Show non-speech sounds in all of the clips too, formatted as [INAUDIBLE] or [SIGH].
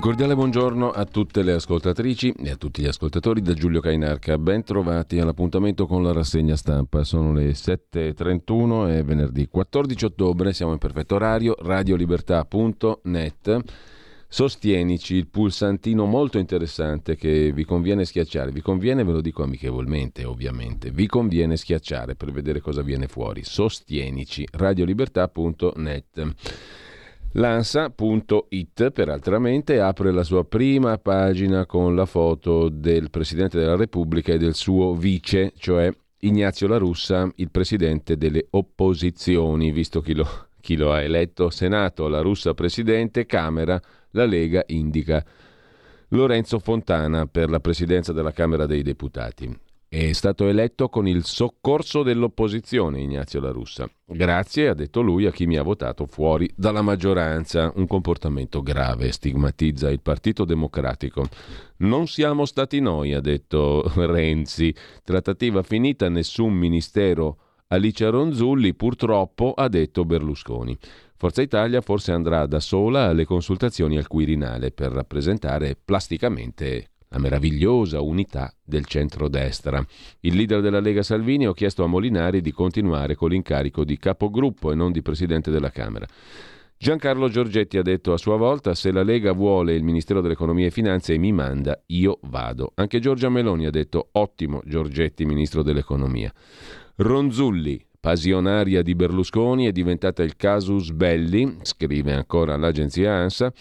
Un cordiale buongiorno a tutte le ascoltatrici e a tutti gli ascoltatori da Giulio Cainarca. Ben trovati all'appuntamento con la rassegna stampa. Sono le 7.31 e venerdì 14 ottobre, siamo in perfetto orario, radiolibertà.net. Sostienici, il pulsantino molto interessante che vi conviene schiacciare. Vi conviene, ve lo dico amichevolmente, ovviamente. Vi conviene schiacciare per vedere cosa viene fuori. Sostienici, radiolibertà.net. L'ANSA.it, per altramente, apre la sua prima pagina con la foto del Presidente della Repubblica e del suo vice, cioè Ignazio La Russa, il Presidente delle opposizioni, visto chi lo, chi lo ha eletto Senato, La Russa Presidente, Camera, la Lega indica Lorenzo Fontana per la Presidenza della Camera dei Deputati. È stato eletto con il soccorso dell'opposizione Ignazio La Russa. Grazie, ha detto lui, a chi mi ha votato fuori dalla maggioranza. Un comportamento grave, stigmatizza il Partito Democratico. Non siamo stati noi, ha detto [LAUGHS] Renzi. Trattativa finita, nessun ministero. Alicia Ronzulli, purtroppo, ha detto Berlusconi. Forza Italia forse andrà da sola alle consultazioni al Quirinale per rappresentare plasticamente la meravigliosa unità del centrodestra. Il leader della Lega Salvini ha chiesto a Molinari di continuare con l'incarico di capogruppo e non di presidente della Camera. Giancarlo Giorgetti ha detto a sua volta se la Lega vuole il Ministero dell'Economia e Finanze e mi manda, io vado. Anche Giorgia Meloni ha detto ottimo Giorgetti, Ministro dell'Economia. Ronzulli, passionaria di Berlusconi, è diventata il casus belli, scrive ancora l'agenzia ANSA,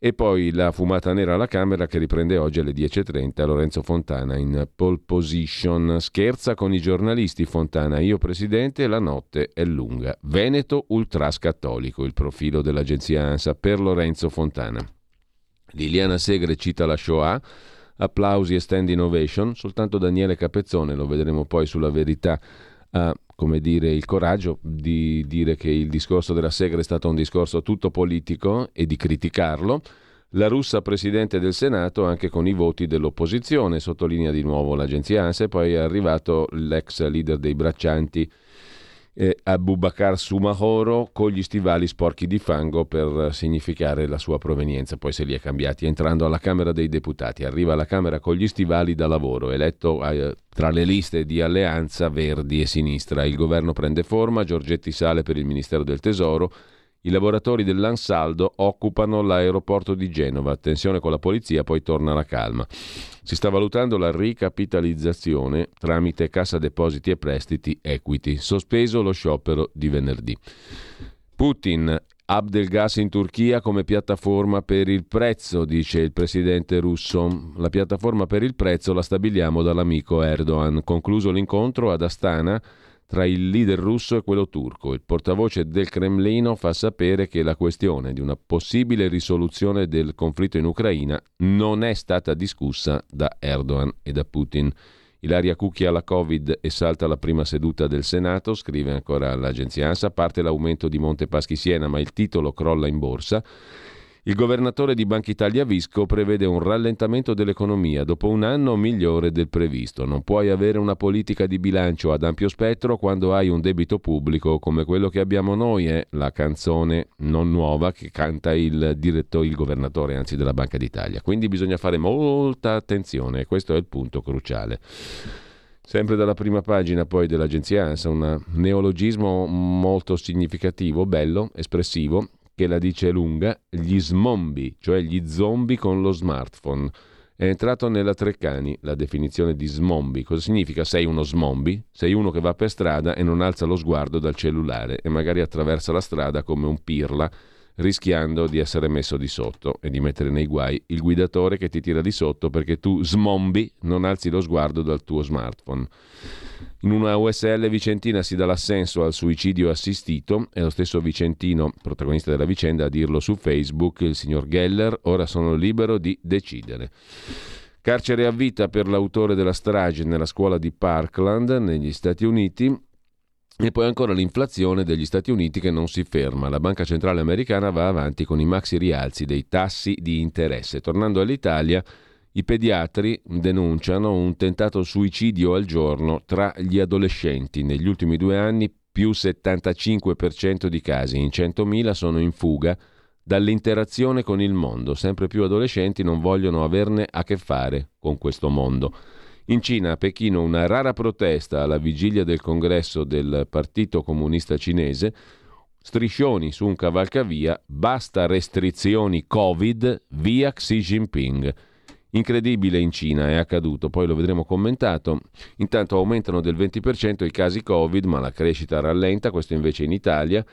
e poi la fumata nera alla Camera che riprende oggi alle 10.30 Lorenzo Fontana in pole position. Scherza con i giornalisti Fontana, io presidente, la notte è lunga. Veneto ultrascattolico, il profilo dell'agenzia ANSA per Lorenzo Fontana. Liliana Segre cita la Shoah, applausi e stand innovation, soltanto Daniele Capezzone, lo vedremo poi sulla verità, ha come dire, il coraggio di dire che il discorso della Segre è stato un discorso tutto politico e di criticarlo. La russa Presidente del Senato anche con i voti dell'opposizione, sottolinea di nuovo l'agenzia ANSE, poi è arrivato l'ex leader dei braccianti eh, Abubakar Sumahoro con gli stivali sporchi di fango per significare la sua provenienza, poi se li è cambiati entrando alla Camera dei Deputati. Arriva alla Camera con gli stivali da lavoro, eletto eh, tra le liste di Alleanza Verdi e Sinistra. Il governo prende forma, Giorgetti sale per il Ministero del Tesoro i lavoratori dell'Ansaldo occupano l'aeroporto di Genova. Attenzione con la polizia, poi torna la calma. Si sta valutando la ricapitalizzazione tramite Cassa Depositi e Prestiti Equity. Sospeso lo sciopero di venerdì. Putin Abdelgas in Turchia come piattaforma per il prezzo, dice il presidente russo. La piattaforma per il prezzo la stabiliamo dall'amico Erdogan. Concluso l'incontro ad Astana, tra il leader russo e quello turco. Il portavoce del Cremlino fa sapere che la questione di una possibile risoluzione del conflitto in Ucraina non è stata discussa da Erdogan e da Putin. Ilaria cucchia la Covid e salta la prima seduta del Senato, scrive ancora l'agenzia ANSA, parte l'aumento di Monte Paschi Siena, ma il titolo crolla in borsa. Il governatore di Banca Italia Visco prevede un rallentamento dell'economia dopo un anno migliore del previsto. Non puoi avere una politica di bilancio ad ampio spettro quando hai un debito pubblico come quello che abbiamo noi, è la canzone non nuova che canta il direttore, il governatore anzi della Banca d'Italia. Quindi bisogna fare molta attenzione, questo è il punto cruciale. Sempre dalla prima pagina poi dell'agenzia ANSA, un neologismo molto significativo, bello, espressivo, che la dice lunga, gli smombi, cioè gli zombie con lo smartphone. È entrato nella Treccani la definizione di smombi. Cosa significa sei uno smombi? Sei uno che va per strada e non alza lo sguardo dal cellulare e magari attraversa la strada come un pirla rischiando di essere messo di sotto e di mettere nei guai il guidatore che ti tira di sotto perché tu smombi, non alzi lo sguardo dal tuo smartphone. In una USL vicentina si dà l'assenso al suicidio assistito, è lo stesso vicentino, protagonista della vicenda, a dirlo su Facebook, il signor Geller, ora sono libero di decidere. Carcere a vita per l'autore della strage nella scuola di Parkland negli Stati Uniti, e poi ancora l'inflazione degli Stati Uniti che non si ferma. La Banca Centrale Americana va avanti con i maxi rialzi dei tassi di interesse. Tornando all'Italia, i pediatri denunciano un tentato suicidio al giorno tra gli adolescenti. Negli ultimi due anni più 75% di casi, in 100.000 sono in fuga dall'interazione con il mondo. Sempre più adolescenti non vogliono averne a che fare con questo mondo. In Cina, a Pechino, una rara protesta alla vigilia del congresso del Partito Comunista Cinese. Striscioni su un cavalcavia, basta restrizioni Covid, via Xi Jinping. Incredibile in Cina, è accaduto, poi lo vedremo commentato. Intanto aumentano del 20% i casi Covid, ma la crescita rallenta, questo invece in Italia.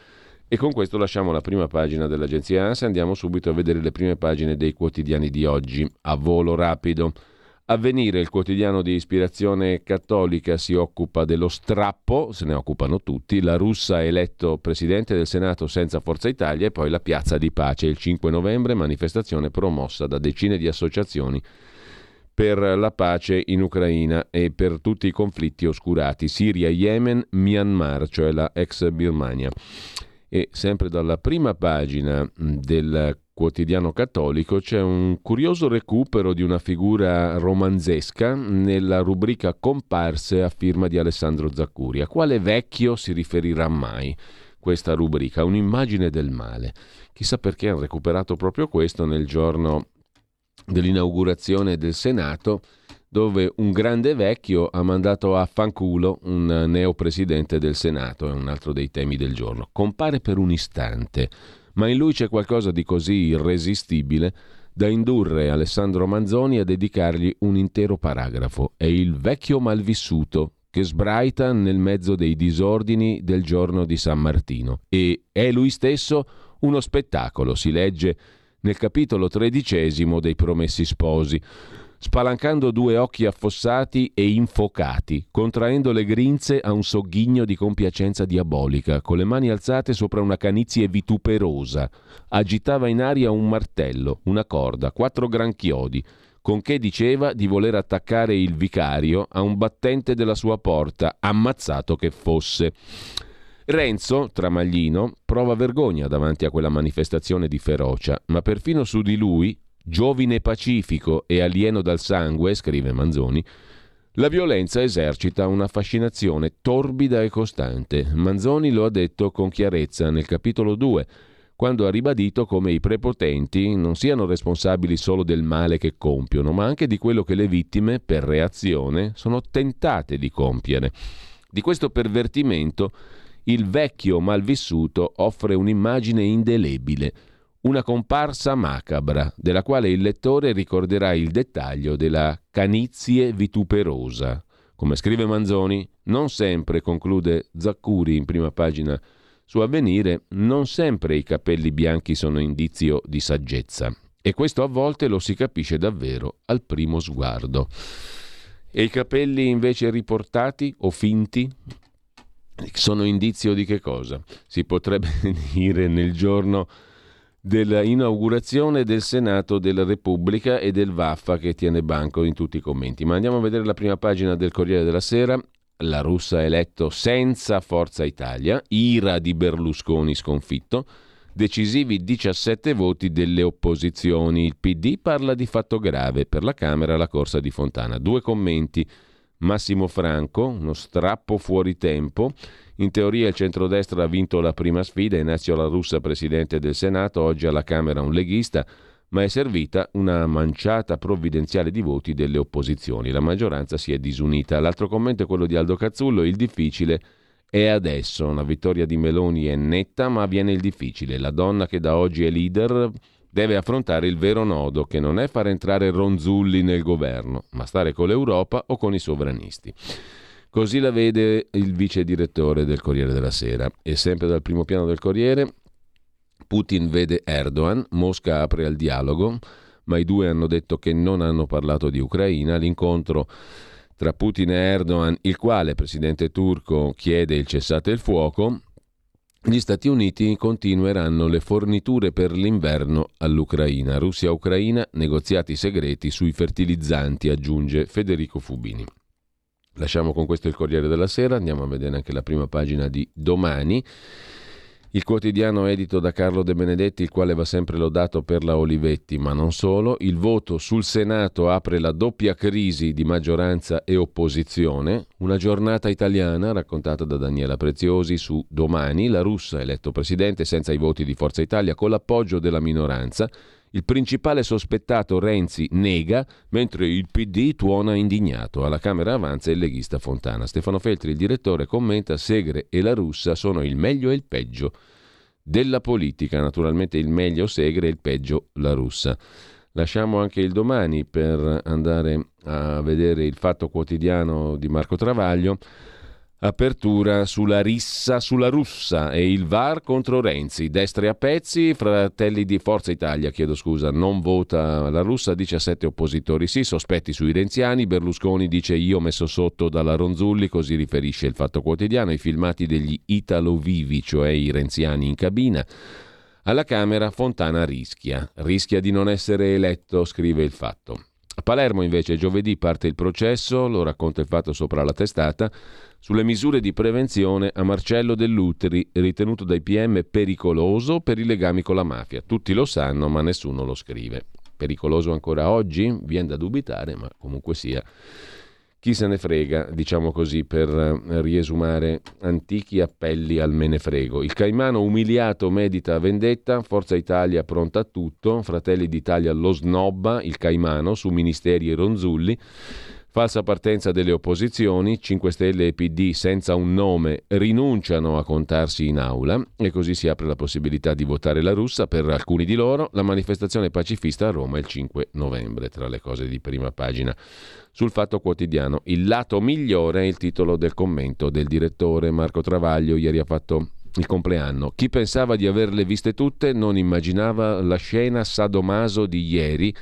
E con questo lasciamo la prima pagina dell'agenzia ANSA e andiamo subito a vedere le prime pagine dei quotidiani di oggi, a volo rapido. Avvenire, il quotidiano di ispirazione cattolica, si occupa dello strappo, se ne occupano tutti, la russa eletto presidente del Senato senza Forza Italia e poi la piazza di pace il 5 novembre, manifestazione promossa da decine di associazioni per la pace in Ucraina e per tutti i conflitti oscurati, Siria, Yemen, Myanmar, cioè la ex Birmania. E sempre dalla prima pagina del quotidiano cattolico c'è un curioso recupero di una figura romanzesca nella rubrica Comparse a firma di Alessandro Zaccuri. A quale vecchio si riferirà mai questa rubrica? Un'immagine del male. Chissà perché hanno recuperato proprio questo nel giorno dell'inaugurazione del Senato dove un grande vecchio ha mandato a fanculo un neo presidente del Senato, è un altro dei temi del giorno. Compare per un istante ma in lui c'è qualcosa di così irresistibile da indurre Alessandro Manzoni a dedicargli un intero paragrafo. È il vecchio malvissuto che sbraita nel mezzo dei disordini del giorno di San Martino e è lui stesso uno spettacolo, si legge nel capitolo tredicesimo dei Promessi Sposi spalancando due occhi affossati e infocati, contraendo le grinze a un sogghigno di compiacenza diabolica, con le mani alzate sopra una canizie vituperosa. Agitava in aria un martello, una corda, quattro gran chiodi, con che diceva di voler attaccare il vicario a un battente della sua porta, ammazzato che fosse. Renzo, tramaglino, prova vergogna davanti a quella manifestazione di ferocia, ma perfino su di lui, Giovine pacifico e alieno dal sangue, scrive Manzoni, la violenza esercita una fascinazione torbida e costante. Manzoni lo ha detto con chiarezza nel capitolo 2, quando ha ribadito come i prepotenti non siano responsabili solo del male che compiono, ma anche di quello che le vittime, per reazione, sono tentate di compiere. Di questo pervertimento il vecchio malvissuto offre un'immagine indelebile una comparsa macabra, della quale il lettore ricorderà il dettaglio della canizie vituperosa. Come scrive Manzoni, non sempre, conclude Zaccuri in prima pagina su Avvenire, non sempre i capelli bianchi sono indizio di saggezza. E questo a volte lo si capisce davvero al primo sguardo. E i capelli invece riportati o finti sono indizio di che cosa? Si potrebbe [LAUGHS] dire nel giorno dell'inaugurazione del Senato della Repubblica e del Vaffa che tiene banco in tutti i commenti. Ma andiamo a vedere la prima pagina del Corriere della Sera. La russa eletto senza Forza Italia, ira di Berlusconi sconfitto. decisivi 17 voti delle opposizioni. Il PD parla di fatto grave, per la Camera la corsa di Fontana. Due commenti. Massimo Franco, uno strappo fuori tempo. In teoria il centrodestra ha vinto la prima sfida, Ignazio La Russa presidente del Senato, oggi alla Camera un leghista, ma è servita una manciata provvidenziale di voti delle opposizioni. La maggioranza si è disunita. L'altro commento è quello di Aldo Cazzullo, il difficile è adesso. La vittoria di Meloni è netta, ma avviene il difficile. La donna che da oggi è leader deve affrontare il vero nodo, che non è far entrare Ronzulli nel governo, ma stare con l'Europa o con i sovranisti. Così la vede il vice direttore del Corriere della Sera. E sempre dal primo piano del Corriere, Putin vede Erdogan, Mosca apre al dialogo, ma i due hanno detto che non hanno parlato di Ucraina. L'incontro tra Putin e Erdogan, il quale, presidente turco, chiede il cessate il fuoco, gli Stati Uniti continueranno le forniture per l'inverno all'Ucraina. Russia-Ucraina, negoziati segreti sui fertilizzanti, aggiunge Federico Fubini. Lasciamo con questo il Corriere della Sera, andiamo a vedere anche la prima pagina di domani. Il quotidiano edito da Carlo De Benedetti, il quale va sempre lodato per la Olivetti, ma non solo. Il voto sul Senato apre la doppia crisi di maggioranza e opposizione. Una giornata italiana raccontata da Daniela Preziosi su Domani. La russa eletto presidente senza i voti di Forza Italia con l'appoggio della minoranza. Il principale sospettato Renzi nega, mentre il PD tuona indignato. Alla Camera avanza il leghista Fontana. Stefano Feltri, il direttore, commenta Segre e la russa sono il meglio e il peggio della politica. Naturalmente il meglio Segre e il peggio la russa. Lasciamo anche il domani per andare a vedere il fatto quotidiano di Marco Travaglio apertura sulla rissa sulla russa e il VAR contro Renzi. Destre a pezzi, fratelli di Forza Italia, chiedo scusa, non vota la russa, 17 oppositori sì, sospetti sui renziani, Berlusconi dice io messo sotto dalla Ronzulli, così riferisce il Fatto Quotidiano, i filmati degli Italo-vivi, cioè i renziani in cabina. Alla Camera Fontana rischia, rischia di non essere eletto, scrive il Fatto. A Palermo invece giovedì parte il processo, lo racconta il Fatto sopra la testata, sulle misure di prevenzione a Marcello Dell'Uteri, ritenuto dai PM pericoloso per i legami con la mafia. Tutti lo sanno, ma nessuno lo scrive. Pericoloso ancora oggi? Viene da dubitare, ma comunque sia. Chi se ne frega, diciamo così, per riesumare antichi appelli al menefrego. Il Caimano umiliato medita vendetta, Forza Italia pronta a tutto, Fratelli d'Italia lo snobba, il Caimano, su ministeri e ronzulli. Falsa partenza delle opposizioni, 5 Stelle e PD senza un nome rinunciano a contarsi in aula e così si apre la possibilità di votare la russa per alcuni di loro. La manifestazione pacifista a Roma il 5 novembre, tra le cose di prima pagina. Sul Fatto Quotidiano, il lato migliore è il titolo del commento del direttore Marco Travaglio, ieri ha fatto il compleanno. Chi pensava di averle viste tutte non immaginava la scena sadomaso di ieri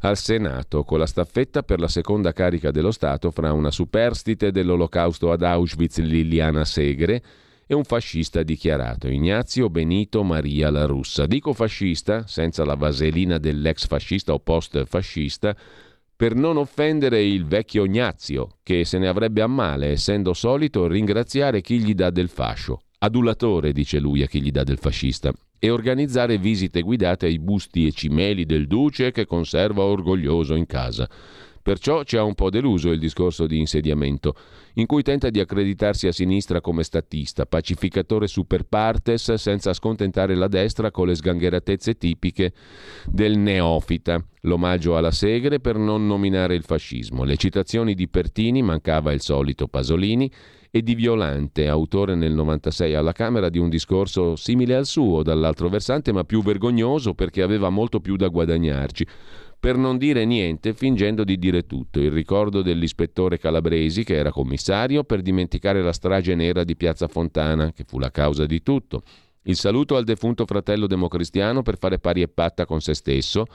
al Senato con la staffetta per la seconda carica dello Stato fra una superstite dell'olocausto ad Auschwitz Liliana Segre e un fascista dichiarato, Ignazio Benito Maria La Russa. Dico fascista, senza la vaselina dell'ex fascista o post fascista, per non offendere il vecchio Ignazio, che se ne avrebbe a male, essendo solito ringraziare chi gli dà del fascio. Adulatore, dice lui a chi gli dà del fascista e organizzare visite guidate ai busti e cimeli del duce che conserva orgoglioso in casa. Perciò ci ha un po' deluso il discorso di insediamento, in cui tenta di accreditarsi a sinistra come statista, pacificatore super partes, senza scontentare la destra con le sgangheratezze tipiche del neofita, l'omaggio alla Segre per non nominare il fascismo. Le citazioni di Pertini, mancava il solito Pasolini, e di Violante, autore nel 96 alla Camera di un discorso simile al suo, dall'altro versante, ma più vergognoso perché aveva molto più da guadagnarci. Per non dire niente, fingendo di dire tutto, il ricordo dell'ispettore Calabresi, che era commissario, per dimenticare la strage nera di Piazza Fontana, che fu la causa di tutto. Il saluto al defunto fratello democristiano per fare pari e patta con se stesso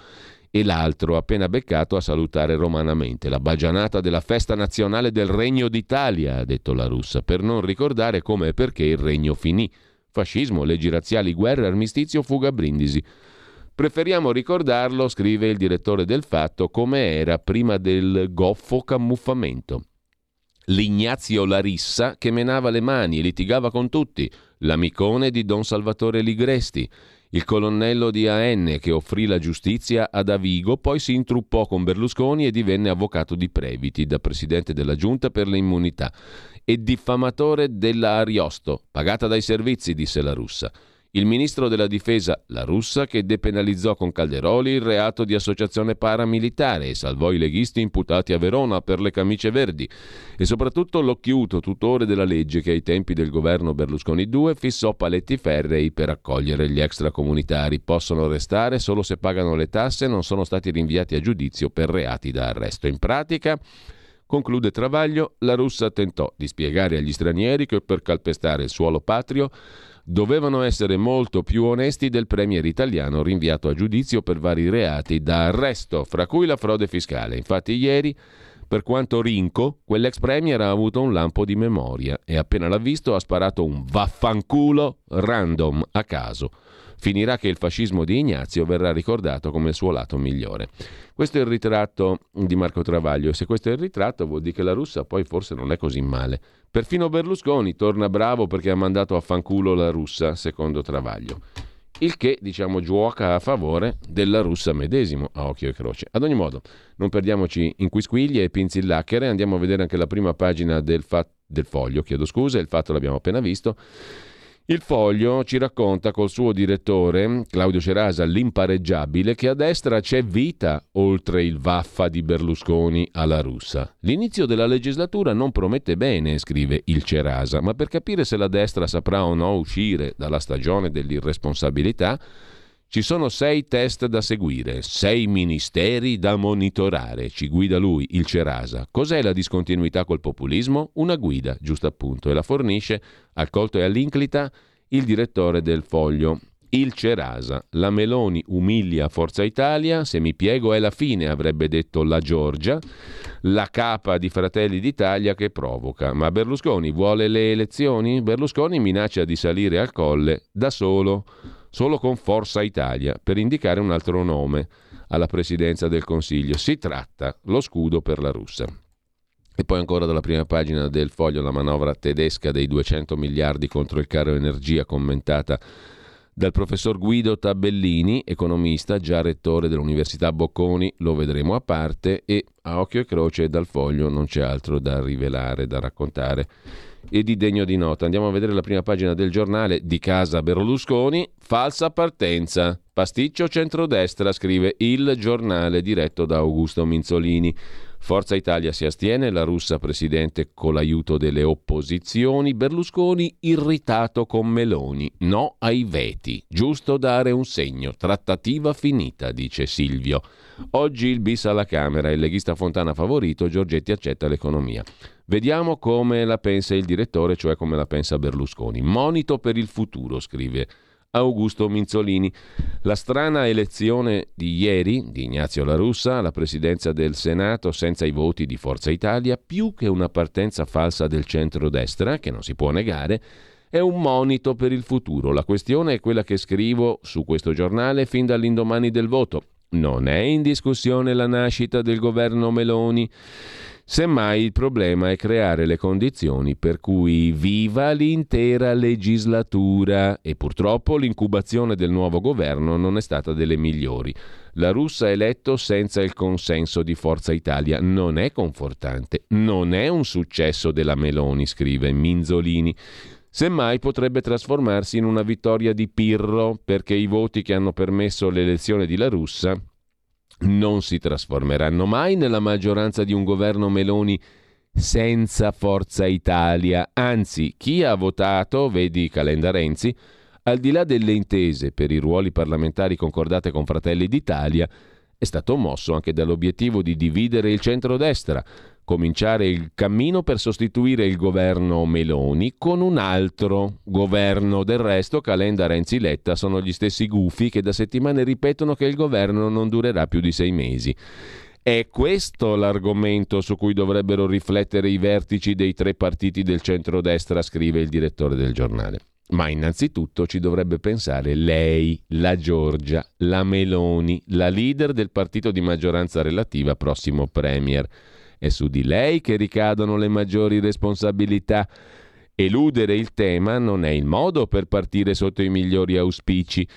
e l'altro appena beccato a salutare romanamente. La bagianata della festa nazionale del Regno d'Italia, ha detto la russa, per non ricordare come e perché il regno finì. Fascismo, leggi razziali, guerra, armistizio, fuga a brindisi. Preferiamo ricordarlo, scrive il direttore del Fatto, come era prima del goffo camuffamento. L'Ignazio Larissa che menava le mani e litigava con tutti, l'amicone di Don Salvatore Ligresti, Il colonnello di AN che offrì la giustizia ad Avigo poi si intruppò con Berlusconi e divenne avvocato di Previti da presidente della giunta per le immunità e diffamatore della Ariosto, pagata dai servizi, disse la russa il ministro della difesa, la russa, che depenalizzò con Calderoli il reato di associazione paramilitare e salvò i leghisti imputati a Verona per le camicie verdi, e soprattutto l'occhiuto tutore della legge che ai tempi del governo Berlusconi II fissò paletti ferrei per accogliere gli extracomunitari. Possono restare solo se pagano le tasse e non sono stati rinviati a giudizio per reati da arresto. In pratica... Conclude Travaglio, la russa tentò di spiegare agli stranieri che per calpestare il suolo patrio dovevano essere molto più onesti del premier italiano rinviato a giudizio per vari reati da arresto, fra cui la frode fiscale. Infatti ieri, per quanto rinco, quell'ex premier ha avuto un lampo di memoria e appena l'ha visto ha sparato un vaffanculo random a caso finirà che il fascismo di Ignazio verrà ricordato come il suo lato migliore. Questo è il ritratto di Marco Travaglio e se questo è il ritratto vuol dire che la russa poi forse non è così male. Perfino Berlusconi torna bravo perché ha mandato a fanculo la russa, secondo Travaglio. Il che, diciamo, gioca a favore della russa medesimo, a occhio e croce. Ad ogni modo, non perdiamoci in quisquiglie e pinzillacchere, andiamo a vedere anche la prima pagina del, fa- del foglio, chiedo scusa, il fatto l'abbiamo appena visto. Il foglio ci racconta col suo direttore, Claudio Cerasa, l'impareggiabile, che a destra c'è vita oltre il vaffa di Berlusconi alla russa. L'inizio della legislatura non promette bene, scrive il Cerasa, ma per capire se la destra saprà o no uscire dalla stagione dell'irresponsabilità, ci sono sei test da seguire, sei ministeri da monitorare. Ci guida lui, il Cerasa. Cos'è la discontinuità col populismo? Una guida, giusto appunto, e la fornisce al colto e all'inclita il direttore del foglio. Il Cerasa. La Meloni umilia Forza Italia, se mi piego è la fine, avrebbe detto la Giorgia, la capa di Fratelli d'Italia che provoca. Ma Berlusconi vuole le elezioni? Berlusconi minaccia di salire al colle da solo solo con Forza Italia, per indicare un altro nome alla presidenza del Consiglio. Si tratta lo scudo per la russa. E poi ancora dalla prima pagina del foglio la manovra tedesca dei 200 miliardi contro il caro energia commentata dal professor Guido Tabellini, economista, già rettore dell'Università Bocconi, lo vedremo a parte e a occhio e croce dal foglio non c'è altro da rivelare, da raccontare e di degno di nota. Andiamo a vedere la prima pagina del giornale di casa Berlusconi, falsa partenza. Pasticcio centrodestra, scrive il giornale diretto da Augusto Minzolini. Forza Italia si astiene, la russa presidente con l'aiuto delle opposizioni, Berlusconi irritato con Meloni, no ai veti, giusto dare un segno, trattativa finita, dice Silvio. Oggi il bis alla Camera, il leghista Fontana favorito, Giorgetti accetta l'economia. Vediamo come la pensa il direttore, cioè come la pensa Berlusconi. Monito per il futuro, scrive Augusto Minzolini. La strana elezione di ieri di Ignazio La Russa alla presidenza del Senato senza i voti di Forza Italia, più che una partenza falsa del centro-destra, che non si può negare, è un monito per il futuro. La questione è quella che scrivo su questo giornale fin dall'indomani del voto. Non è in discussione la nascita del governo Meloni. Semmai il problema è creare le condizioni per cui viva l'intera legislatura e purtroppo l'incubazione del nuovo governo non è stata delle migliori. La russa eletto senza il consenso di Forza Italia. Non è confortante, non è un successo della Meloni, scrive Minzolini. Semmai potrebbe trasformarsi in una vittoria di Pirro perché i voti che hanno permesso l'elezione di La Russa non si trasformeranno mai nella maggioranza di un governo Meloni senza Forza Italia. Anzi, chi ha votato, vedi Calenda Renzi, al di là delle intese per i ruoli parlamentari concordate con Fratelli d'Italia, è stato mosso anche dall'obiettivo di dividere il centrodestra, cominciare il cammino per sostituire il governo Meloni con un altro governo. Del resto, Calenda, Renzi Letta sono gli stessi gufi che da settimane ripetono che il governo non durerà più di sei mesi. È questo l'argomento su cui dovrebbero riflettere i vertici dei tre partiti del centrodestra, scrive il direttore del giornale. Ma innanzitutto ci dovrebbe pensare lei, la Giorgia, la Meloni, la leader del partito di maggioranza relativa, prossimo Premier. È su di lei che ricadono le maggiori responsabilità. Eludere il tema non è il modo per partire sotto i migliori auspici.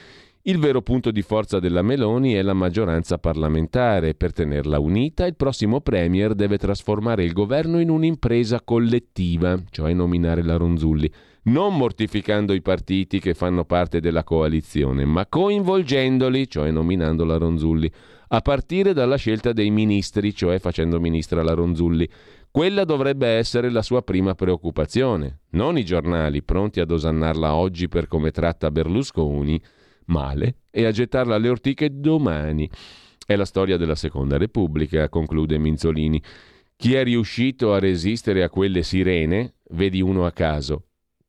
Il vero punto di forza della Meloni è la maggioranza parlamentare. Per tenerla unita, il prossimo Premier deve trasformare il governo in un'impresa collettiva, cioè nominare la Ronzulli, non mortificando i partiti che fanno parte della coalizione, ma coinvolgendoli, cioè nominando la Ronzulli, a partire dalla scelta dei ministri, cioè facendo ministra la Ronzulli. Quella dovrebbe essere la sua prima preoccupazione, non i giornali pronti ad osannarla oggi per come tratta Berlusconi male e a gettarla alle ortiche domani. È la storia della Seconda Repubblica, conclude Minzolini. Chi è riuscito a resistere a quelle sirene, vedi uno a caso,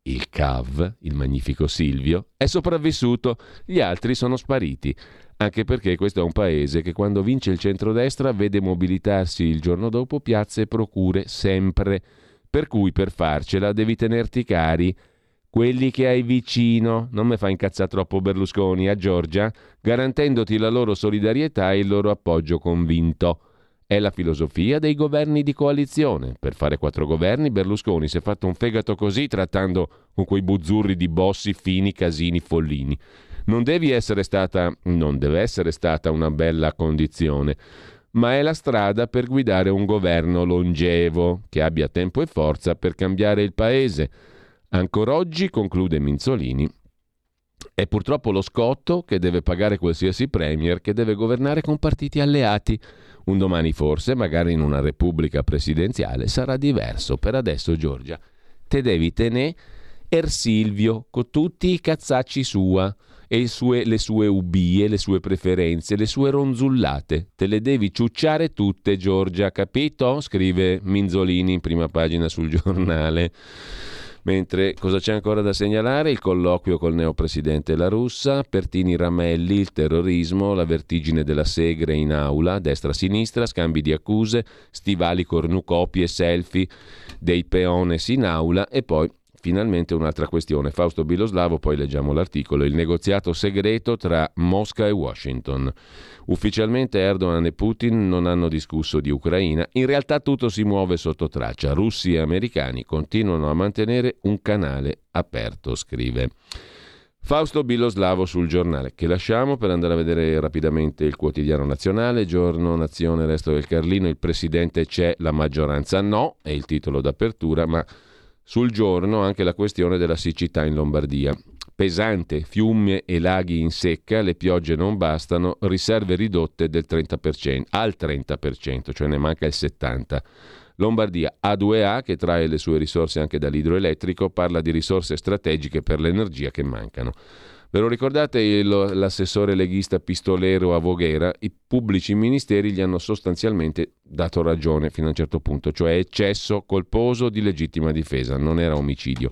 il CAV, il magnifico Silvio, è sopravvissuto, gli altri sono spariti. Anche perché questo è un paese che quando vince il centrodestra vede mobilitarsi il giorno dopo piazze e procure sempre. Per cui per farcela devi tenerti cari quelli che hai vicino, non mi fa incazzare troppo Berlusconi, a Giorgia, garantendoti la loro solidarietà e il loro appoggio convinto. È la filosofia dei governi di coalizione. Per fare quattro governi Berlusconi si è fatto un fegato così trattando con quei buzzurri di Bossi, Fini, Casini, Follini. Non essere stata, non deve essere stata una bella condizione, ma è la strada per guidare un governo longevo, che abbia tempo e forza per cambiare il paese Ancora oggi, conclude Minzolini, è purtroppo lo scotto che deve pagare qualsiasi premier che deve governare con partiti alleati. Un domani forse, magari in una repubblica presidenziale, sarà diverso. Per adesso, Giorgia, te devi tenere Ersilvio con tutti i cazzacci sua e sue, le sue ubie, le sue preferenze, le sue ronzullate. Te le devi ciucciare tutte, Giorgia, capito? Scrive Minzolini in prima pagina sul [LAUGHS] giornale. Mentre cosa c'è ancora da segnalare? Il colloquio col neopresidente La Russa, Pertini Ramelli, il terrorismo, la vertigine della Segre in aula, destra-sinistra, scambi di accuse, stivali cornucopi e selfie dei peones in aula e poi Finalmente un'altra questione. Fausto Biloslavo, poi leggiamo l'articolo. Il negoziato segreto tra Mosca e Washington. Ufficialmente Erdogan e Putin non hanno discusso di Ucraina. In realtà tutto si muove sotto traccia. Russi e americani continuano a mantenere un canale aperto, scrive. Fausto Biloslavo sul giornale, che lasciamo per andare a vedere rapidamente il quotidiano nazionale, giorno, nazione, resto del Carlino, il presidente c'è, la maggioranza no, è il titolo d'apertura, ma sul giorno anche la questione della siccità in Lombardia. Pesante, fiumi e laghi in secca, le piogge non bastano, riserve ridotte del 30%, al 30%, cioè ne manca il 70%. Lombardia A2A, che trae le sue risorse anche dall'idroelettrico, parla di risorse strategiche per l'energia che mancano. Ve lo ricordate il, l'assessore leghista pistolero a Voghera? I pubblici ministeri gli hanno sostanzialmente dato ragione fino a un certo punto, cioè eccesso colposo di legittima difesa, non era omicidio.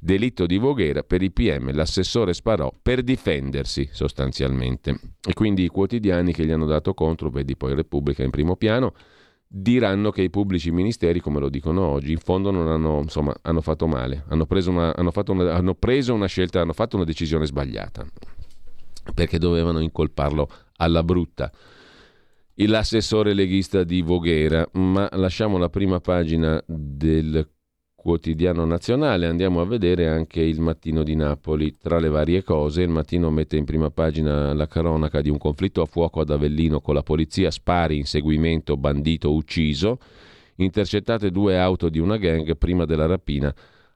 Delitto di Voghera per i PM, l'assessore sparò per difendersi sostanzialmente. E quindi i quotidiani che gli hanno dato contro, vedi poi Repubblica in primo piano, diranno che i pubblici ministeri, come lo dicono oggi, in fondo non hanno, insomma, hanno fatto male, hanno preso, una, hanno, una, hanno preso una scelta, hanno fatto una decisione sbagliata, perché dovevano incolparlo alla brutta. L'assessore leghista di Voghera, ma lasciamo la prima pagina del quotidiano nazionale, andiamo a vedere anche il mattino di Napoli. Tra le varie cose, il mattino mette in prima pagina la cronaca di un conflitto a fuoco ad Avellino con la polizia, spari, inseguimento, bandito ucciso, intercettate due auto di una gang prima della rapina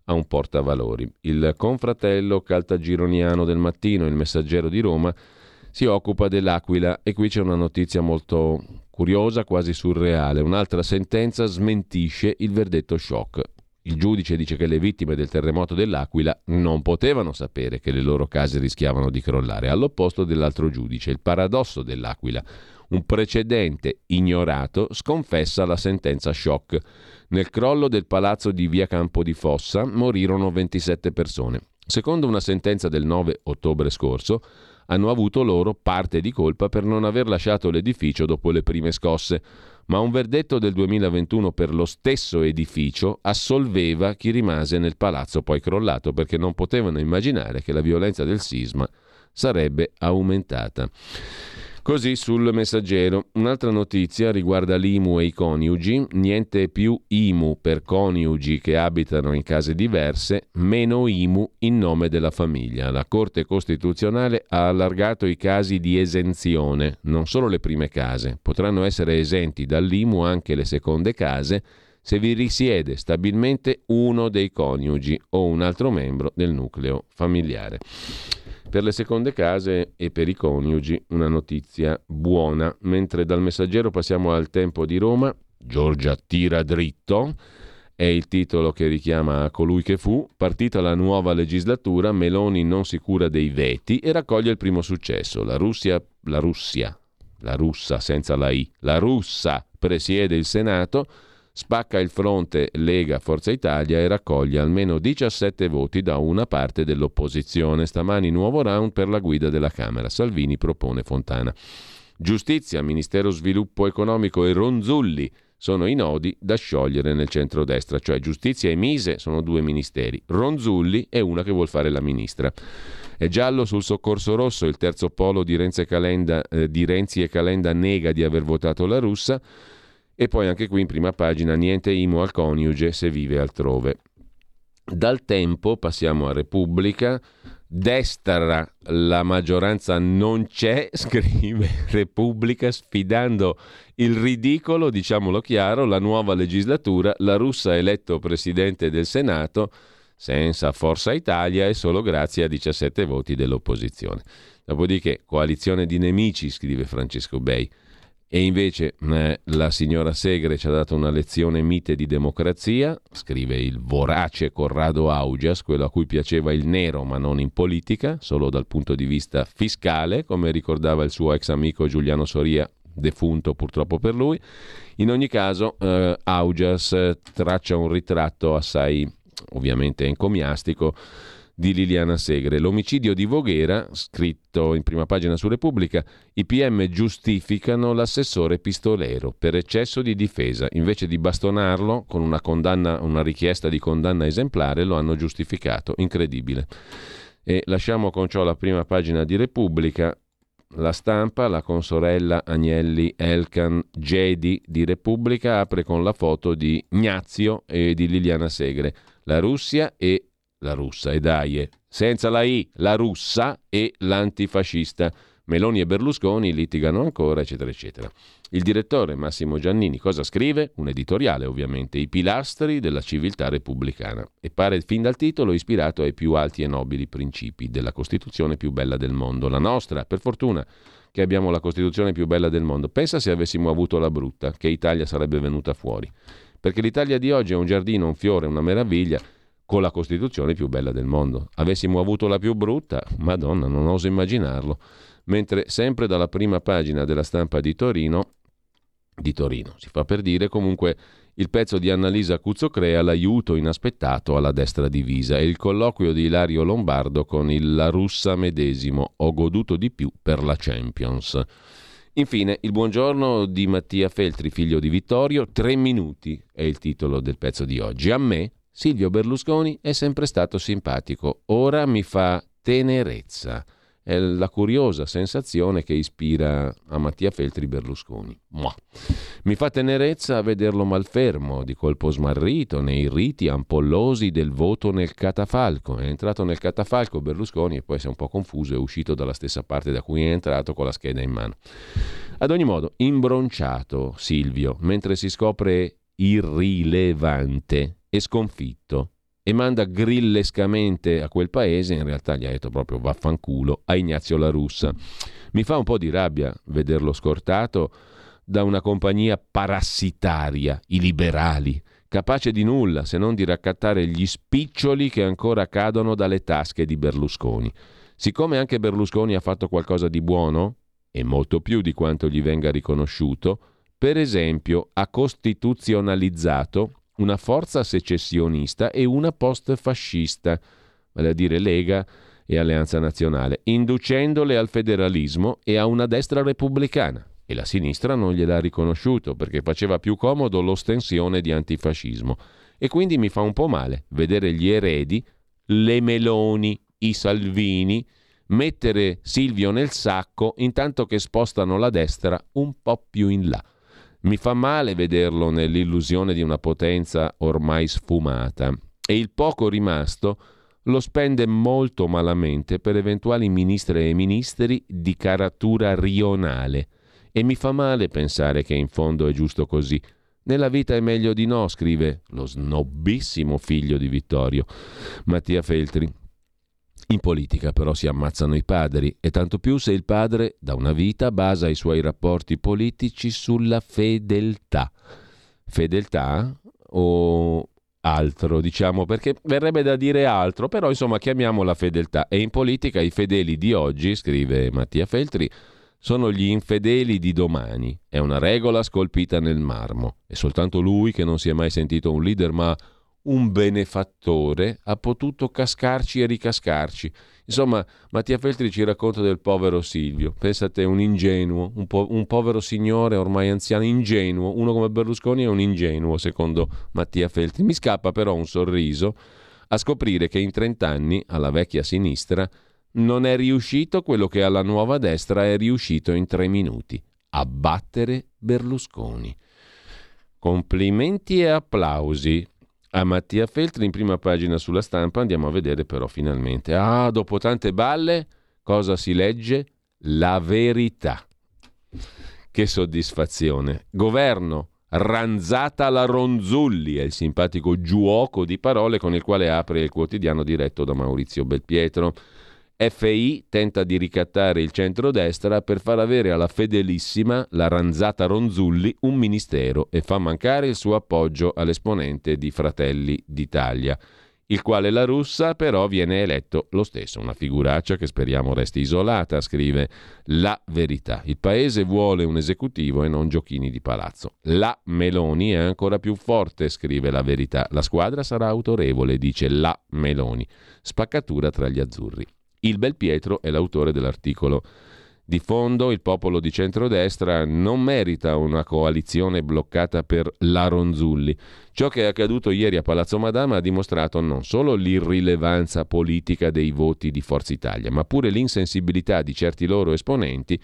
a un portavalori. Il confratello caltagironiano del mattino, il messaggero di Roma, si occupa dell'Aquila e qui c'è una notizia molto curiosa, quasi surreale. Un'altra sentenza smentisce il verdetto shock. Il giudice dice che le vittime del terremoto dell'Aquila non potevano sapere che le loro case rischiavano di crollare, all'opposto dell'altro giudice. Il paradosso dell'Aquila. Un precedente ignorato sconfessa la sentenza shock. Nel crollo del palazzo di via Campo di Fossa morirono 27 persone. Secondo una sentenza del 9 ottobre scorso, hanno avuto loro parte di colpa per non aver lasciato l'edificio dopo le prime scosse ma un verdetto del 2021 per lo stesso edificio assolveva chi rimase nel palazzo poi crollato perché non potevano immaginare che la violenza del sisma sarebbe aumentata. Così sul messaggero. Un'altra notizia riguarda l'IMU e i coniugi. Niente più IMU per coniugi che abitano in case diverse, meno IMU in nome della famiglia. La Corte Costituzionale ha allargato i casi di esenzione, non solo le prime case. Potranno essere esenti dall'IMU anche le seconde case se vi risiede stabilmente uno dei coniugi o un altro membro del nucleo familiare. Per le seconde case e per i coniugi una notizia buona, mentre dal messaggero passiamo al tempo di Roma, Giorgia tira dritto, è il titolo che richiama a colui che fu, partita la nuova legislatura, Meloni non si cura dei veti e raccoglie il primo successo. La Russia, la Russia, la russa senza la I, la russa presiede il Senato, spacca il fronte Lega Forza Italia e raccoglie almeno 17 voti da una parte dell'opposizione. Stamani nuovo round per la guida della Camera. Salvini propone Fontana. Giustizia, Ministero Sviluppo Economico e Ronzulli sono i nodi da sciogliere nel centrodestra, cioè giustizia e mise sono due ministeri, Ronzulli è una che vuol fare la ministra. È giallo sul soccorso rosso, il terzo polo di Renzi Calenda, eh, di Renzi e Calenda nega di aver votato la russa, e poi anche qui in prima pagina niente IMU al coniuge se vive altrove. Dal tempo passiamo a Repubblica. Destra la maggioranza non c'è, [LAUGHS] scrive Repubblica, sfidando il ridicolo, diciamolo chiaro, la nuova legislatura, la russa eletto presidente del Senato, senza Forza Italia e solo grazie a 17 voti dell'opposizione. Dopodiché, coalizione di nemici, scrive Francesco Bei. E invece eh, la signora Segre ci ha dato una lezione mite di democrazia, scrive il vorace Corrado Augias, quello a cui piaceva il nero ma non in politica, solo dal punto di vista fiscale, come ricordava il suo ex amico Giuliano Soria, defunto purtroppo per lui. In ogni caso eh, Augias traccia un ritratto assai ovviamente encomiastico di Liliana Segre. L'omicidio di Voghera, scritto in prima pagina su Repubblica, i PM giustificano l'assessore pistolero per eccesso di difesa. Invece di bastonarlo con una, condanna, una richiesta di condanna esemplare, lo hanno giustificato. Incredibile. E lasciamo con ciò la prima pagina di Repubblica. La stampa, la consorella Agnelli Elkan Gedi di Repubblica apre con la foto di Gnazio e di Liliana Segre. La Russia e la russa e Daie, senza la I, la russa e l'antifascista. Meloni e Berlusconi litigano ancora, eccetera, eccetera. Il direttore Massimo Giannini cosa scrive? Un editoriale, ovviamente, i pilastri della civiltà repubblicana. E pare fin dal titolo ispirato ai più alti e nobili principi della Costituzione più bella del mondo. La nostra, per fortuna che abbiamo la Costituzione più bella del mondo. Pensa se avessimo avuto la brutta, che Italia sarebbe venuta fuori. Perché l'Italia di oggi è un giardino, un fiore, una meraviglia con la Costituzione più bella del mondo. Avessimo avuto la più brutta, madonna, non oso immaginarlo. Mentre sempre dalla prima pagina della stampa di Torino, di Torino, si fa per dire comunque il pezzo di Annalisa Cuzzo crea l'aiuto inaspettato alla destra divisa e il colloquio di Ilario Lombardo con il La Russa medesimo. Ho goduto di più per la Champions. Infine, il buongiorno di Mattia Feltri, figlio di Vittorio. Tre minuti è il titolo del pezzo di oggi. A me, Silvio Berlusconi è sempre stato simpatico, ora mi fa tenerezza. È la curiosa sensazione che ispira a Mattia Feltri Berlusconi. Mua. Mi fa tenerezza vederlo malfermo, di colpo smarrito, nei riti ampollosi del voto nel catafalco. È entrato nel catafalco Berlusconi e poi si è un po' confuso, è uscito dalla stessa parte da cui è entrato con la scheda in mano. Ad ogni modo, imbronciato Silvio, mentre si scopre irrilevante e sconfitto e manda grillescamente a quel paese, in realtà gli ha detto proprio vaffanculo, a Ignazio La Russa. Mi fa un po' di rabbia vederlo scortato da una compagnia parassitaria, i liberali, capace di nulla se non di raccattare gli spiccioli che ancora cadono dalle tasche di Berlusconi. Siccome anche Berlusconi ha fatto qualcosa di buono, e molto più di quanto gli venga riconosciuto, per esempio ha costituzionalizzato una forza secessionista e una post-fascista, vale a dire Lega e Alleanza Nazionale, inducendole al federalismo e a una destra repubblicana. E la sinistra non gliel'ha riconosciuto perché faceva più comodo l'ostensione di antifascismo. E quindi mi fa un po' male vedere gli eredi, le Meloni, i Salvini, mettere Silvio nel sacco intanto che spostano la destra un po' più in là. Mi fa male vederlo nell'illusione di una potenza ormai sfumata e il poco rimasto lo spende molto malamente per eventuali ministre e ministri di caratura rionale. E mi fa male pensare che in fondo è giusto così. Nella vita è meglio di no, scrive lo snobbissimo figlio di Vittorio, Mattia Feltri. In politica però si ammazzano i padri e tanto più se il padre da una vita basa i suoi rapporti politici sulla fedeltà. Fedeltà o altro, diciamo, perché verrebbe da dire altro, però insomma chiamiamola fedeltà. E in politica i fedeli di oggi, scrive Mattia Feltri, sono gli infedeli di domani. È una regola scolpita nel marmo. È soltanto lui che non si è mai sentito un leader, ma un benefattore ha potuto cascarci e ricascarci. Insomma, Mattia Feltri ci racconta del povero Silvio. Pensate, un ingenuo, un, po- un, povero signore ormai anziano, ingenuo. Uno come Berlusconi è un ingenuo, secondo Mattia Feltri. Mi scappa però un sorriso a scoprire che in 30 anni, alla vecchia sinistra, non è riuscito quello che alla nuova destra è riuscito in tre minuti. Abbattere Berlusconi. Complimenti e applausi a Mattia Feltri in prima pagina sulla stampa. Andiamo a vedere però finalmente. Ah, dopo tante balle, cosa si legge? La verità. Che soddisfazione. Governo, ranzata la Ronzulli, è il simpatico giuoco di parole con il quale apre il quotidiano diretto da Maurizio Belpietro. FI tenta di ricattare il centrodestra per far avere alla fedelissima, la ranzata Ronzulli, un ministero e fa mancare il suo appoggio all'esponente di Fratelli d'Italia, il quale la russa però viene eletto lo stesso, una figuraccia che speriamo resti isolata, scrive La Verità. Il paese vuole un esecutivo e non giochini di palazzo. La Meloni è ancora più forte, scrive La Verità. La squadra sarà autorevole, dice La Meloni. Spaccatura tra gli azzurri. Il Belpietro è l'autore dell'articolo. Di fondo il popolo di centrodestra non merita una coalizione bloccata per la Ronzulli. Ciò che è accaduto ieri a Palazzo Madama ha dimostrato non solo l'irrilevanza politica dei voti di Forza Italia, ma pure l'insensibilità di certi loro esponenti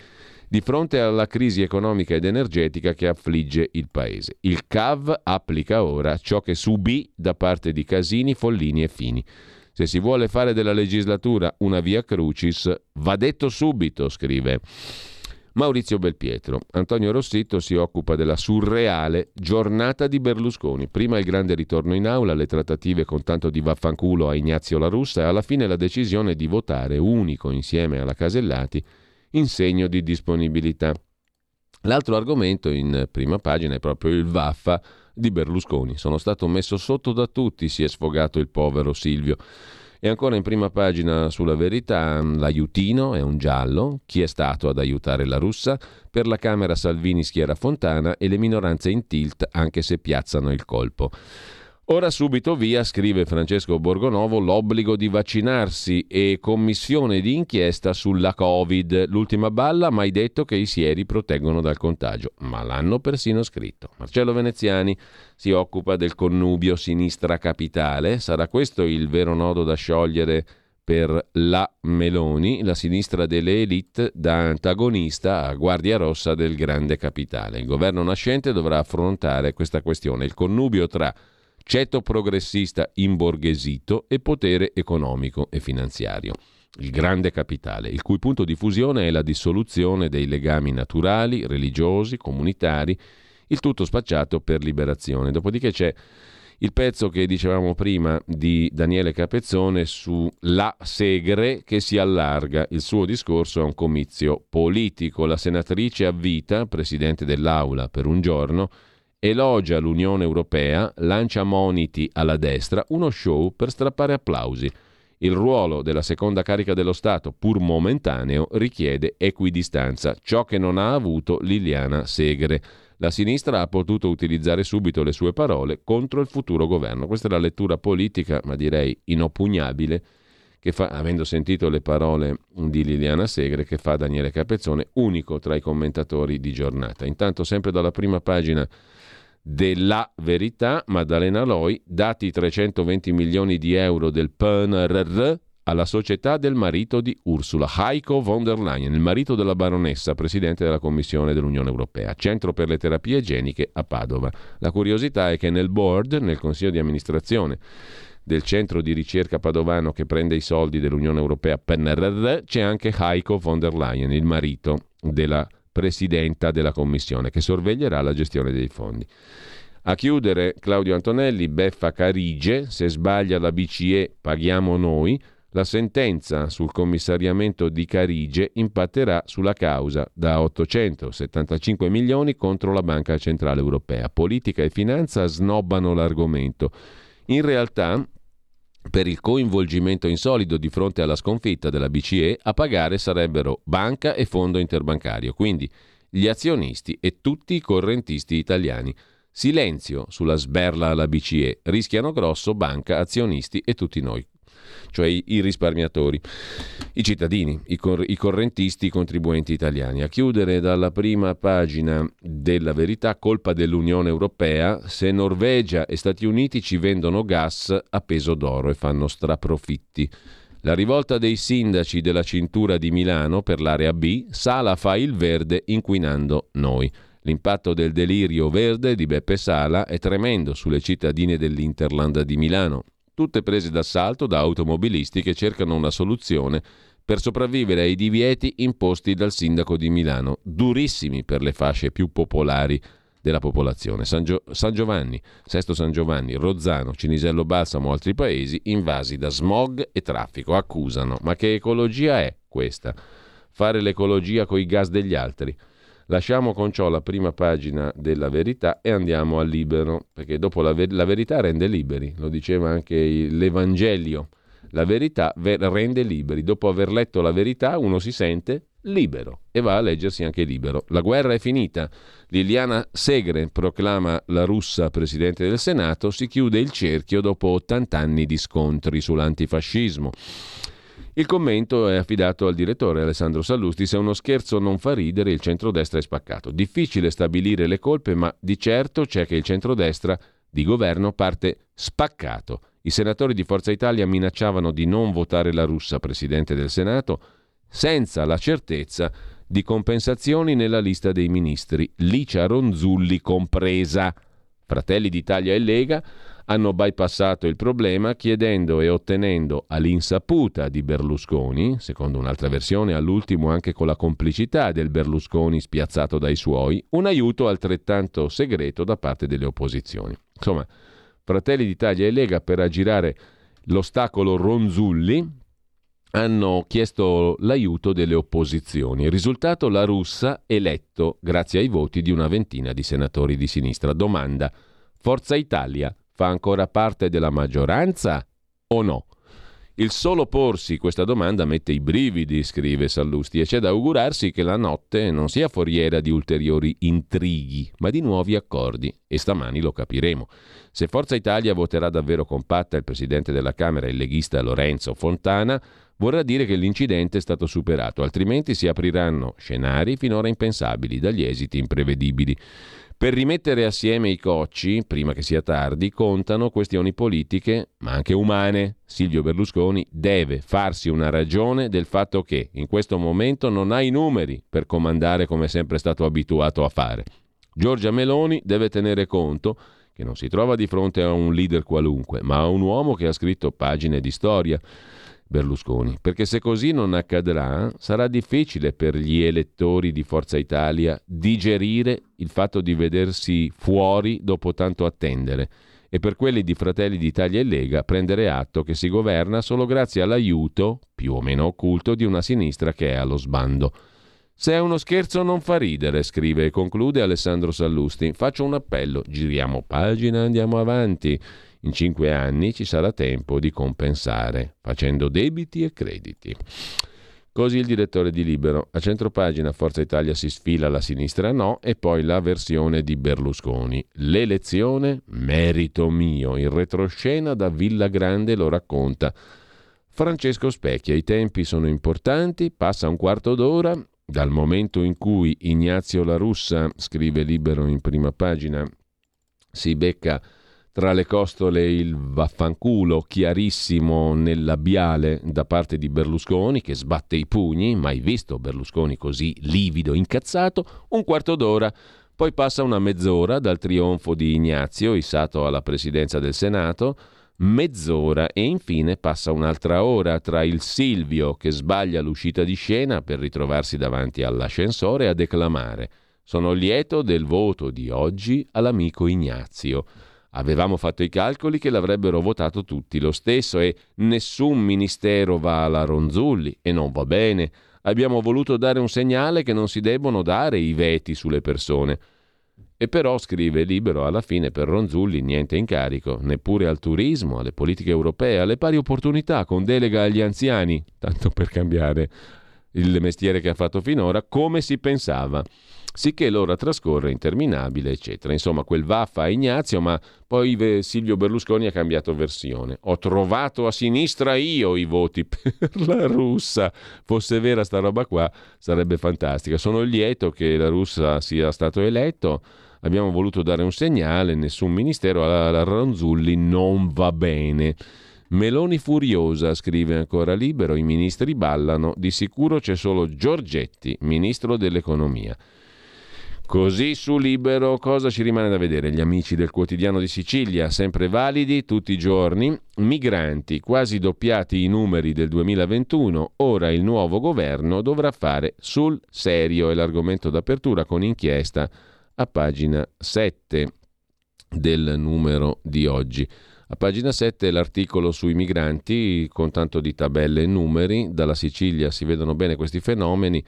di fronte alla crisi economica ed energetica che affligge il paese. Il CAV applica ora ciò che subì da parte di Casini, Follini e Fini. Se si vuole fare della legislatura una via crucis, va detto subito, scrive. Maurizio Belpietro. Antonio Rossitto si occupa della surreale giornata di Berlusconi. Prima il grande ritorno in aula, le trattative con tanto di vaffanculo a Ignazio La Russa e alla fine la decisione di votare unico insieme alla Casellati in segno di disponibilità. L'altro argomento in prima pagina è proprio il Vaffa di Berlusconi. Sono stato messo sotto da tutti, si è sfogato il povero Silvio. E ancora in prima pagina sulla verità, l'aiutino è un giallo, chi è stato ad aiutare la russa? Per la Camera Salvini schiera Fontana e le minoranze in tilt anche se piazzano il colpo. Ora subito via, scrive Francesco Borgonovo, l'obbligo di vaccinarsi e commissione di inchiesta sulla Covid. L'ultima balla mai detto che i sieri proteggono dal contagio, ma l'hanno persino scritto. Marcello Veneziani si occupa del connubio sinistra capitale. Sarà questo il vero nodo da sciogliere per la Meloni, la sinistra delle elite, da antagonista a guardia rossa del grande capitale. Il governo nascente dovrà affrontare questa questione, il connubio tra ceto progressista imborghesito e potere economico e finanziario. Il grande capitale, il cui punto di fusione è la dissoluzione dei legami naturali, religiosi, comunitari, il tutto spacciato per liberazione. Dopodiché c'è il pezzo che dicevamo prima di Daniele Capezzone su La Segre che si allarga. Il suo discorso è un comizio politico. La senatrice a vita, presidente dell'Aula per un giorno, elogia l'Unione Europea, lancia moniti alla destra, uno show per strappare applausi. Il ruolo della seconda carica dello Stato, pur momentaneo, richiede equidistanza, ciò che non ha avuto Liliana Segre. La sinistra ha potuto utilizzare subito le sue parole contro il futuro governo. Questa è la lettura politica, ma direi inoppugnabile, che fa, avendo sentito le parole di Liliana Segre, che fa Daniele Capezzone, unico tra i commentatori di giornata. Intanto, sempre dalla prima pagina della verità, Maddalena Loi, dati 320 milioni di euro del PNRR alla società del marito di Ursula, Heiko von der Leyen, il marito della baronessa, presidente della Commissione dell'Unione Europea, centro per le terapie igieniche a Padova. La curiosità è che nel board, nel consiglio di amministrazione del centro di ricerca padovano che prende i soldi dell'Unione Europea PNRR, c'è anche Heiko von der Leyen, il marito della presidenta della commissione, che sorveglierà la gestione dei fondi. A chiudere Claudio Antonelli, beffa Carige, se sbaglia la BCE paghiamo noi, la sentenza sul commissariamento di Carige impatterà sulla causa da 875 milioni contro la Banca Centrale Europea. Politica e finanza snobbano l'argomento. In realtà, per il coinvolgimento insolido di fronte alla sconfitta della BCE, a pagare sarebbero banca e fondo interbancario, quindi gli azionisti e tutti i correntisti italiani. Silenzio sulla sberla alla BCE, rischiano grosso banca, azionisti e tutti noi, cioè i, risparmiatori, i cittadini, i, cor- i, correntisti, i contribuenti italiani. A chiudere dalla prima pagina della verità, colpa dell'Unione Europea, se Norvegia e Stati Uniti ci vendono gas a peso d'oro e fanno straprofitti. La rivolta dei sindaci della cintura di Milano per l'area B, Sala fa il verde inquinando noi. L'impatto del delirio verde di Beppe Sala è tremendo sulle cittadine dell'Interland di Milano, tutte prese d'assalto da automobilisti che cercano una soluzione per sopravvivere ai divieti imposti dal sindaco di Milano, durissimi per le fasce più popolari della popolazione. San, Gio- San Giovanni, Sesto San Giovanni, Rozzano, Cinisello Balsamo, altri paesi invasi da smog e traffico. Accusano. Ma che ecologia è questa? Fare l'ecologia coi gas degli altri? Lasciamo con ciò la prima pagina della verità e andiamo al libero, perché dopo la, ver- la verità rende liberi, lo diceva anche l'Evangelio. La verità ver- rende liberi. Dopo aver letto la verità uno si sente libero e va a leggersi anche libero. La guerra è finita. Liliana Segre proclama la russa presidente del Senato, si chiude il cerchio dopo 80 anni di scontri sull'antifascismo. Il commento è affidato al direttore Alessandro Sallusti. Se uno scherzo non fa ridere, il centrodestra è spaccato. Difficile stabilire le colpe, ma di certo c'è che il centrodestra di governo parte spaccato. I senatori di Forza Italia minacciavano di non votare la russa presidente del Senato senza la certezza di compensazioni nella lista dei ministri, Licia Ronzulli compresa. Fratelli d'Italia e Lega hanno bypassato il problema chiedendo e ottenendo all'insaputa di Berlusconi, secondo un'altra versione all'ultimo anche con la complicità del Berlusconi spiazzato dai suoi, un aiuto altrettanto segreto da parte delle opposizioni. Insomma, Fratelli d'Italia e Lega per aggirare l'ostacolo Ronzulli hanno chiesto l'aiuto delle opposizioni. Risultato la russa eletto grazie ai voti di una ventina di senatori di sinistra. Domanda: Forza Italia fa ancora parte della maggioranza o no? Il solo porsi questa domanda mette i brividi, scrive Sallusti, e c'è da augurarsi che la notte non sia foriera di ulteriori intrighi, ma di nuovi accordi, e stamani lo capiremo. Se Forza Italia voterà davvero compatta il presidente della Camera, il leghista Lorenzo Fontana, vorrà dire che l'incidente è stato superato, altrimenti si apriranno scenari finora impensabili, dagli esiti imprevedibili. Per rimettere assieme i cocci, prima che sia tardi, contano questioni politiche, ma anche umane. Silvio Berlusconi deve farsi una ragione del fatto che in questo momento non ha i numeri per comandare come è sempre stato abituato a fare. Giorgia Meloni deve tenere conto che non si trova di fronte a un leader qualunque, ma a un uomo che ha scritto pagine di storia Berlusconi, perché se così non accadrà sarà difficile per gli elettori di Forza Italia digerire il fatto di vedersi fuori dopo tanto attendere e per quelli di Fratelli d'Italia e Lega prendere atto che si governa solo grazie all'aiuto, più o meno occulto, di una sinistra che è allo sbando. Se è uno scherzo non fa ridere, scrive e conclude Alessandro Sallusti. Faccio un appello, giriamo pagina, andiamo avanti. In cinque anni ci sarà tempo di compensare, facendo debiti e crediti. Così il direttore di Libero. A centropagina Forza Italia si sfila la sinistra no e poi la versione di Berlusconi. L'elezione, merito mio. In retroscena da Villa Grande lo racconta. Francesco Specchia, i tempi sono importanti, passa un quarto d'ora, dal momento in cui Ignazio La Russa, scrive Libero in prima pagina, si becca tra le costole il vaffanculo chiarissimo nel labiale da parte di Berlusconi che sbatte i pugni, mai visto Berlusconi così livido, incazzato, un quarto d'ora. Poi passa una mezz'ora dal trionfo di Ignazio, issato alla presidenza del Senato, mezz'ora e infine passa un'altra ora tra il Silvio che sbaglia l'uscita di scena per ritrovarsi davanti all'ascensore a declamare. Sono lieto del voto di oggi all'amico Ignazio. Avevamo fatto i calcoli che l'avrebbero votato tutti lo stesso e nessun ministero va alla Ronzulli e non va bene. Abbiamo voluto dare un segnale che non si debbono dare i veti sulle persone. E però, scrive Libero, alla fine per Ronzulli niente incarico, neppure al turismo, alle politiche europee, alle pari opportunità, con delega agli anziani, tanto per cambiare il mestiere che ha fatto finora, come si pensava sicché l'ora trascorre interminabile, eccetera. Insomma, quel vaffa a Ignazio, ma poi Silvio Berlusconi ha cambiato versione. Ho trovato a sinistra io i voti [LAUGHS] per la russa. Fosse vera sta roba qua, sarebbe fantastica. Sono lieto che la russa sia stato eletto. Abbiamo voluto dare un segnale, nessun ministero alla Ronzulli non va bene. Meloni furiosa, scrive ancora Libero, i ministri ballano, di sicuro c'è solo Giorgetti, ministro dell'economia. Così su Libero cosa ci rimane da vedere? Gli amici del quotidiano di Sicilia, sempre validi tutti i giorni, migranti, quasi doppiati i numeri del 2021, ora il nuovo governo dovrà fare sul serio, è l'argomento d'apertura con inchiesta a pagina 7 del numero di oggi. A pagina 7 l'articolo sui migranti con tanto di tabelle e numeri, dalla Sicilia si vedono bene questi fenomeni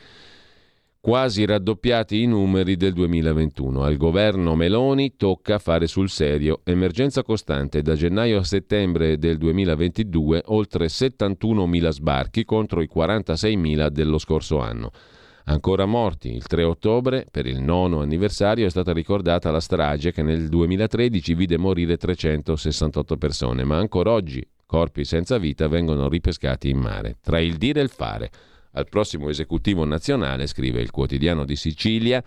quasi raddoppiati i numeri del 2021. Al governo Meloni tocca fare sul serio. Emergenza costante da gennaio a settembre del 2022, oltre 71.000 sbarchi contro i 46.000 dello scorso anno. Ancora morti. Il 3 ottobre, per il nono anniversario, è stata ricordata la strage che nel 2013 vide morire 368 persone, ma ancora oggi corpi senza vita vengono ripescati in mare. Tra il dire e il fare al prossimo esecutivo nazionale, scrive il quotidiano di Sicilia,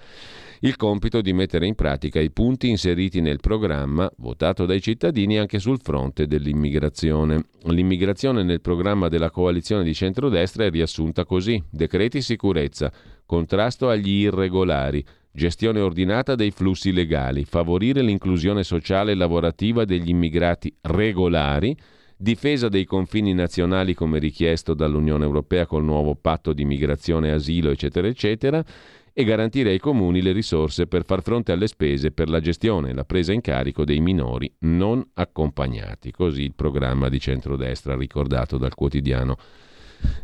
il compito di mettere in pratica i punti inseriti nel programma votato dai cittadini anche sul fronte dell'immigrazione. L'immigrazione nel programma della coalizione di centrodestra è riassunta così: decreti sicurezza, contrasto agli irregolari, gestione ordinata dei flussi legali, favorire l'inclusione sociale e lavorativa degli immigrati regolari, difesa dei confini nazionali come richiesto dall'Unione Europea col nuovo patto di migrazione asilo, eccetera, eccetera, e garantire ai comuni le risorse per far fronte alle spese per la gestione e la presa in carico dei minori non accompagnati. Così il programma di centrodestra ricordato dal quotidiano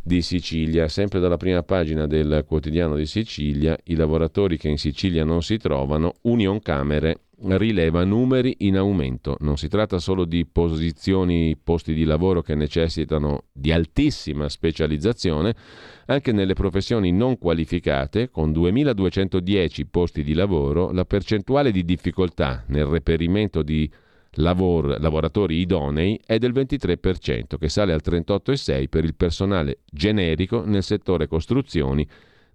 di Sicilia. Sempre dalla prima pagina del quotidiano di Sicilia, i lavoratori che in Sicilia non si trovano, Union Camere rileva numeri in aumento. Non si tratta solo di posizioni, posti di lavoro che necessitano di altissima specializzazione, anche nelle professioni non qualificate, con 2.210 posti di lavoro, la percentuale di difficoltà nel reperimento di lavoro, lavoratori idonei è del 23%, che sale al 38,6% per il personale generico nel settore costruzioni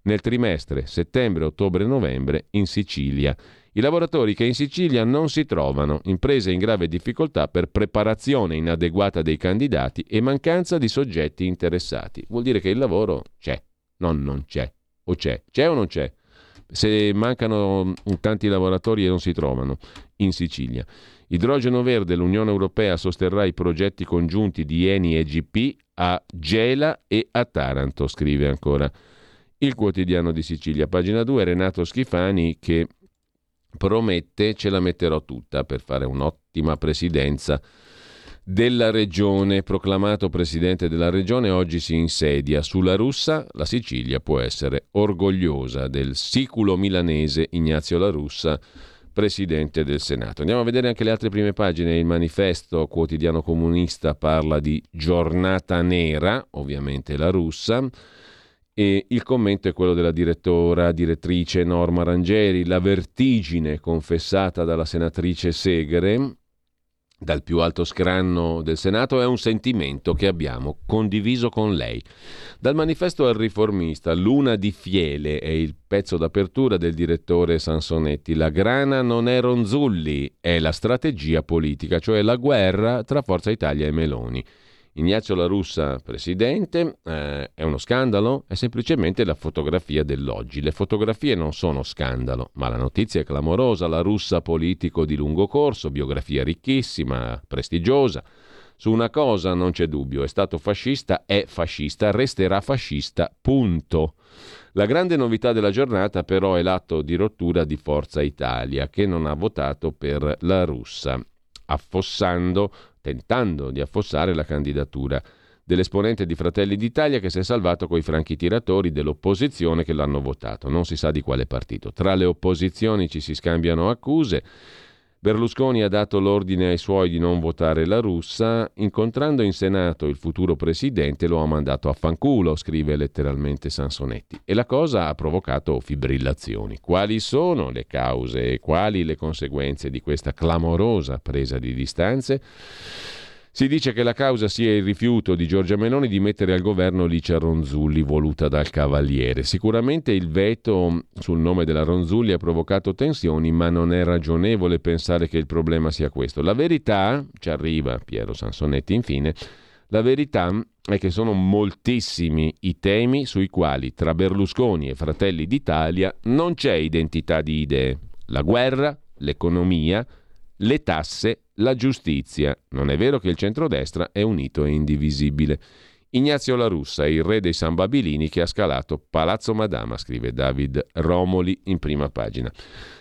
nel trimestre settembre, ottobre, novembre in Sicilia. I lavoratori che in Sicilia non si trovano, imprese in grave difficoltà per preparazione inadeguata dei candidati e mancanza di soggetti interessati. Vuol dire che il lavoro c'è, non non c'è. O c'è? C'è o non c'è? Se mancano tanti lavoratori e non si trovano in Sicilia. Idrogeno verde, l'Unione Europea sosterrà i progetti congiunti di Eni e GP a Gela e a Taranto, scrive ancora il quotidiano di Sicilia. Pagina 2, Renato Schifani che promette ce la metterò tutta per fare un'ottima presidenza della regione. Proclamato presidente della regione, oggi si insedia sulla russa. La Sicilia può essere orgogliosa del siculo milanese Ignazio La Russa, presidente del Senato. Andiamo a vedere anche le altre prime pagine. Il manifesto quotidiano comunista parla di giornata nera, ovviamente la russa. E il commento è quello della direttora, direttrice Norma Rangeri, la vertigine confessata dalla senatrice Segre, dal più alto scranno del Senato è un sentimento che abbiamo condiviso con lei. Dal manifesto al riformista, Luna di Fiele è il pezzo d'apertura del direttore Sansonetti. La grana non è Ronzulli, è la strategia politica, cioè la guerra tra Forza Italia e Meloni. Ignazio La Russa presidente, eh, è uno scandalo? È semplicemente la fotografia dell'oggi. Le fotografie non sono scandalo, ma la notizia è clamorosa. La Russa politico di lungo corso, biografia ricchissima, prestigiosa. Su una cosa non c'è dubbio, è stato fascista, è fascista, resterà fascista, punto. La grande novità della giornata però è l'atto di rottura di Forza Italia, che non ha votato per la russa, affossando tentando di affossare la candidatura dell'esponente di Fratelli d'Italia che si è salvato coi franchi tiratori dell'opposizione che l'hanno votato, non si sa di quale partito. Tra le opposizioni ci si scambiano accuse Berlusconi ha dato l'ordine ai suoi di non votare la russa, incontrando in Senato il futuro presidente lo ha mandato a fanculo, scrive letteralmente Sansonetti. E la cosa ha provocato fibrillazioni. Quali sono le cause e quali le conseguenze di questa clamorosa presa di distanze? Si dice che la causa sia il rifiuto di Giorgia Meloni di mettere al governo Licia Ronzulli, voluta dal Cavaliere. Sicuramente il veto sul nome della Ronzulli ha provocato tensioni, ma non è ragionevole pensare che il problema sia questo. La verità, ci arriva Piero Sansonetti infine, la verità è che sono moltissimi i temi sui quali tra Berlusconi e Fratelli d'Italia non c'è identità di idee. La guerra, l'economia, le tasse, la giustizia. Non è vero che il centrodestra è unito e indivisibile. Ignazio La Russa, il re dei San Babilini che ha scalato Palazzo Madama, scrive David Romoli in prima pagina.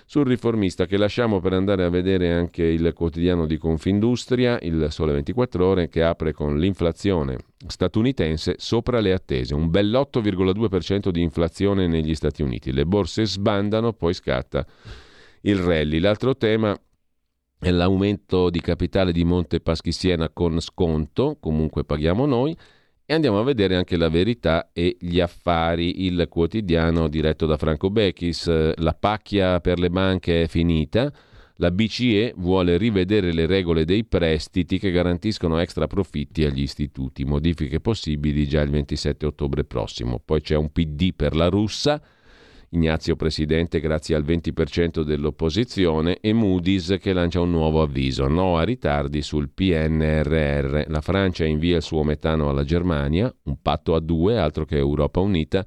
Sul riformista che lasciamo per andare a vedere anche il quotidiano di Confindustria, il Sole 24 ore, che apre con l'inflazione statunitense sopra le attese, un bell'8,2% di inflazione negli Stati Uniti. Le borse sbandano, poi scatta il rally. L'altro tema l'aumento di capitale di Monte Paschi Siena con sconto, comunque paghiamo noi, e andiamo a vedere anche la verità e gli affari, il quotidiano diretto da Franco Becchis, la pacchia per le banche è finita, la BCE vuole rivedere le regole dei prestiti che garantiscono extra profitti agli istituti, modifiche possibili già il 27 ottobre prossimo. Poi c'è un PD per la russa, Ignazio Presidente grazie al 20% dell'opposizione e Moody's che lancia un nuovo avviso, no a ritardi sul PNRR. La Francia invia il suo metano alla Germania, un patto a due, altro che Europa Unita,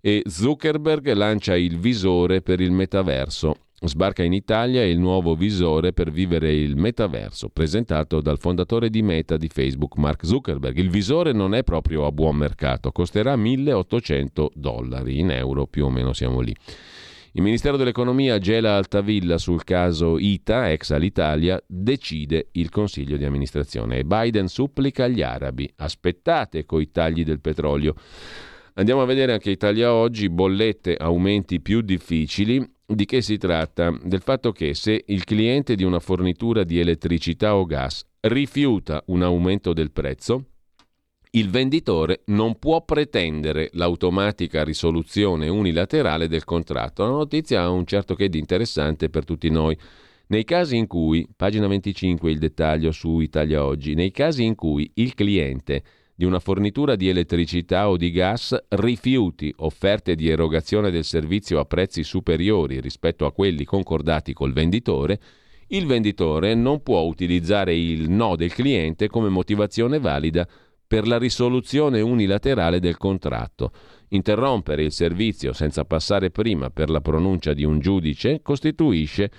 e Zuckerberg lancia il visore per il metaverso. Sbarca in Italia il nuovo visore per vivere il metaverso, presentato dal fondatore di Meta di Facebook, Mark Zuckerberg. Il visore non è proprio a buon mercato, costerà 1800 dollari, in euro più o meno siamo lì. Il Ministero dell'Economia gela Altavilla sul caso ITA, ex Alitalia, decide il Consiglio di amministrazione e Biden supplica agli arabi, aspettate coi tagli del petrolio. Andiamo a vedere anche Italia oggi, bollette, aumenti più difficili, di che si tratta? Del fatto che se il cliente di una fornitura di elettricità o gas rifiuta un aumento del prezzo, il venditore non può pretendere l'automatica risoluzione unilaterale del contratto. La notizia ha un certo che di interessante per tutti noi. Nei casi in cui, pagina 25 il dettaglio su Italia Oggi, nei casi in cui il cliente di una fornitura di elettricità o di gas rifiuti offerte di erogazione del servizio a prezzi superiori rispetto a quelli concordati col venditore, il venditore non può utilizzare il no del cliente come motivazione valida per la risoluzione unilaterale del contratto. Interrompere il servizio senza passare prima per la pronuncia di un giudice costituisce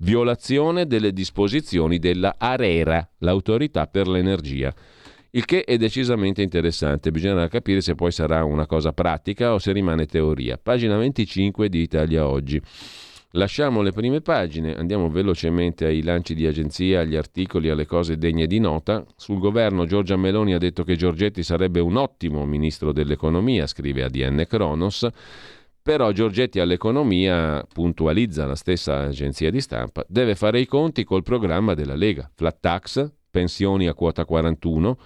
violazione delle disposizioni della ARERA, l'autorità per l'energia. Il che è decisamente interessante, bisognerà capire se poi sarà una cosa pratica o se rimane teoria. Pagina 25 di Italia Oggi. Lasciamo le prime pagine, andiamo velocemente ai lanci di agenzia, agli articoli, alle cose degne di nota. Sul governo Giorgia Meloni ha detto che Giorgetti sarebbe un ottimo ministro dell'economia, scrive ADN Kronos. Però Giorgetti all'economia, puntualizza la stessa agenzia di stampa, deve fare i conti col programma della Lega. Flat tax, pensioni a quota 41,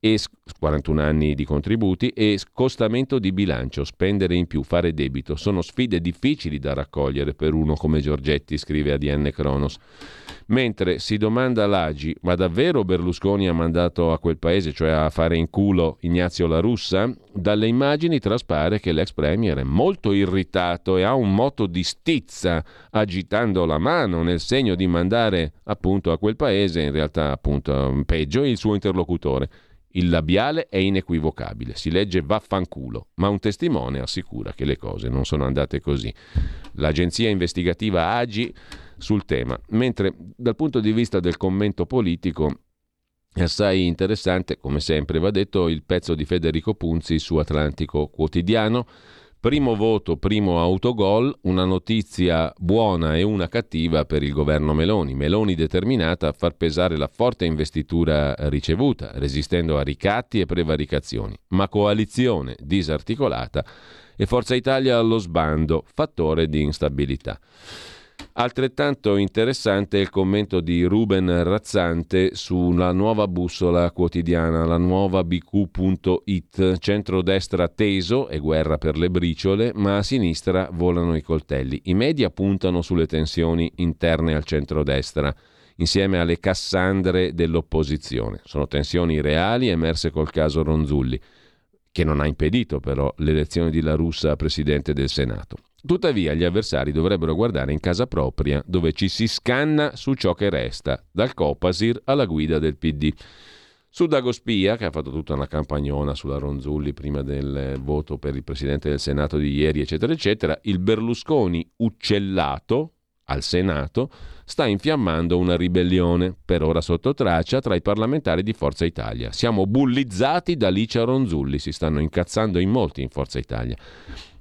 e 41 anni di contributi e scostamento di bilancio, spendere in più, fare debito. Sono sfide difficili da raccogliere per uno come Giorgetti, scrive ADN Kronos. Mentre si domanda l'Agi, ma davvero Berlusconi ha mandato a quel paese, cioè a fare in culo Ignazio La Russa? Dalle immagini traspare che l'ex premier è molto irritato e ha un moto di stizza, agitando la mano nel segno di mandare appunto a quel paese, in realtà appunto peggio, il suo interlocutore. Il labiale è inequivocabile, si legge vaffanculo, ma un testimone assicura che le cose non sono andate così. L'agenzia investigativa Agi sul tema, mentre dal punto di vista del commento politico è assai interessante, come sempre va detto, il pezzo di Federico Punzi su Atlantico Quotidiano Primo voto, primo autogol, una notizia buona e una cattiva per il governo Meloni. Meloni determinata a far pesare la forte investitura ricevuta, resistendo a ricatti e prevaricazioni, ma coalizione disarticolata e Forza Italia allo sbando, fattore di instabilità. Altrettanto interessante è il commento di Ruben Razzante sulla nuova bussola quotidiana, la nuova bq.it, centrodestra teso e guerra per le briciole, ma a sinistra volano i coltelli. I media puntano sulle tensioni interne al centrodestra insieme alle Cassandre dell'opposizione. Sono tensioni reali emerse col caso Ronzulli, che non ha impedito però l'elezione di La Russa a presidente del Senato. Tuttavia gli avversari dovrebbero guardare in casa propria, dove ci si scanna su ciò che resta, dal Copasir alla guida del PD. Su Dagospia, che ha fatto tutta una campagnona sulla Ronzulli prima del voto per il Presidente del Senato di ieri, eccetera, eccetera, il Berlusconi uccellato al Senato sta infiammando una ribellione, per ora sotto traccia, tra i parlamentari di Forza Italia. Siamo bullizzati da Licia Ronzulli, si stanno incazzando in molti in Forza Italia.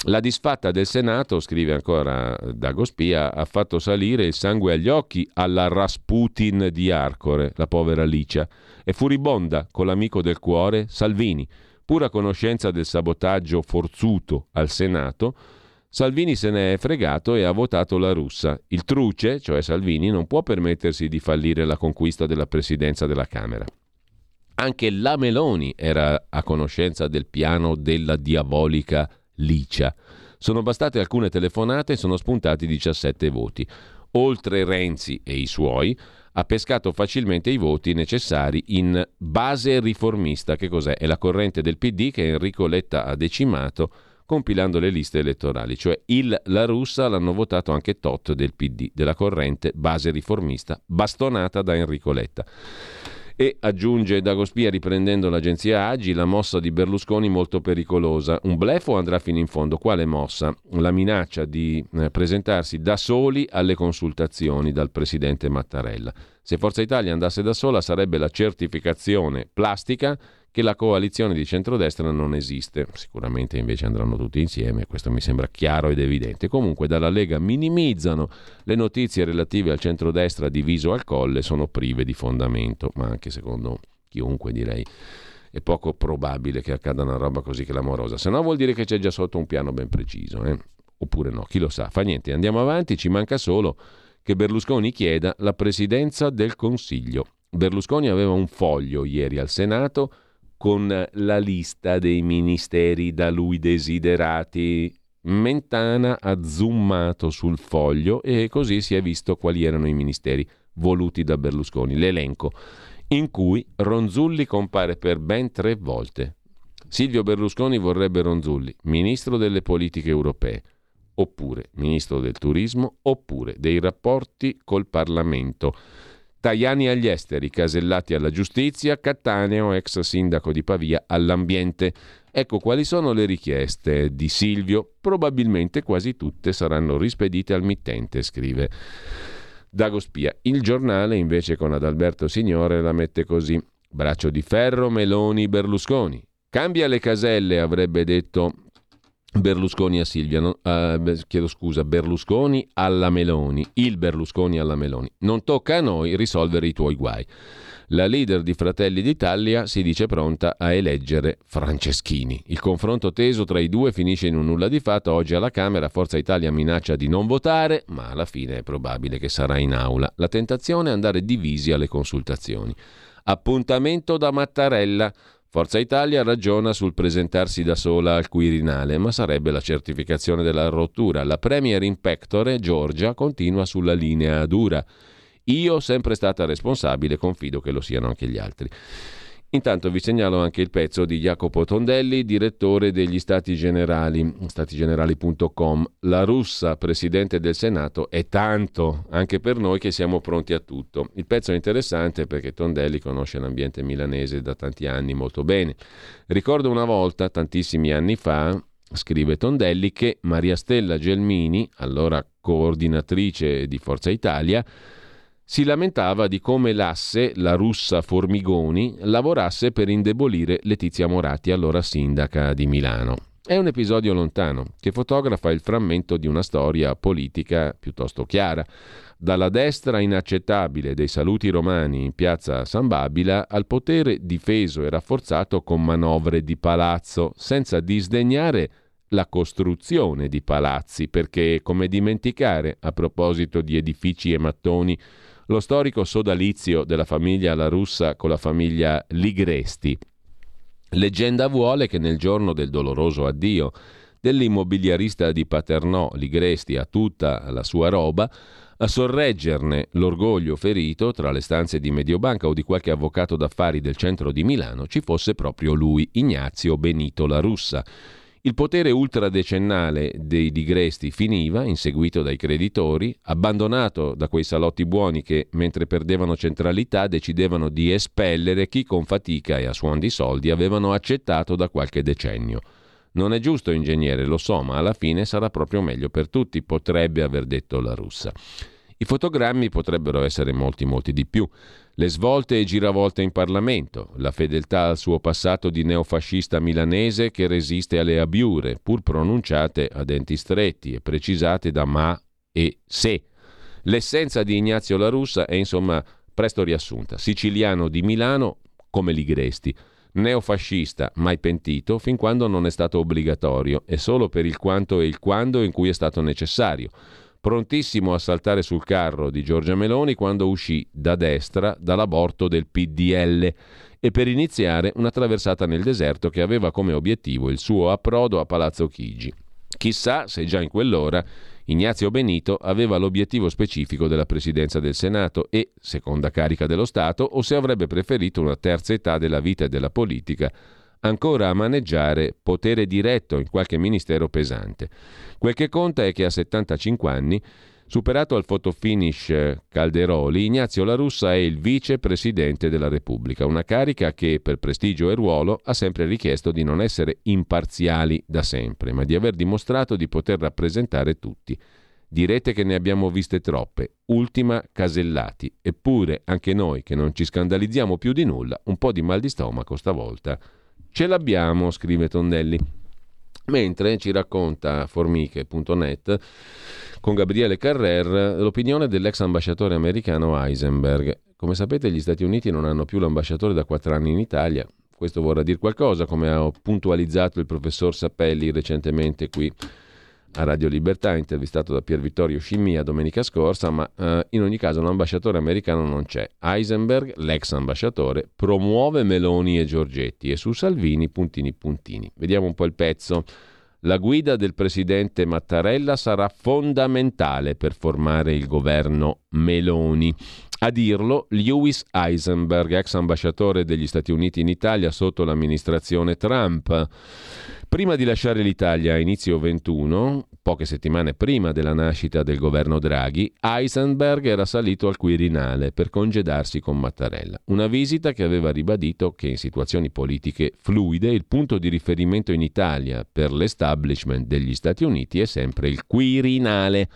La disfatta del Senato, scrive ancora Dagospia, ha fatto salire il sangue agli occhi alla Rasputin di Arcore, la povera Licia. È furibonda con l'amico del cuore, Salvini. Pura conoscenza del sabotaggio forzuto al Senato, Salvini se ne è fregato e ha votato la russa. Il truce, cioè Salvini, non può permettersi di fallire la conquista della presidenza della Camera. Anche la Meloni era a conoscenza del piano della diabolica Licia. Sono bastate alcune telefonate e sono spuntati 17 voti. Oltre Renzi e i suoi, ha pescato facilmente i voti necessari in base riformista. Che cos'è? È la corrente del PD che Enrico Letta ha decimato compilando le liste elettorali, cioè il La Russa l'hanno votato anche tot del PD, della corrente base riformista, bastonata da Enrico Letta. E aggiunge Dagospia riprendendo l'agenzia Agi, la mossa di Berlusconi molto pericolosa. Un blefo andrà fino in fondo. Quale mossa? La minaccia di eh, presentarsi da soli alle consultazioni dal presidente Mattarella. Se Forza Italia andasse da sola sarebbe la certificazione plastica che la coalizione di centrodestra non esiste. Sicuramente invece andranno tutti insieme, questo mi sembra chiaro ed evidente. Comunque dalla Lega minimizzano le notizie relative al centrodestra diviso al colle, sono prive di fondamento, ma anche secondo chiunque direi è poco probabile che accada una roba così clamorosa, se no vuol dire che c'è già sotto un piano ben preciso, eh? oppure no, chi lo sa, fa niente, andiamo avanti, ci manca solo che Berlusconi chieda la presidenza del Consiglio. Berlusconi aveva un foglio ieri al Senato con la lista dei ministeri da lui desiderati. Mentana ha zoomato sul foglio e così si è visto quali erano i ministeri voluti da Berlusconi, l'elenco, in cui Ronzulli compare per ben tre volte. Silvio Berlusconi vorrebbe Ronzulli, ministro delle politiche europee, oppure ministro del turismo, oppure dei rapporti col Parlamento. Tajani agli esteri, Casellati alla giustizia, Cattaneo, ex sindaco di Pavia, all'ambiente. Ecco quali sono le richieste di Silvio. Probabilmente quasi tutte saranno rispedite al mittente, scrive Dagospia. Il giornale invece con Adalberto Signore la mette così. Braccio di ferro, Meloni, Berlusconi. Cambia le caselle, avrebbe detto Berlusconi a Silvia, no, uh, chiedo scusa, Berlusconi alla Meloni, il Berlusconi alla Meloni. Non tocca a noi risolvere i tuoi guai. La leader di Fratelli d'Italia si dice pronta a eleggere Franceschini. Il confronto teso tra i due finisce in un nulla di fatto. Oggi alla Camera Forza Italia minaccia di non votare, ma alla fine è probabile che sarà in aula. La tentazione è andare divisi alle consultazioni. Appuntamento da Mattarella. Forza Italia ragiona sul presentarsi da sola al Quirinale, ma sarebbe la certificazione della rottura. La Premier in pectore, Giorgia, continua sulla linea dura. Io sempre stata responsabile, confido che lo siano anche gli altri. Intanto vi segnalo anche il pezzo di Jacopo Tondelli, direttore degli Stati Generali, statigenerali.com. La russa, presidente del Senato, è tanto anche per noi che siamo pronti a tutto. Il pezzo è interessante perché Tondelli conosce l'ambiente milanese da tanti anni molto bene. Ricordo una volta, tantissimi anni fa, scrive Tondelli, che Maria Stella Gelmini, allora coordinatrice di Forza Italia, si lamentava di come l'asse, la russa Formigoni, lavorasse per indebolire Letizia Moratti, allora sindaca di Milano. È un episodio lontano che fotografa il frammento di una storia politica piuttosto chiara. Dalla destra inaccettabile dei saluti romani in piazza San Babila al potere difeso e rafforzato con manovre di palazzo, senza disdegnare la costruzione di palazzi, perché come dimenticare, a proposito di edifici e mattoni, lo storico sodalizio della famiglia La Russa con la famiglia Ligresti. Leggenda vuole che nel giorno del doloroso addio dell'immobiliarista di Paternò Ligresti a tutta la sua roba, a sorreggerne l'orgoglio ferito tra le stanze di Mediobanca o di qualche avvocato d'affari del centro di Milano ci fosse proprio lui, Ignazio Benito La Russa, il potere ultradecennale dei digresti finiva, inseguito dai creditori, abbandonato da quei salotti buoni che, mentre perdevano centralità, decidevano di espellere chi con fatica e a suon di soldi avevano accettato da qualche decennio. Non è giusto, ingegnere, lo so, ma alla fine sarà proprio meglio per tutti, potrebbe aver detto la russa. I fotogrammi potrebbero essere molti, molti di più le svolte e giravolte in Parlamento, la fedeltà al suo passato di neofascista milanese che resiste alle abiure, pur pronunciate a denti stretti e precisate da ma e se. L'essenza di Ignazio La Russa è insomma presto riassunta. Siciliano di Milano come Ligresti, neofascista mai pentito fin quando non è stato obbligatorio e solo per il quanto e il quando in cui è stato necessario prontissimo a saltare sul carro di Giorgia Meloni quando uscì da destra dall'aborto del PDL e per iniziare una traversata nel deserto che aveva come obiettivo il suo approdo a Palazzo Chigi. Chissà se già in quell'ora Ignazio Benito aveva l'obiettivo specifico della presidenza del Senato e, seconda carica dello Stato, o se avrebbe preferito una terza età della vita e della politica ancora a maneggiare potere diretto in qualche ministero pesante. Quel che conta è che a 75 anni, superato al fotofinish Calderoli, Ignazio La Russa è il vicepresidente della Repubblica, una carica che per prestigio e ruolo ha sempre richiesto di non essere imparziali da sempre, ma di aver dimostrato di poter rappresentare tutti. Direte che ne abbiamo viste troppe, ultima Casellati, eppure anche noi che non ci scandalizziamo più di nulla, un po' di mal di stomaco stavolta Ce l'abbiamo, scrive Tondelli. Mentre ci racconta formiche.net con Gabriele Carrer l'opinione dell'ex ambasciatore americano Heisenberg. Come sapete gli Stati Uniti non hanno più l'ambasciatore da quattro anni in Italia. Questo vorrà dire qualcosa, come ha puntualizzato il professor Sappelli recentemente qui a Radio Libertà, intervistato da Pier Vittorio Scimmia domenica scorsa, ma eh, in ogni caso l'ambasciatore americano non c'è. Heisenberg, l'ex ambasciatore, promuove Meloni e Giorgetti e su Salvini puntini puntini. Vediamo un po' il pezzo. La guida del presidente Mattarella sarà fondamentale per formare il governo Meloni. A dirlo Lewis Eisenberg, ex ambasciatore degli Stati Uniti in Italia sotto l'amministrazione Trump. Prima di lasciare l'Italia a inizio 21, poche settimane prima della nascita del governo Draghi, Heisenberg era salito al Quirinale per congedarsi con Mattarella. Una visita che aveva ribadito che in situazioni politiche fluide il punto di riferimento in Italia per l'establishment degli Stati Uniti è sempre il Quirinale.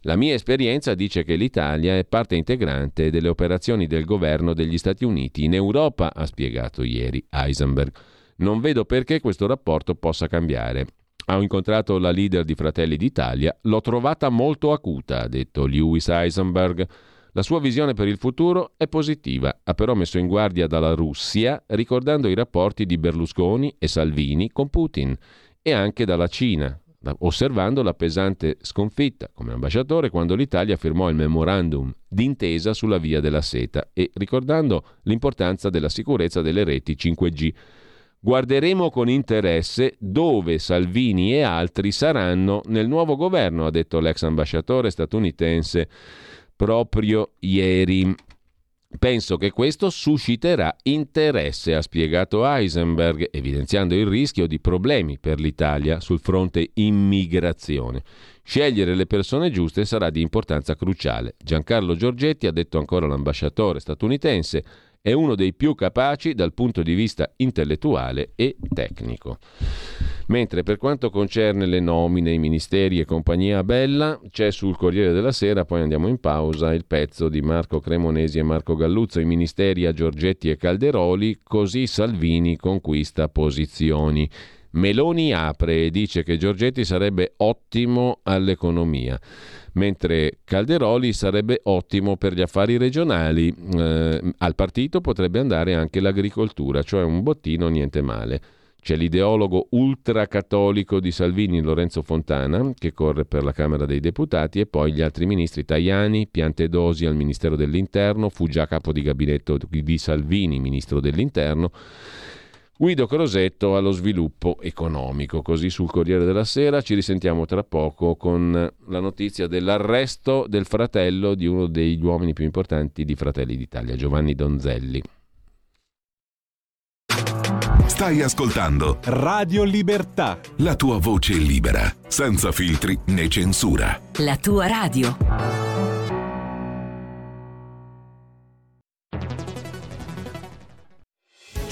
La mia esperienza dice che l'Italia è parte integrante delle operazioni del governo degli Stati Uniti in Europa, ha spiegato ieri Heisenberg. Non vedo perché questo rapporto possa cambiare. Ho incontrato la leader di Fratelli d'Italia, l'ho trovata molto acuta, ha detto Lewis Eisenberg. La sua visione per il futuro è positiva, ha però messo in guardia dalla Russia, ricordando i rapporti di Berlusconi e Salvini con Putin e anche dalla Cina, osservando la pesante sconfitta come ambasciatore quando l'Italia firmò il memorandum d'intesa sulla via della seta e ricordando l'importanza della sicurezza delle reti 5G Guarderemo con interesse dove Salvini e altri saranno nel nuovo governo, ha detto l'ex ambasciatore statunitense proprio ieri. Penso che questo susciterà interesse, ha spiegato Heisenberg, evidenziando il rischio di problemi per l'Italia sul fronte immigrazione. Scegliere le persone giuste sarà di importanza cruciale. Giancarlo Giorgetti, ha detto ancora l'ambasciatore statunitense, è uno dei più capaci dal punto di vista intellettuale e tecnico. Mentre per quanto concerne le nomine, i ministeri e compagnia bella, c'è sul Corriere della Sera, poi andiamo in pausa, il pezzo di Marco Cremonesi e Marco Galluzzo, i ministeri a Giorgetti e Calderoli, così Salvini conquista posizioni. Meloni apre e dice che Giorgetti sarebbe ottimo all'economia mentre Calderoli sarebbe ottimo per gli affari regionali. Eh, al partito potrebbe andare anche l'agricoltura, cioè un bottino niente male. C'è l'ideologo ultracattolico di Salvini, Lorenzo Fontana, che corre per la Camera dei Deputati, e poi gli altri ministri Tajani, Piantedosi al Ministero dell'Interno, fu già capo di gabinetto di Salvini, Ministro dell'Interno, Guido Crosetto allo sviluppo economico. Così sul Corriere della Sera ci risentiamo tra poco con la notizia dell'arresto del fratello di uno degli uomini più importanti di Fratelli d'Italia, Giovanni Donzelli. Stai ascoltando Radio Libertà. La tua voce libera, senza filtri né censura. La tua radio.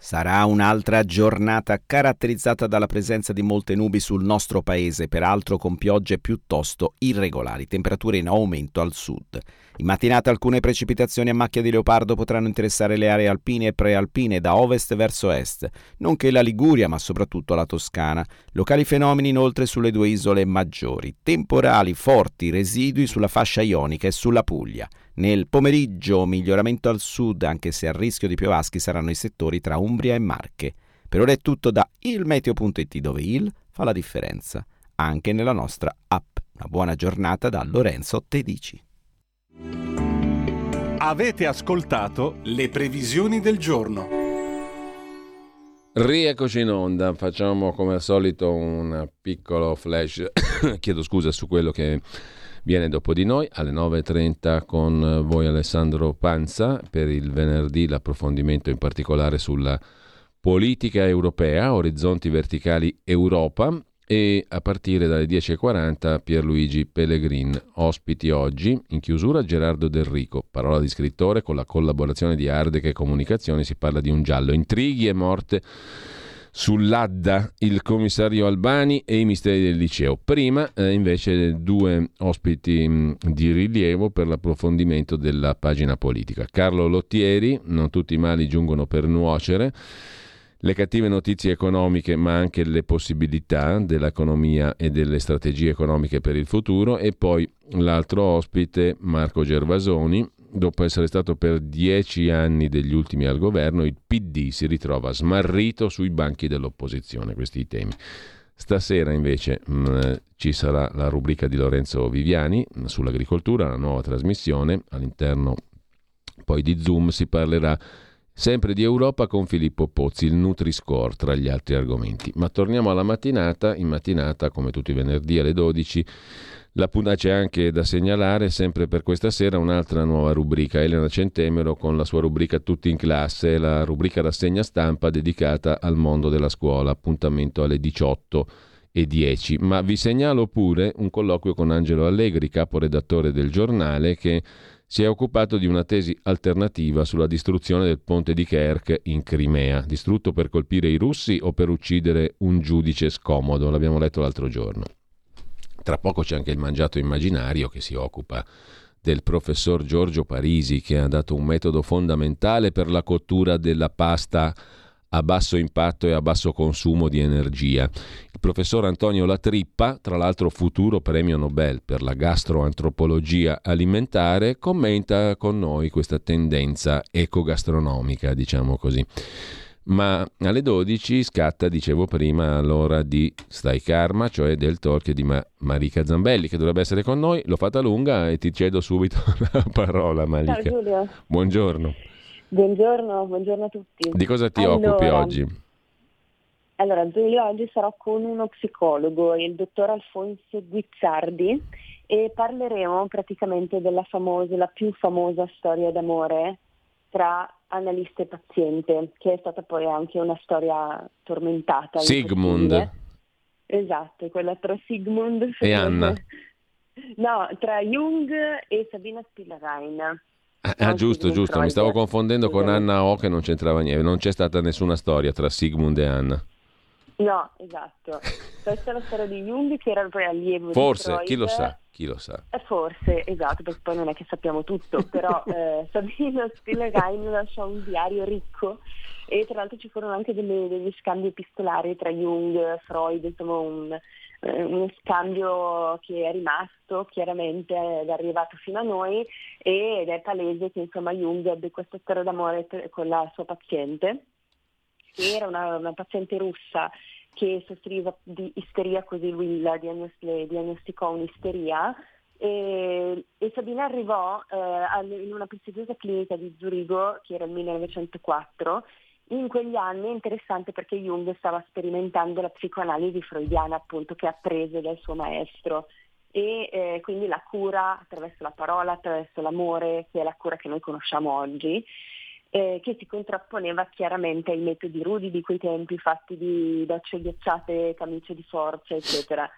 Sarà un'altra giornata caratterizzata dalla presenza di molte nubi sul nostro paese, peraltro con piogge piuttosto irregolari, temperature in aumento al sud. In mattinata alcune precipitazioni a macchia di leopardo potranno interessare le aree alpine e prealpine da ovest verso est, nonché la Liguria, ma soprattutto la Toscana. Locali fenomeni inoltre sulle due isole maggiori. Temporali forti residui sulla fascia ionica e sulla Puglia. Nel pomeriggio miglioramento al sud, anche se a rischio di piovaschi saranno i settori tra Umbria e Marche. Per ora è tutto da ilmeteo.it dove il fa la differenza, anche nella nostra app. Una buona giornata da Lorenzo Tedici. Avete ascoltato le previsioni del giorno. Rieccoci in onda, facciamo come al solito un piccolo flash, [COUGHS] chiedo scusa su quello che viene dopo di noi. Alle 9.30 con voi Alessandro Panza per il venerdì l'approfondimento in particolare sulla politica europea, orizzonti verticali Europa e a partire dalle 10.40 Pierluigi Pellegrin. Ospiti oggi, in chiusura Gerardo Del Rico, parola di scrittore con la collaborazione di Ardeche Comunicazioni, si parla di un giallo, intrighi e morte sull'Adda, il commissario Albani e i misteri del liceo. Prima eh, invece due ospiti mh, di rilievo per l'approfondimento della pagina politica. Carlo Lottieri, non tutti i mali giungono per nuocere, le cattive notizie economiche ma anche le possibilità dell'economia e delle strategie economiche per il futuro e poi l'altro ospite Marco Gervasoni, dopo essere stato per dieci anni degli ultimi al governo, il PD si ritrova smarrito sui banchi dell'opposizione, questi temi. Stasera invece mh, mm, ci sarà la rubrica di Lorenzo Viviani mh, sull'agricoltura, la nuova trasmissione, all'interno poi di Zoom si parlerà sempre di Europa con Filippo Pozzi, il Nutri-Score tra gli altri argomenti. Ma torniamo alla mattinata, in mattinata come tutti i venerdì alle 12 la punta c'è anche da segnalare, sempre per questa sera, un'altra nuova rubrica. Elena Centemero con la sua rubrica Tutti in classe, la rubrica rassegna stampa dedicata al mondo della scuola. Appuntamento alle 18 e 10. Ma vi segnalo pure un colloquio con Angelo Allegri, caporedattore del giornale, che si è occupato di una tesi alternativa sulla distruzione del ponte di Kerch in Crimea, distrutto per colpire i russi o per uccidere un giudice scomodo, l'abbiamo letto l'altro giorno. Tra poco c'è anche il mangiato immaginario che si occupa del professor Giorgio Parisi che ha dato un metodo fondamentale per la cottura della pasta a basso impatto e a basso consumo di energia. Il professor Antonio Latrippa, tra l'altro futuro premio Nobel per la gastroantropologia alimentare, commenta con noi questa tendenza ecogastronomica, diciamo così. Ma alle 12 scatta, dicevo prima, l'ora di Stai Karma, cioè del talk di Ma- Marica Zambelli, che dovrebbe essere con noi. L'ho fatta lunga e ti cedo subito [LAUGHS] la parola, Marica. Ciao Giulio. Buongiorno. Buongiorno, buongiorno a tutti. Di cosa ti allora, occupi oggi? Allora, Giulio, oggi sarò con uno psicologo, il dottor Alfonso Guizzardi, e parleremo praticamente della famosa, la più famosa storia d'amore tra analista e paziente, che è stata poi anche una storia tormentata. Sigmund. Esatto, quella tra Sigmund e Anna. [LAUGHS] No, tra Jung e Sabina Spielrein. Ah, giusto, giusto, mi stavo confondendo con Anna O che non c'entrava niente, non c'è stata nessuna storia tra Sigmund e Anna. No, esatto. Questa è la storia di Jung che era poi allievo Forse, di Freud. chi lo sa, chi lo sa. Eh, forse, esatto, perché poi non è che sappiamo tutto, però [LAUGHS] eh, Sabina Spielrein [LAUGHS] lasciò un diario ricco e tra l'altro ci furono anche delle, degli scambi epistolari tra Jung, Freud, insomma un, eh, uno scambio che è rimasto chiaramente ed è arrivato fino a noi ed è palese che insomma Jung ebbe questa storia d'amore con la sua paziente che era una, una paziente russa che soffriva di isteria, così lui la diagnosticò un'isteria e, e Sabina arrivò eh, in una prestigiosa clinica di Zurigo, che era il 1904, in quegli anni è interessante perché Jung stava sperimentando la psicoanalisi freudiana appunto che ha preso dal suo maestro e eh, quindi la cura attraverso la parola, attraverso l'amore, che è la cura che noi conosciamo oggi, eh, che si contrapponeva chiaramente ai metodi rudi di quei tempi fatti di docce ghiacciate, camicie di forza, eccetera.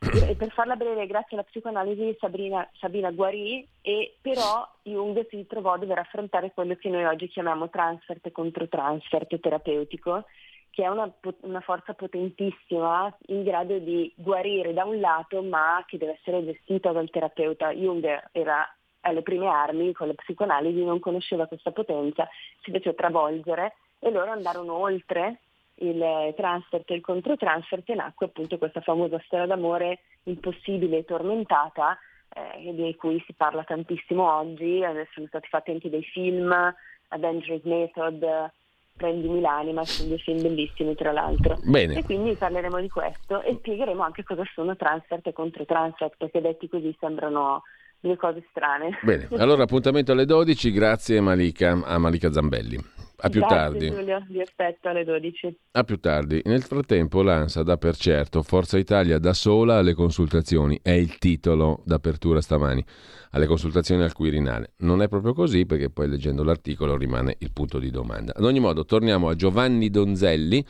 E per farla breve, grazie alla psicoanalisi Sabrina, Sabina guarì e però Jung si trovò a dover affrontare quello che noi oggi chiamiamo transfert e controtransfert terapeutico, che è una, una, forza potentissima in grado di guarire da un lato ma che deve essere gestita dal terapeuta. Jung era alle prime armi con la psicoanalisi, non conosceva questa potenza, si fece travolgere e loro andarono oltre il transfert e il controtransfert e nacque appunto questa famosa storia d'amore impossibile e tormentata eh, di cui si parla tantissimo oggi, adesso sono stati fatti anche dei film, A Dangerous Method, Prendimi l'anima, sono due film bellissimi tra l'altro. Bene. E quindi parleremo di questo e spiegheremo anche cosa sono transfert e controtransfert, perché detti così sembrano due cose strane. Bene, allora appuntamento alle 12, grazie Malika, a Malika Zambelli. A più Grazie, tardi. Giulio, vi aspetto alle 12. A più tardi. Nel frattempo l'ANSA dà per certo Forza Italia da sola alle consultazioni, è il titolo d'apertura stamani, alle consultazioni al Quirinale. Non è proprio così perché poi leggendo l'articolo rimane il punto di domanda. Ad ogni modo torniamo a Giovanni Donzelli,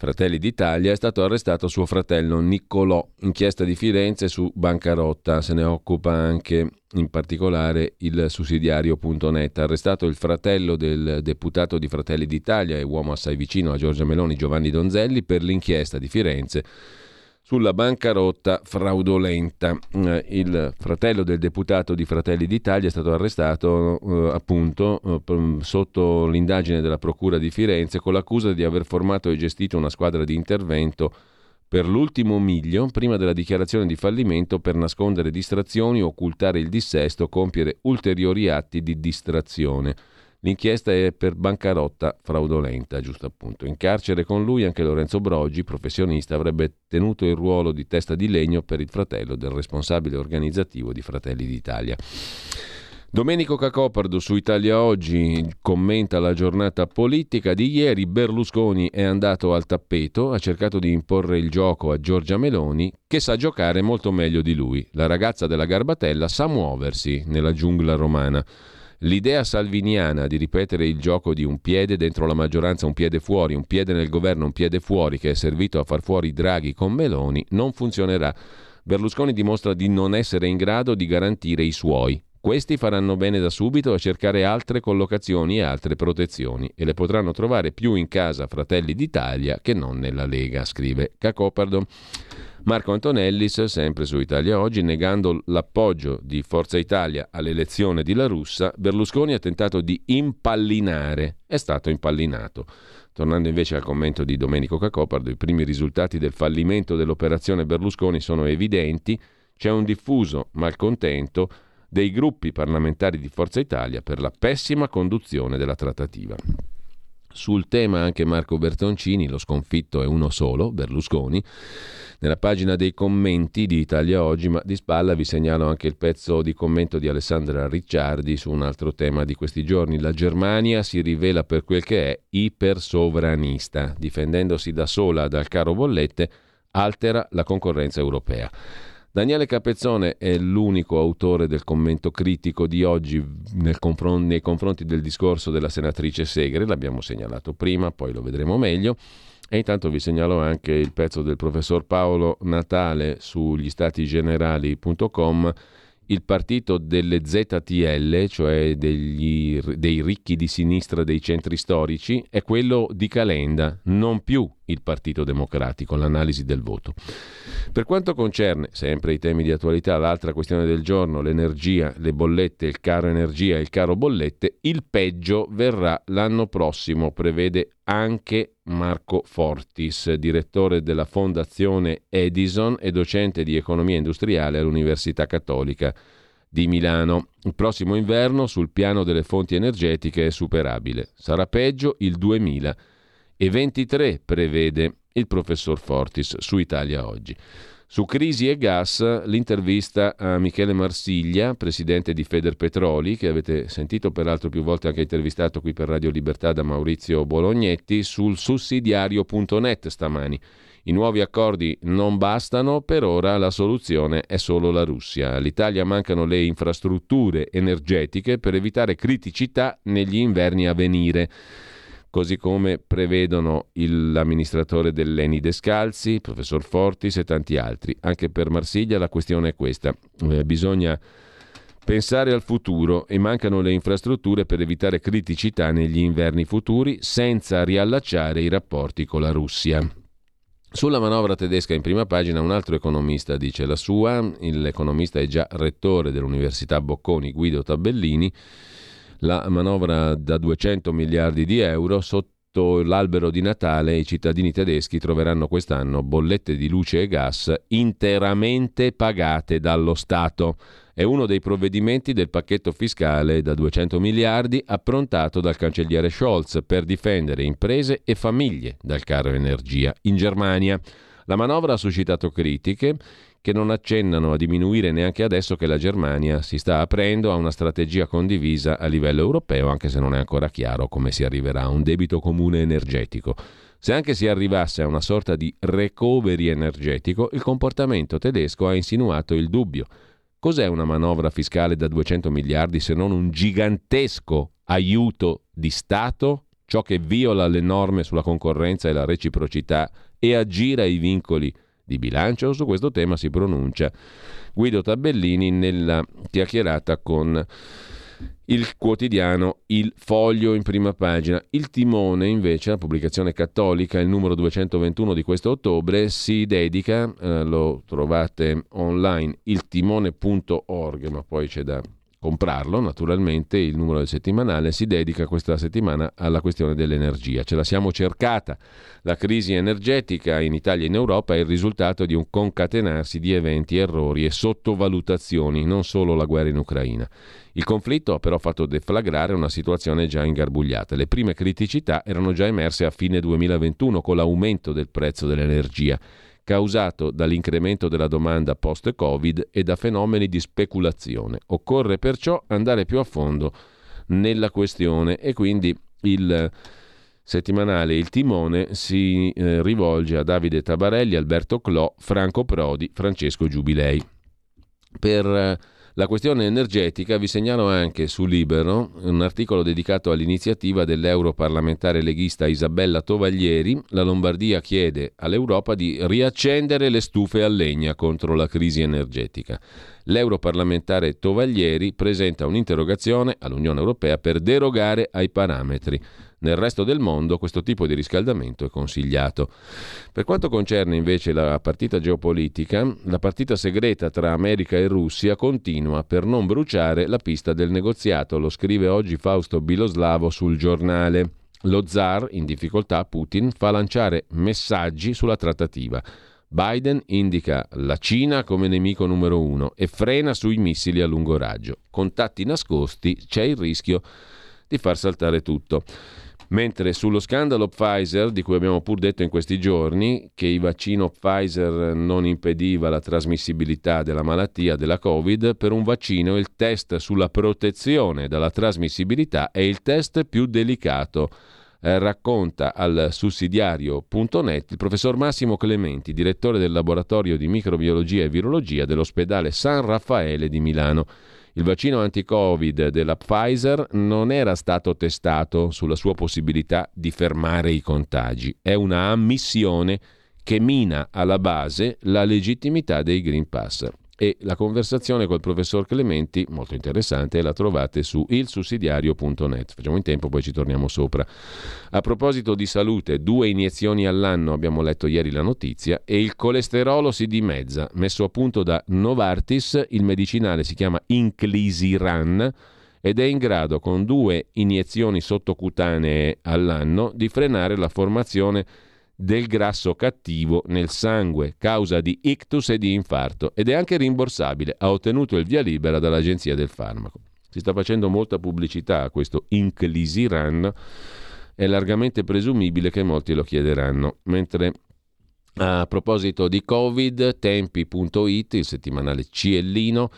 Fratelli d'Italia, è stato arrestato suo fratello Niccolò, inchiesta di Firenze su bancarotta, se ne occupa anche in particolare il sussidiario.net. Arrestato il fratello del deputato di Fratelli d'Italia e uomo assai vicino a Giorgia Meloni, Giovanni Donzelli, per l'inchiesta di Firenze sulla bancarotta fraudolenta. Eh, il fratello del deputato di Fratelli d'Italia è stato arrestato eh, appunto eh, sotto l'indagine della Procura di Firenze con l'accusa di aver formato e gestito una squadra di intervento per l'ultimo miglio prima della dichiarazione di fallimento per nascondere distrazioni, occultare il dissesto, compiere ulteriori atti di distrazione. L'inchiesta è per bancarotta fraudolenta, giusto appunto. In carcere con lui anche Lorenzo Brogi, professionista, avrebbe tenuto il ruolo di testa di legno per il fratello del responsabile organizzativo di Fratelli d'Italia. Domenico Cacopardo su Italia Oggi commenta la giornata politica di ieri. Berlusconi è andato al tappeto, ha cercato di imporre il gioco a Giorgia Meloni, che sa giocare molto meglio di lui. La ragazza della Garbatella sa muoversi nella giungla romana. L'idea salviniana di ripetere il gioco di un piede dentro la maggioranza, un piede fuori, un piede nel governo, un piede fuori, che è servito a far fuori Draghi con Meloni, non funzionerà. Berlusconi dimostra di non essere in grado di garantire i suoi. Questi faranno bene da subito a cercare altre collocazioni e altre protezioni e le potranno trovare più in casa Fratelli d'Italia che non nella Lega, scrive Cacopardo. Marco Antonellis, sempre su Italia Oggi, negando l'appoggio di Forza Italia all'elezione di La Russa, Berlusconi ha tentato di impallinare, è stato impallinato. Tornando invece al commento di Domenico Cacopardo, i primi risultati del fallimento dell'operazione Berlusconi sono evidenti, c'è un diffuso malcontento dei gruppi parlamentari di Forza Italia per la pessima conduzione della trattativa. Sul tema anche Marco Bertoncini, lo sconfitto è uno solo, Berlusconi. Nella pagina dei commenti di Italia Oggi, ma di spalla vi segnalo anche il pezzo di commento di Alessandra Ricciardi su un altro tema di questi giorni. La Germania si rivela per quel che è ipersovranista, difendendosi da sola dal caro bollette, altera la concorrenza europea. Daniele Capezzone è l'unico autore del commento critico di oggi confron- nei confronti del discorso della senatrice Segre, l'abbiamo segnalato prima, poi lo vedremo meglio. E intanto vi segnalo anche il pezzo del professor Paolo Natale sugli statigenerali.com il partito delle ZTL, cioè degli, dei ricchi di sinistra dei centri storici, è quello di Calenda, non più il Partito Democratico, l'analisi del voto. Per quanto concerne sempre i temi di attualità, l'altra questione del giorno, l'energia, le bollette, il caro energia e il caro bollette, il peggio verrà l'anno prossimo, prevede anche Marco Fortis, direttore della Fondazione Edison e docente di economia industriale all'Università Cattolica di Milano. Il prossimo inverno sul piano delle fonti energetiche è superabile. Sarà peggio il 2023, prevede il professor Fortis su Italia Oggi. Su crisi e gas, l'intervista a Michele Marsiglia, presidente di Federpetroli, che avete sentito peraltro più volte anche intervistato qui per Radio Libertà da Maurizio Bolognetti, sul sussidiario.net stamani. I nuovi accordi non bastano, per ora la soluzione è solo la Russia. All'Italia mancano le infrastrutture energetiche per evitare criticità negli inverni a venire così come prevedono il, l'amministratore dell'Eni Descalzi, il professor Fortis e tanti altri. Anche per Marsiglia la questione è questa. Eh, bisogna pensare al futuro e mancano le infrastrutture per evitare criticità negli inverni futuri senza riallacciare i rapporti con la Russia. Sulla manovra tedesca in prima pagina un altro economista dice la sua, l'economista è già rettore dell'Università Bocconi Guido Tabellini, la manovra da 200 miliardi di euro sotto l'albero di Natale i cittadini tedeschi troveranno quest'anno bollette di luce e gas interamente pagate dallo Stato. È uno dei provvedimenti del pacchetto fiscale da 200 miliardi approntato dal cancelliere Scholz per difendere imprese e famiglie dal caro energia in Germania. La manovra ha suscitato critiche che non accennano a diminuire neanche adesso che la Germania si sta aprendo a una strategia condivisa a livello europeo, anche se non è ancora chiaro come si arriverà a un debito comune energetico. Se anche si arrivasse a una sorta di recovery energetico, il comportamento tedesco ha insinuato il dubbio. Cos'è una manovra fiscale da 200 miliardi se non un gigantesco aiuto di Stato, ciò che viola le norme sulla concorrenza e la reciprocità e aggira i vincoli di bilancio. Su questo tema si pronuncia Guido Tabellini nella chiacchierata con il quotidiano Il Foglio in prima pagina. Il Timone, invece, la pubblicazione cattolica, il numero 221 di questo ottobre, si dedica, eh, lo trovate online, iltimone.org, ma poi c'è da comprarlo, naturalmente il numero del settimanale si dedica questa settimana alla questione dell'energia. Ce la siamo cercata. La crisi energetica in Italia e in Europa è il risultato di un concatenarsi di eventi, errori e sottovalutazioni, non solo la guerra in Ucraina. Il conflitto ha però fatto deflagrare una situazione già ingarbugliata. Le prime criticità erano già emerse a fine 2021 con l'aumento del prezzo dell'energia causato dall'incremento della domanda post-Covid e da fenomeni di speculazione. Occorre perciò andare più a fondo nella questione e quindi il settimanale Il Timone si eh, rivolge a Davide Tabarelli, Alberto Clò, Franco Prodi, Francesco Giubilei. Per eh, La questione energetica vi segnalo anche su Libero un articolo dedicato all'iniziativa dell'europarlamentare leghista Isabella Tovaglieri. La Lombardia chiede all'Europa di riaccendere le stufe a legna contro la crisi energetica. L'europarlamentare Tovaglieri presenta un'interrogazione all'Unione Europea per derogare ai parametri. Nel resto del mondo questo tipo di riscaldamento è consigliato. Per quanto concerne invece la partita geopolitica, la partita segreta tra America e Russia continua per non bruciare la pista del negoziato, lo scrive oggi Fausto Biloslavo sul giornale. Lo zar, in difficoltà Putin, fa lanciare messaggi sulla trattativa. Biden indica la Cina come nemico numero uno e frena sui missili a lungo raggio. Contatti nascosti, c'è il rischio di far saltare tutto. Mentre sullo scandalo Pfizer, di cui abbiamo pur detto in questi giorni, che il vaccino Pfizer non impediva la trasmissibilità della malattia della Covid, per un vaccino il test sulla protezione dalla trasmissibilità è il test più delicato. Eh, racconta al sussidiario.net il professor Massimo Clementi, direttore del laboratorio di microbiologia e virologia dell'ospedale San Raffaele di Milano. Il vaccino anti-Covid della Pfizer non era stato testato sulla sua possibilità di fermare i contagi. È una ammissione che mina alla base la legittimità dei Green Pass e la conversazione col professor Clementi, molto interessante, la trovate su ilsussidiario.net. Facciamo in tempo, poi ci torniamo sopra. A proposito di salute, due iniezioni all'anno, abbiamo letto ieri la notizia, e il colesterolo si dimezza. Messo a punto da Novartis, il medicinale si chiama Inclisiran ed è in grado, con due iniezioni sottocutanee all'anno, di frenare la formazione del grasso cattivo nel sangue, causa di ictus e di infarto, ed è anche rimborsabile. Ha ottenuto il via libera dall'Agenzia del Farmaco. Si sta facendo molta pubblicità a questo Inclisiran, è largamente presumibile che molti lo chiederanno. Mentre a proposito di Covid, tempi.it, il settimanale Ciellino,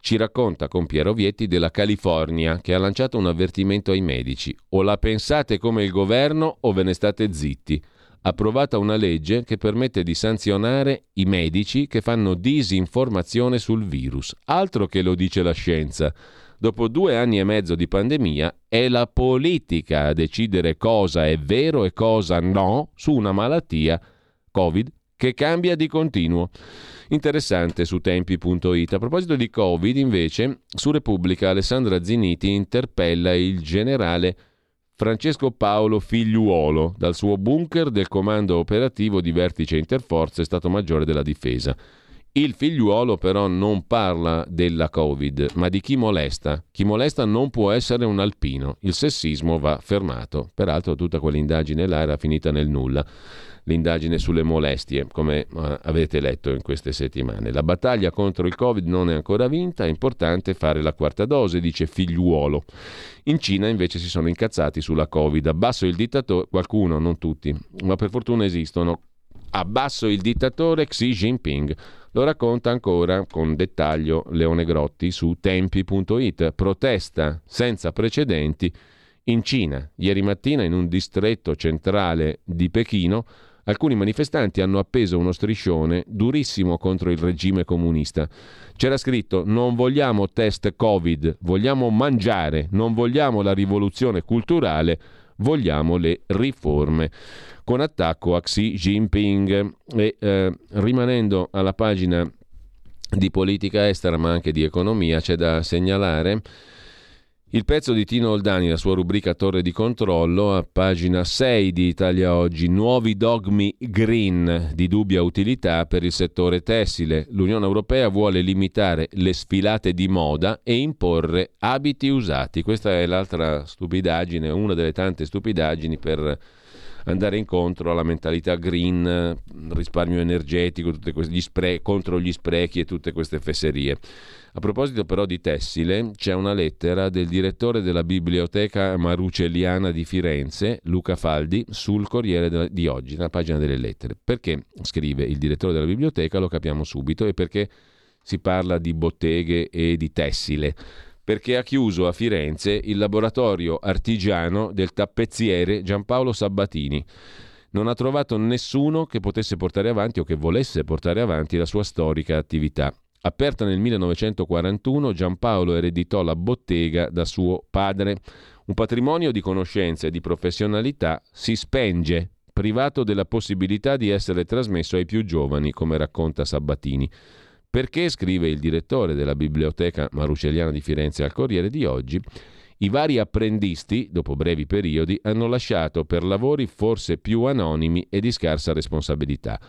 ci racconta con Piero Vietti della California che ha lanciato un avvertimento ai medici. O la pensate come il governo o ve ne state zitti approvata una legge che permette di sanzionare i medici che fanno disinformazione sul virus. Altro che lo dice la scienza. Dopo due anni e mezzo di pandemia è la politica a decidere cosa è vero e cosa no su una malattia Covid che cambia di continuo. Interessante su tempi.it. A proposito di Covid, invece, su Repubblica Alessandra Ziniti interpella il generale Francesco Paolo Figliuolo, dal suo bunker del comando operativo di vertice interforze Stato Maggiore della Difesa. Il figliuolo però non parla della Covid, ma di chi molesta. Chi molesta non può essere un alpino. Il sessismo va fermato. Peraltro tutta quell'indagine là era finita nel nulla l'indagine sulle molestie, come eh, avete letto in queste settimane. La battaglia contro il Covid non è ancora vinta, è importante fare la quarta dose, dice Figliuolo. In Cina invece si sono incazzati sulla Covid. Abbasso il dittatore, qualcuno, non tutti, ma per fortuna esistono. Abbasso il dittatore Xi Jinping. Lo racconta ancora con dettaglio Leone Grotti su tempi.it. Protesta senza precedenti in Cina. Ieri mattina in un distretto centrale di Pechino alcuni manifestanti hanno appeso uno striscione durissimo contro il regime comunista. C'era scritto non vogliamo test Covid, vogliamo mangiare, non vogliamo la rivoluzione culturale, vogliamo le riforme. Con attacco a Xi Jinping e eh, rimanendo alla pagina di politica estera ma anche di economia c'è da segnalare il pezzo di Tino Oldani, la sua rubrica Torre di controllo, a pagina 6 di Italia Oggi, nuovi dogmi green di dubbia utilità per il settore tessile. L'Unione Europea vuole limitare le sfilate di moda e imporre abiti usati. Questa è l'altra stupidaggine, una delle tante stupidaggini per andare incontro alla mentalità green, risparmio energetico, gli spre- contro gli sprechi e tutte queste fesserie. A proposito però di tessile, c'è una lettera del direttore della biblioteca marucelliana di Firenze, Luca Faldi, sul Corriere di oggi, nella pagina delle lettere. Perché scrive il direttore della biblioteca, lo capiamo subito, e perché si parla di botteghe e di tessile perché ha chiuso a Firenze il laboratorio artigiano del tappezziere Giampaolo Sabbatini. Non ha trovato nessuno che potesse portare avanti o che volesse portare avanti la sua storica attività Aperta nel 1941, Giampaolo ereditò la bottega da suo padre. Un patrimonio di conoscenze e di professionalità si spenge, privato della possibilità di essere trasmesso ai più giovani, come racconta Sabatini. Perché, scrive il direttore della Biblioteca Marucelliana di Firenze al Corriere di oggi, i vari apprendisti, dopo brevi periodi, hanno lasciato per lavori forse più anonimi e di scarsa responsabilità.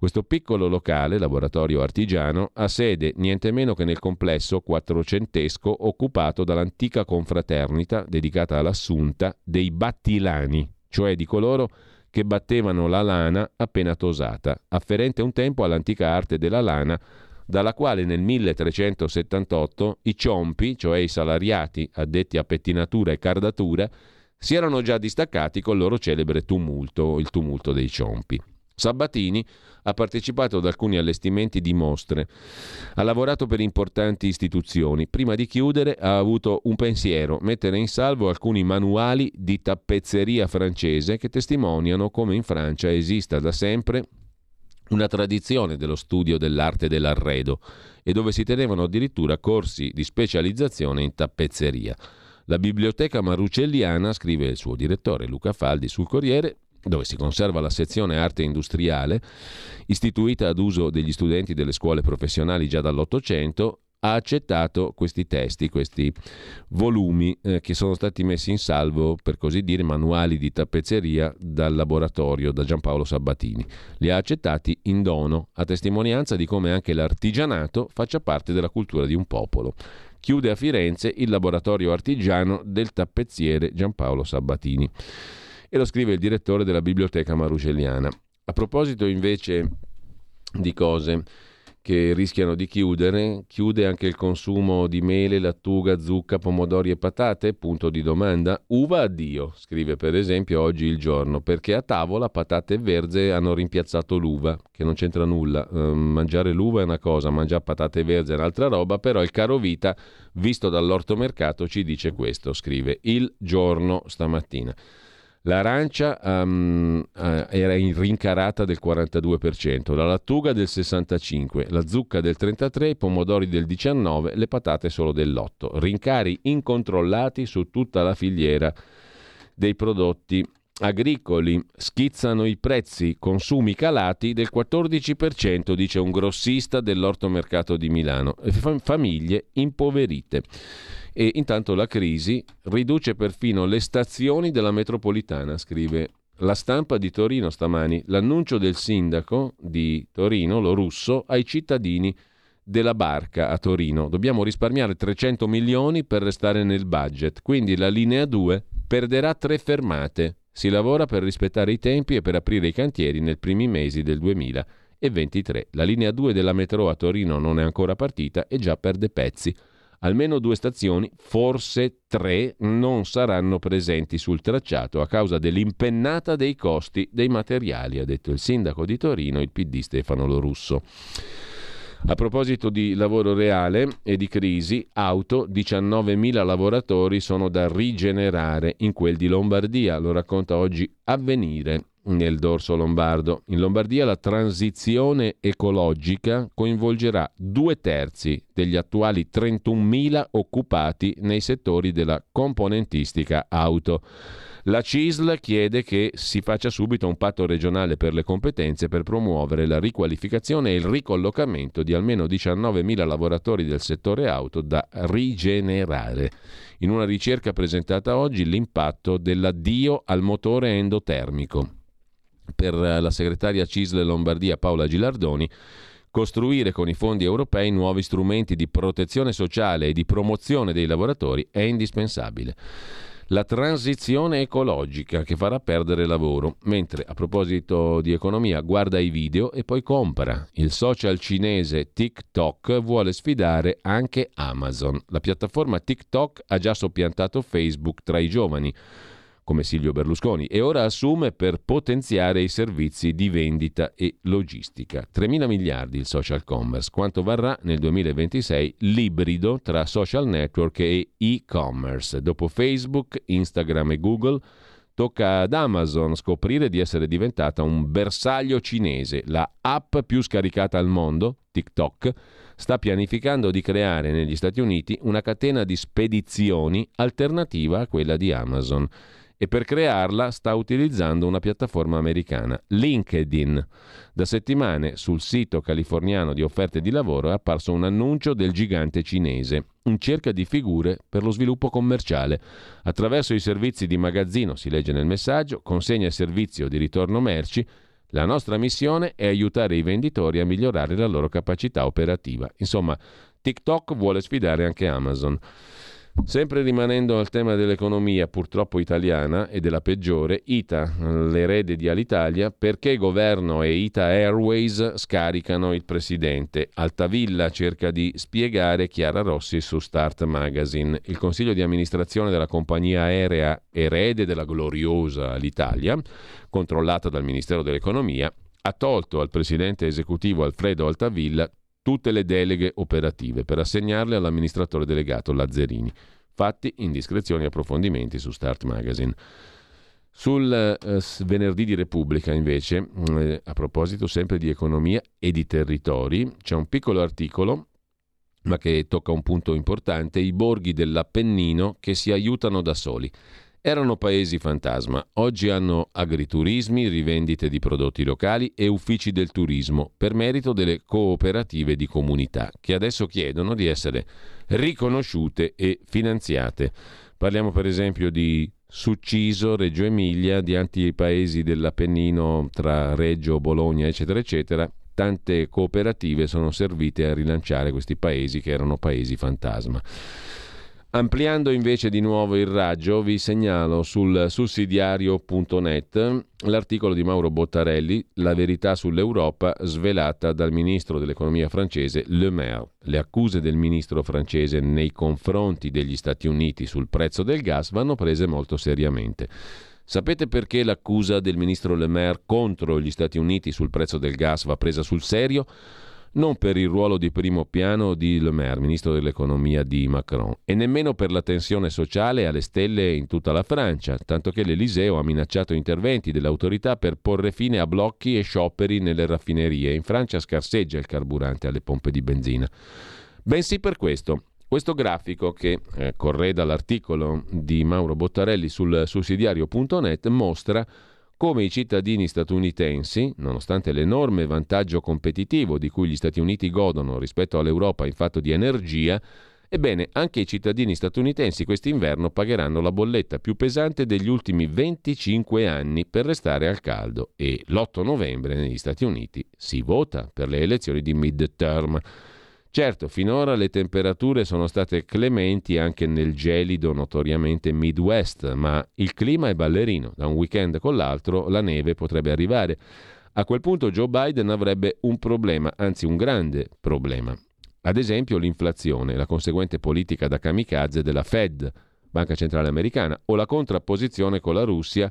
Questo piccolo locale, laboratorio artigiano, ha sede niente meno che nel complesso quattrocentesco occupato dall'antica confraternita dedicata all'assunta dei battilani, cioè di coloro che battevano la lana appena tosata, afferente un tempo all'antica arte della lana, dalla quale nel 1378 i ciompi, cioè i salariati addetti a pettinatura e cardatura, si erano già distaccati col loro celebre tumulto, il tumulto dei ciompi. Sabatini ha partecipato ad alcuni allestimenti di mostre, ha lavorato per importanti istituzioni. Prima di chiudere ha avuto un pensiero, mettere in salvo alcuni manuali di tappezzeria francese che testimoniano come in Francia esista da sempre una tradizione dello studio dell'arte dell'arredo e dove si tenevano addirittura corsi di specializzazione in tappezzeria. La biblioteca marucelliana, scrive il suo direttore Luca Faldi sul Corriere, dove si conserva la sezione arte industriale, istituita ad uso degli studenti delle scuole professionali già dall'Ottocento, ha accettato questi testi, questi volumi eh, che sono stati messi in salvo, per così dire, manuali di tappezzeria dal laboratorio, da Giampaolo Sabatini. Li ha accettati in dono, a testimonianza di come anche l'artigianato faccia parte della cultura di un popolo. Chiude a Firenze il laboratorio artigiano del tappezziere Giampaolo Sabatini e lo scrive il direttore della biblioteca marucelliana. A proposito invece di cose che rischiano di chiudere, chiude anche il consumo di mele, lattuga, zucca, pomodori e patate? Punto di domanda. Uva addio, scrive per esempio oggi il giorno, perché a tavola patate e verze hanno rimpiazzato l'uva, che non c'entra nulla. Uh, mangiare l'uva è una cosa, mangiare patate e verze è un'altra roba, però il caro vita, visto dall'ortomercato, ci dice questo, scrive il giorno stamattina. L'arancia um, era in rincarata del 42%, la lattuga del 65%, la zucca del 33%, i pomodori del 19%, le patate solo dell'8%. Rincari incontrollati su tutta la filiera dei prodotti agricoli. Schizzano i prezzi, consumi calati del 14%, dice un grossista dell'ortomercato di Milano. Famiglie impoverite e intanto la crisi riduce perfino le stazioni della metropolitana, scrive la stampa di Torino stamani, l'annuncio del sindaco di Torino, lo russo, ai cittadini della barca a Torino. Dobbiamo risparmiare 300 milioni per restare nel budget, quindi la linea 2 perderà tre fermate. Si lavora per rispettare i tempi e per aprire i cantieri nei primi mesi del 2023. La linea 2 della metro a Torino non è ancora partita e già perde pezzi. Almeno due stazioni, forse tre, non saranno presenti sul tracciato a causa dell'impennata dei costi dei materiali, ha detto il sindaco di Torino, il PD Stefano Lorusso. A proposito di lavoro reale e di crisi, auto, 19.000 lavoratori sono da rigenerare in quel di Lombardia, lo racconta oggi Avvenire nel dorso lombardo. In Lombardia la transizione ecologica coinvolgerà due terzi degli attuali 31.000 occupati nei settori della componentistica auto. La CISL chiede che si faccia subito un patto regionale per le competenze per promuovere la riqualificazione e il ricollocamento di almeno 19.000 lavoratori del settore auto da rigenerare. In una ricerca presentata oggi l'impatto dell'addio al motore endotermico per la segretaria CISL Lombardia Paola Gilardoni costruire con i fondi europei nuovi strumenti di protezione sociale e di promozione dei lavoratori è indispensabile. La transizione ecologica che farà perdere lavoro, mentre a proposito di economia guarda i video e poi compra. Il social cinese TikTok vuole sfidare anche Amazon. La piattaforma TikTok ha già soppiantato Facebook tra i giovani come Silvio Berlusconi, e ora assume per potenziare i servizi di vendita e logistica. 3.000 miliardi il social commerce, quanto varrà nel 2026 l'ibrido tra social network e e-commerce. Dopo Facebook, Instagram e Google, tocca ad Amazon scoprire di essere diventata un bersaglio cinese. La app più scaricata al mondo, TikTok, sta pianificando di creare negli Stati Uniti una catena di spedizioni alternativa a quella di Amazon e per crearla sta utilizzando una piattaforma americana, LinkedIn. Da settimane sul sito californiano di offerte di lavoro è apparso un annuncio del gigante cinese in cerca di figure per lo sviluppo commerciale. Attraverso i servizi di magazzino, si legge nel messaggio, consegna e servizio di ritorno merci, la nostra missione è aiutare i venditori a migliorare la loro capacità operativa. Insomma, TikTok vuole sfidare anche Amazon. Sempre rimanendo al tema dell'economia purtroppo italiana e della peggiore, ITA, l'erede di Alitalia, perché governo e ITA Airways scaricano il presidente. Altavilla cerca di spiegare Chiara Rossi su Start Magazine. Il consiglio di amministrazione della compagnia aerea erede della gloriosa Alitalia, controllata dal Ministero dell'Economia, ha tolto al presidente esecutivo Alfredo Altavilla tutte le deleghe operative per assegnarle all'amministratore delegato Lazzerini. Fatti, indiscrezioni e approfondimenti su Start Magazine. Sul eh, venerdì di Repubblica, invece, eh, a proposito sempre di economia e di territori, c'è un piccolo articolo, ma che tocca un punto importante, i borghi dell'Appennino che si aiutano da soli. Erano paesi fantasma, oggi hanno agriturismi, rivendite di prodotti locali e uffici del turismo per merito delle cooperative di comunità che adesso chiedono di essere riconosciute e finanziate. Parliamo per esempio di Succiso, Reggio Emilia, di altri paesi dell'Appennino tra Reggio, Bologna, eccetera, eccetera. Tante cooperative sono servite a rilanciare questi paesi che erano paesi fantasma. Ampliando invece di nuovo il raggio, vi segnalo sul sussidiario.net l'articolo di Mauro Bottarelli, La verità sull'Europa, svelata dal ministro dell'economia francese Le Maire. Le accuse del ministro francese nei confronti degli Stati Uniti sul prezzo del gas vanno prese molto seriamente. Sapete perché l'accusa del ministro Le Maire contro gli Stati Uniti sul prezzo del gas va presa sul serio? Non per il ruolo di primo piano di Le Maire, ministro dell'economia di Macron, e nemmeno per la tensione sociale alle stelle in tutta la Francia, tanto che l'Eliseo ha minacciato interventi dell'autorità per porre fine a blocchi e scioperi nelle raffinerie. In Francia scarseggia il carburante alle pompe di benzina. Bensì per questo. Questo grafico che eh, correda l'articolo di Mauro Bottarelli sul sussidiario.net mostra come i cittadini statunitensi, nonostante l'enorme vantaggio competitivo di cui gli Stati Uniti godono rispetto all'Europa in fatto di energia, ebbene anche i cittadini statunitensi quest'inverno pagheranno la bolletta più pesante degli ultimi 25 anni per restare al caldo e l'8 novembre negli Stati Uniti si vota per le elezioni di midterm. Certo, finora le temperature sono state clementi anche nel gelido notoriamente Midwest, ma il clima è ballerino, da un weekend con l'altro la neve potrebbe arrivare. A quel punto Joe Biden avrebbe un problema, anzi un grande problema. Ad esempio l'inflazione, la conseguente politica da kamikaze della Fed, Banca Centrale Americana, o la contrapposizione con la Russia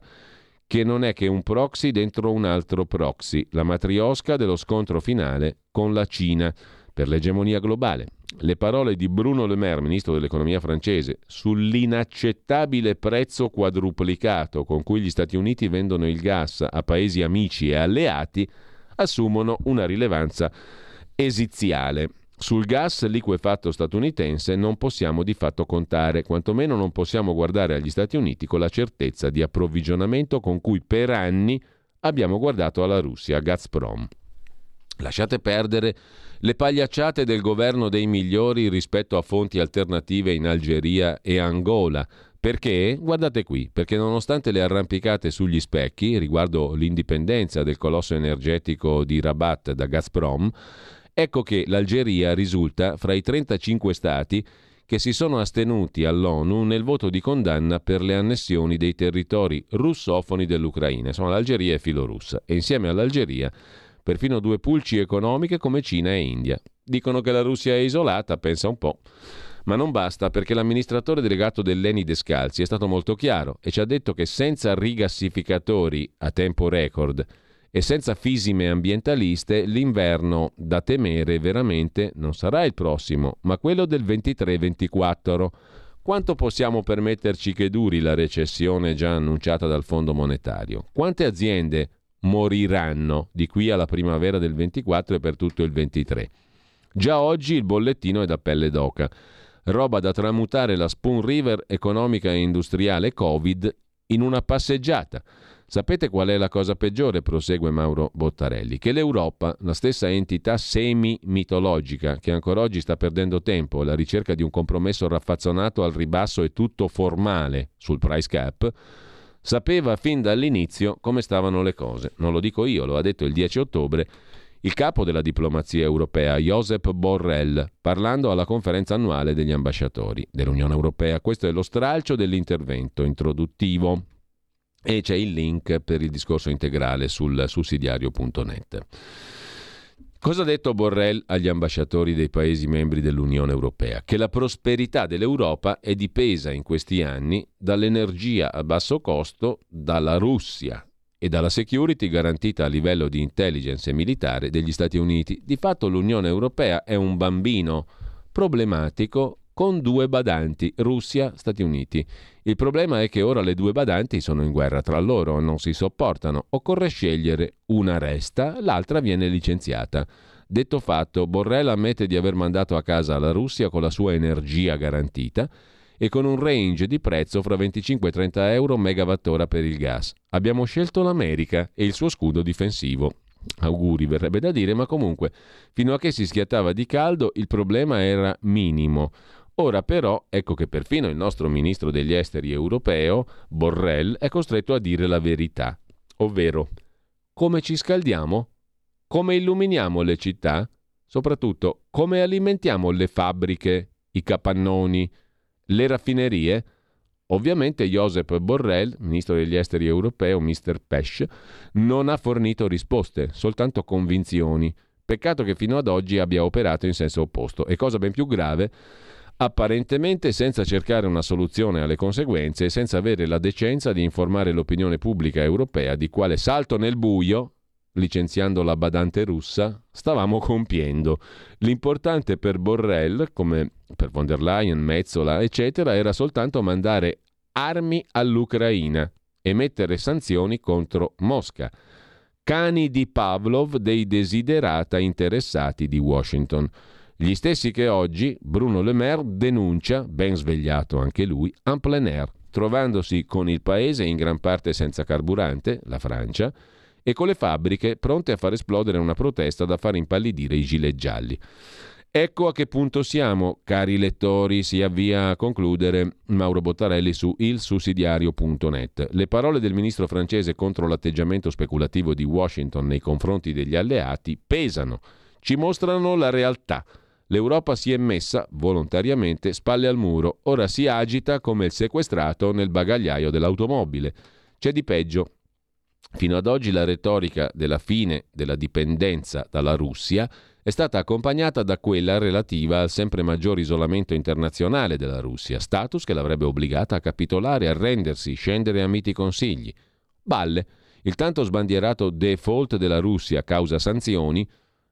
che non è che un proxy dentro un altro proxy, la matriosca dello scontro finale con la Cina per l'egemonia globale. Le parole di Bruno Le Maire, ministro dell'economia francese, sull'inaccettabile prezzo quadruplicato con cui gli Stati Uniti vendono il gas a paesi amici e alleati assumono una rilevanza esiziale. Sul gas liquefatto statunitense non possiamo di fatto contare, quantomeno non possiamo guardare agli Stati Uniti con la certezza di approvvigionamento con cui per anni abbiamo guardato alla Russia, Gazprom. Lasciate perdere le pagliacciate del governo dei migliori rispetto a fonti alternative in Algeria e Angola. Perché? Guardate qui, perché nonostante le arrampicate sugli specchi riguardo l'indipendenza del colosso energetico di Rabat da Gazprom, ecco che l'Algeria risulta fra i 35 stati che si sono astenuti all'ONU nel voto di condanna per le annessioni dei territori russofoni dell'Ucraina. Insomma, l'Algeria è filorussa e insieme all'Algeria perfino due pulci economiche come Cina e India. Dicono che la Russia è isolata, pensa un po'. Ma non basta perché l'amministratore delegato dell'Eni Descalzi è stato molto chiaro e ci ha detto che senza rigassificatori a tempo record e senza fisime ambientaliste l'inverno da temere veramente non sarà il prossimo, ma quello del 23-24 quanto possiamo permetterci che duri la recessione già annunciata dal Fondo Monetario? Quante aziende moriranno di qui alla primavera del 24 e per tutto il 23? Già oggi il bollettino è da pelle d'oca. Roba da tramutare la Spoon River economica e industriale Covid in una passeggiata. Sapete qual è la cosa peggiore, prosegue Mauro Bottarelli? Che l'Europa, la stessa entità semi-mitologica che ancora oggi sta perdendo tempo alla ricerca di un compromesso raffazzonato al ribasso e tutto formale sul price cap, sapeva fin dall'inizio come stavano le cose. Non lo dico io, lo ha detto il 10 ottobre il capo della diplomazia europea, Josep Borrell, parlando alla conferenza annuale degli ambasciatori dell'Unione Europea. Questo è lo stralcio dell'intervento introduttivo e c'è il link per il discorso integrale sul sussidiario.net. Cosa ha detto Borrell agli ambasciatori dei Paesi membri dell'Unione Europea? Che la prosperità dell'Europa è dipesa in questi anni dall'energia a basso costo dalla Russia e dalla security garantita a livello di intelligence e militare degli Stati Uniti. Di fatto l'Unione Europea è un bambino problematico con due badanti, Russia, Stati Uniti. Il problema è che ora le due badanti sono in guerra tra loro, non si sopportano. Occorre scegliere, una resta, l'altra viene licenziata. Detto fatto, Borrell ammette di aver mandato a casa la Russia con la sua energia garantita e con un range di prezzo fra 25 e 30 euro megawattora per il gas. Abbiamo scelto l'America e il suo scudo difensivo. Auguri verrebbe da dire, ma comunque, fino a che si schiattava di caldo, il problema era minimo. Ora però ecco che perfino il nostro ministro degli esteri europeo, Borrell, è costretto a dire la verità, ovvero come ci scaldiamo? Come illuminiamo le città? Soprattutto come alimentiamo le fabbriche, i capannoni, le raffinerie? Ovviamente Josep Borrell, ministro degli esteri europeo, Mr. Pesch, non ha fornito risposte, soltanto convinzioni. Peccato che fino ad oggi abbia operato in senso opposto. E cosa ben più grave, apparentemente senza cercare una soluzione alle conseguenze e senza avere la decenza di informare l'opinione pubblica europea di quale salto nel buio, licenziando la badante russa, stavamo compiendo. L'importante per Borrell, come per von der Leyen, Mezzola, eccetera, era soltanto mandare armi all'Ucraina e mettere sanzioni contro Mosca. Cani di Pavlov dei desiderata interessati di Washington. Gli stessi che oggi Bruno Le Maire denuncia, ben svegliato anche lui, en plein air, trovandosi con il paese in gran parte senza carburante, la Francia, e con le fabbriche pronte a far esplodere una protesta da far impallidire i gilet gialli. Ecco a che punto siamo, cari lettori, si avvia a concludere Mauro Bottarelli su ilsussidiario.net. Le parole del ministro francese contro l'atteggiamento speculativo di Washington nei confronti degli alleati pesano, ci mostrano la realtà. L'Europa si è messa volontariamente spalle al muro, ora si agita come il sequestrato nel bagagliaio dell'automobile. C'è di peggio. Fino ad oggi la retorica della fine della dipendenza dalla Russia è stata accompagnata da quella relativa al sempre maggior isolamento internazionale della Russia, status che l'avrebbe obbligata a capitolare, arrendersi, scendere a miti consigli. Balle. Il tanto sbandierato default della Russia causa sanzioni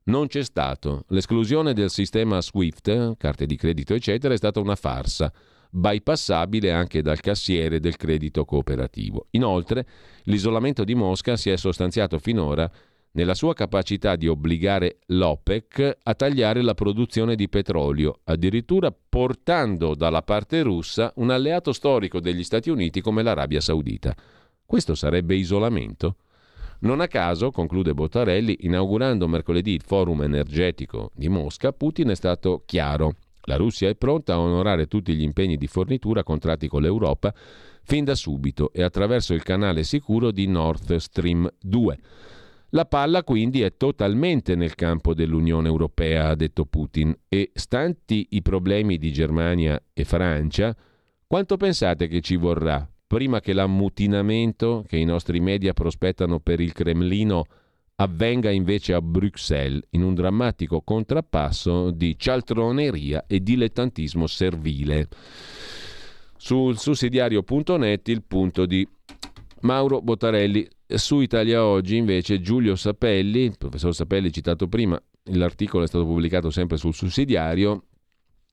non c'è stato. L'esclusione del sistema SWIFT, carte di credito eccetera, è stata una farsa, bypassabile anche dal cassiere del credito cooperativo. Inoltre, l'isolamento di Mosca si è sostanziato finora nella sua capacità di obbligare l'OPEC a tagliare la produzione di petrolio, addirittura portando dalla parte russa un alleato storico degli Stati Uniti come l'Arabia Saudita. Questo sarebbe isolamento? Non a caso, conclude Bottarelli, inaugurando mercoledì il forum energetico di Mosca, Putin è stato chiaro. La Russia è pronta a onorare tutti gli impegni di fornitura contratti con l'Europa fin da subito e attraverso il canale sicuro di Nord Stream 2. La palla quindi è totalmente nel campo dell'Unione Europea, ha detto Putin, e stanti i problemi di Germania e Francia, quanto pensate che ci vorrà prima che l'ammutinamento che i nostri media prospettano per il Cremlino avvenga invece a Bruxelles in un drammatico contrappasso di cialtroneria e dilettantismo servile. Sul sussidiario.net il punto di Mauro Bottarelli. Su Italia Oggi invece Giulio Sapelli, il professor Sapelli citato prima, l'articolo è stato pubblicato sempre sul sussidiario,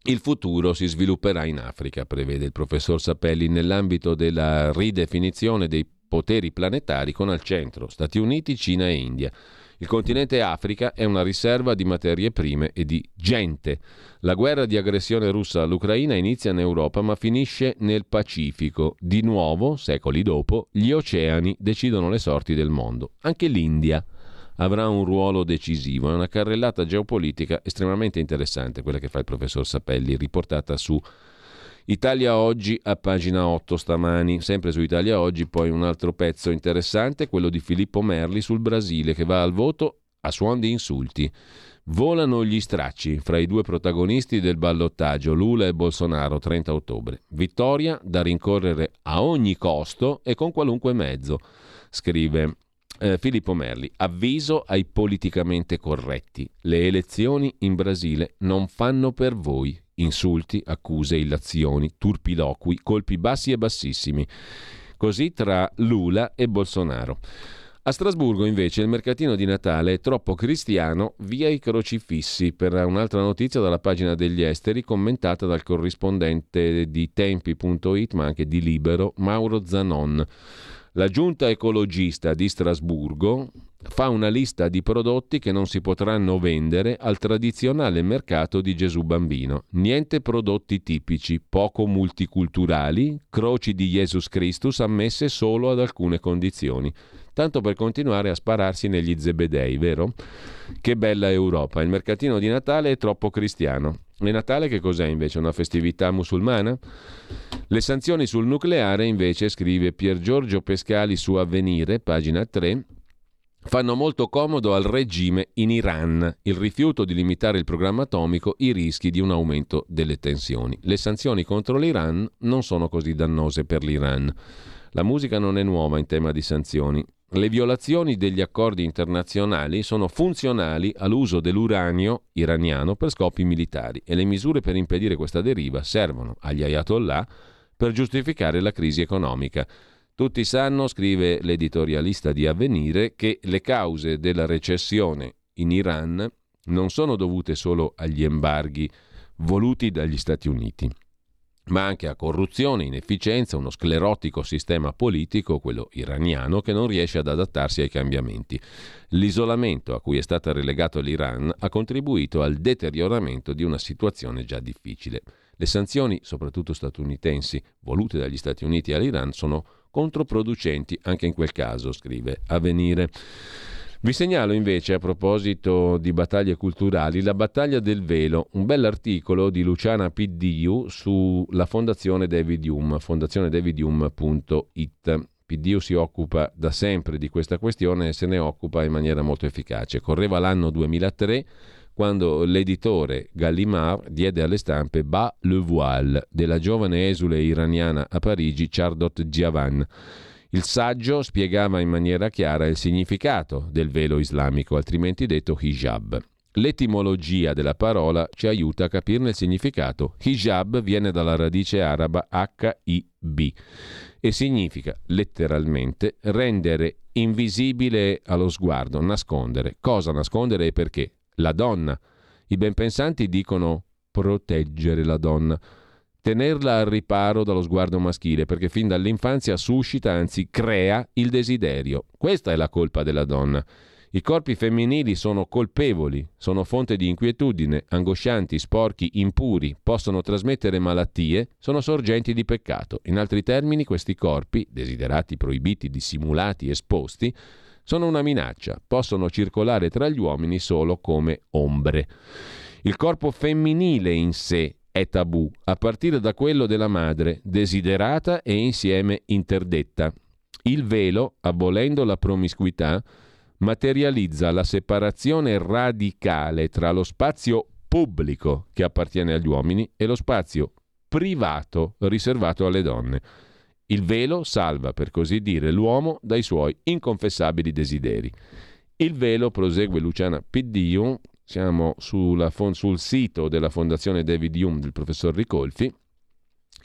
Il futuro si svilupperà in Africa, prevede il professor Sapelli, nell'ambito della ridefinizione dei poteri planetari con al centro Stati Uniti, Cina e India. Il continente Africa è una riserva di materie prime e di gente. La guerra di aggressione russa all'Ucraina inizia in Europa ma finisce nel Pacifico. Di nuovo, secoli dopo, gli oceani decidono le sorti del mondo. Anche l'India avrà un ruolo decisivo. È una carrellata geopolitica estremamente interessante quella che fa il professor Sapelli, riportata su Italia Oggi a pagina 8 stamani, sempre su Italia Oggi, poi un altro pezzo interessante, quello di Filippo Merli sul Brasile che va al voto a suon di insulti. Volano gli stracci fra i due protagonisti del ballottaggio, Lula e Bolsonaro, 30 ottobre. Vittoria da rincorrere a ogni costo e con qualunque mezzo, scrive eh, Filippo Merli. Avviso ai politicamente corretti. Le elezioni in Brasile non fanno per voi insulti, accuse, illazioni, turpiloqui, colpi bassi e bassissimi. Così tra Lula e Bolsonaro. A Strasburgo invece il mercatino di Natale è troppo cristiano, via i crocifissi, per un'altra notizia dalla pagina degli esteri commentata dal corrispondente di tempi.it ma anche di Libero, Mauro Zanon. La giunta ecologista di Strasburgo fa una lista di prodotti che non si potranno vendere al tradizionale mercato di Gesù Bambino. Niente prodotti tipici, poco multiculturali, croci di Jesus Christus ammesse solo ad alcune condizioni. Tanto per continuare a spararsi negli zebedei, vero? Che bella Europa. Il mercatino di Natale è troppo cristiano. E Natale che cos'è invece? Una festività musulmana? Le sanzioni sul nucleare, invece, scrive Pier Giorgio Pescali su Avvenire, pagina 3, fanno molto comodo al regime in Iran. Il rifiuto di limitare il programma atomico, i rischi di un aumento delle tensioni. Le sanzioni contro l'Iran non sono così dannose per l'Iran. La musica non è nuova in tema di sanzioni. Le violazioni degli accordi internazionali sono funzionali all'uso dell'uranio iraniano per scopi militari e le misure per impedire questa deriva servono agli ayatollah per giustificare la crisi economica. Tutti sanno, scrive l'editorialista di Avvenire, che le cause della recessione in Iran non sono dovute solo agli embarghi voluti dagli Stati Uniti ma anche a corruzione, inefficienza, uno sclerotico sistema politico, quello iraniano, che non riesce ad adattarsi ai cambiamenti. L'isolamento a cui è stato relegato l'Iran ha contribuito al deterioramento di una situazione già difficile. Le sanzioni, soprattutto statunitensi, volute dagli Stati Uniti all'Iran, sono controproducenti anche in quel caso, scrive Avvenire. Vi segnalo invece, a proposito di battaglie culturali, la battaglia del velo, un bell'articolo di Luciana Piddiu sulla Fondazione David Hume, fondazionedavidium.it. Piddiu si occupa da sempre di questa questione e se ne occupa in maniera molto efficace. Correva l'anno 2003 quando l'editore Gallimard diede alle stampe Bas le voile della giovane esule iraniana a Parigi Chardot Djavan il saggio spiegava in maniera chiara il significato del velo islamico, altrimenti detto hijab. L'etimologia della parola ci aiuta a capirne il significato. Hijab viene dalla radice araba H-I-B e significa letteralmente rendere invisibile allo sguardo, nascondere. Cosa nascondere e perché? La donna. I benpensanti dicono proteggere la donna tenerla al riparo dallo sguardo maschile, perché fin dall'infanzia suscita, anzi crea il desiderio. Questa è la colpa della donna. I corpi femminili sono colpevoli, sono fonte di inquietudine, angoscianti, sporchi, impuri, possono trasmettere malattie, sono sorgenti di peccato. In altri termini, questi corpi, desiderati, proibiti, dissimulati, esposti, sono una minaccia, possono circolare tra gli uomini solo come ombre. Il corpo femminile in sé è tabù, a partire da quello della madre, desiderata e insieme interdetta. Il velo, abolendo la promiscuità, materializza la separazione radicale tra lo spazio pubblico che appartiene agli uomini e lo spazio privato riservato alle donne. Il velo salva, per così dire, l'uomo dai suoi inconfessabili desideri. Il velo, prosegue Luciana Piddiu, siamo sulla, sul sito della Fondazione David Hume del professor Ricolfi,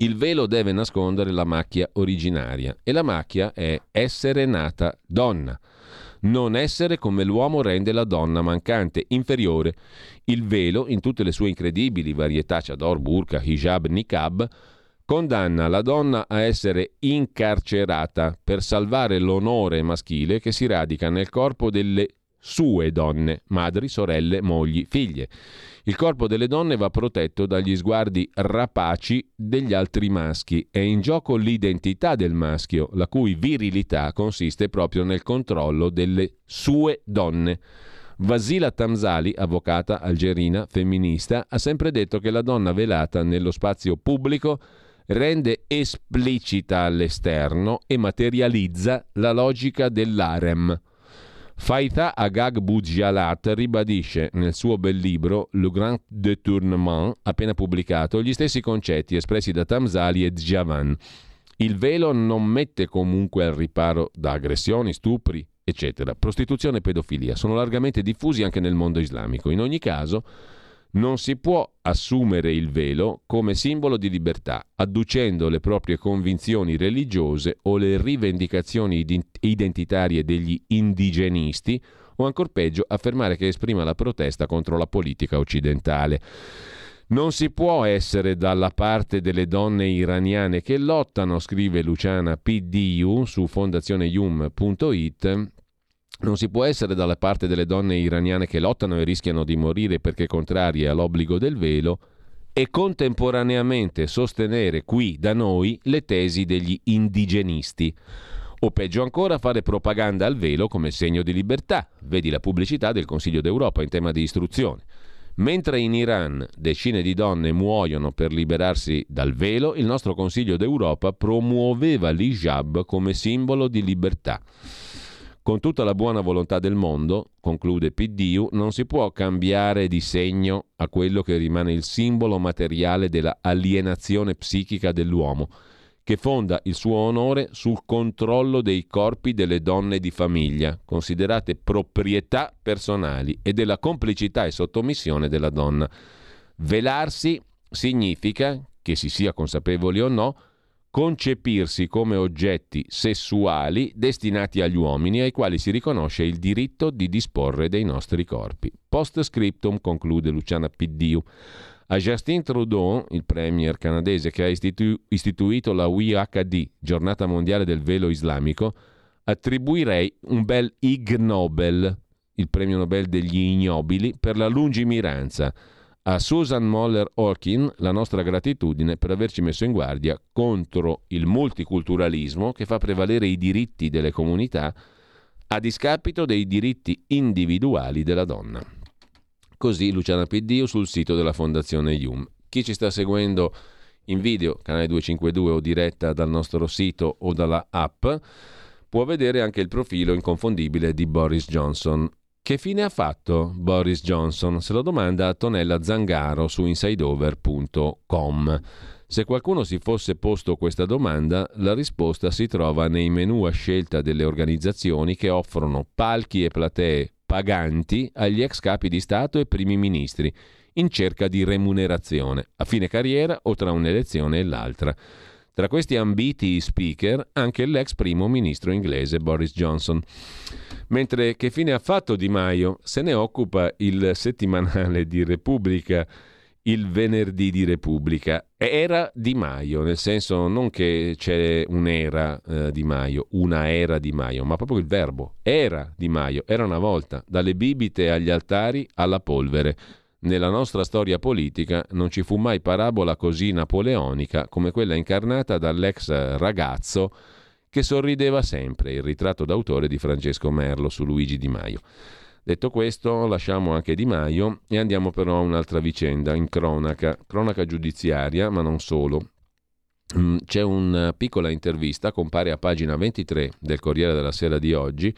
il velo deve nascondere la macchia originaria e la macchia è essere nata donna. Non essere come l'uomo rende la donna mancante, inferiore. Il velo, in tutte le sue incredibili varietà chador, burqa, hijab, niqab, condanna la donna a essere incarcerata per salvare l'onore maschile che si radica nel corpo delle sue donne, madri, sorelle, mogli, figlie. Il corpo delle donne va protetto dagli sguardi rapaci degli altri maschi. È in gioco l'identità del maschio, la cui virilità consiste proprio nel controllo delle sue donne. Vasila Tamzali, avvocata algerina femminista, ha sempre detto che la donna velata nello spazio pubblico rende esplicita all'esterno e materializza la logica dell'arem. Faitha Agag Boujalat ribadisce nel suo bel libro Le Grand Détournement, appena pubblicato, gli stessi concetti espressi da Tamzali e Djavan. Il velo non mette comunque al riparo da aggressioni, stupri, eccetera. Prostituzione e pedofilia sono largamente diffusi anche nel mondo islamico. In ogni caso, non si può assumere il velo come simbolo di libertà, adducendo le proprie convinzioni religiose o le rivendicazioni identitarie degli indigenisti o ancor peggio affermare che esprima la protesta contro la politica occidentale. Non si può essere dalla parte delle donne iraniane che lottano, scrive Luciana PDU su fondazioneyum.it, non si può essere dalla parte delle donne iraniane che lottano e rischiano di morire perché contrarie all'obbligo del velo e contemporaneamente sostenere qui da noi le tesi degli indigenisti. O peggio ancora fare propaganda al velo come segno di libertà. Vedi la pubblicità del Consiglio d'Europa in tema di istruzione. Mentre in Iran decine di donne muoiono per liberarsi dal velo, il nostro Consiglio d'Europa promuoveva l'hijab come simbolo di libertà. Con tutta la buona volontà del mondo, conclude PDU, non si può cambiare di segno a quello che rimane il simbolo materiale della alienazione psichica dell'uomo, che fonda il suo onore sul controllo dei corpi delle donne di famiglia, considerate proprietà personali, e della complicità e sottomissione della donna. Velarsi significa, che si sia consapevoli o no, concepirsi come oggetti sessuali destinati agli uomini ai quali si riconosce il diritto di disporre dei nostri corpi. Post scriptum, conclude Luciana Piddiu, a Justin Trudeau, il premier canadese che ha istitu- istituito la WIHD, Giornata Mondiale del Velo Islamico, attribuirei un bel Ig Nobel, il premio Nobel degli ignobili, per la lungimiranza a Susan Moller-Orkin la nostra gratitudine per averci messo in guardia contro il multiculturalismo che fa prevalere i diritti delle comunità a discapito dei diritti individuali della donna. Così Luciana Piddio sul sito della Fondazione IUM. Chi ci sta seguendo in video, canale 252 o diretta dal nostro sito o dalla app, può vedere anche il profilo inconfondibile di Boris Johnson, che fine ha fatto Boris Johnson? Se lo domanda Tonella Zangaro su insideover.com. Se qualcuno si fosse posto questa domanda, la risposta si trova nei menu a scelta delle organizzazioni che offrono palchi e platee paganti agli ex capi di Stato e primi ministri in cerca di remunerazione, a fine carriera o tra un'elezione e l'altra. Tra questi ambiti speaker anche l'ex primo ministro inglese Boris Johnson. Mentre che fine ha fatto Di Maio? Se ne occupa il settimanale di Repubblica il venerdì di Repubblica. Era Di Maio, nel senso non che c'è un'era eh, Di Maio, una era Di Maio, ma proprio il verbo. Era Di Maio, era una volta, dalle bibite agli altari alla polvere. Nella nostra storia politica non ci fu mai parabola così napoleonica come quella incarnata dall'ex ragazzo che sorrideva sempre, il ritratto d'autore di Francesco Merlo su Luigi Di Maio. Detto questo, lasciamo anche Di Maio e andiamo però a un'altra vicenda in cronaca, cronaca giudiziaria, ma non solo. Mm, c'è una piccola intervista, compare a pagina 23 del Corriere della Sera di oggi,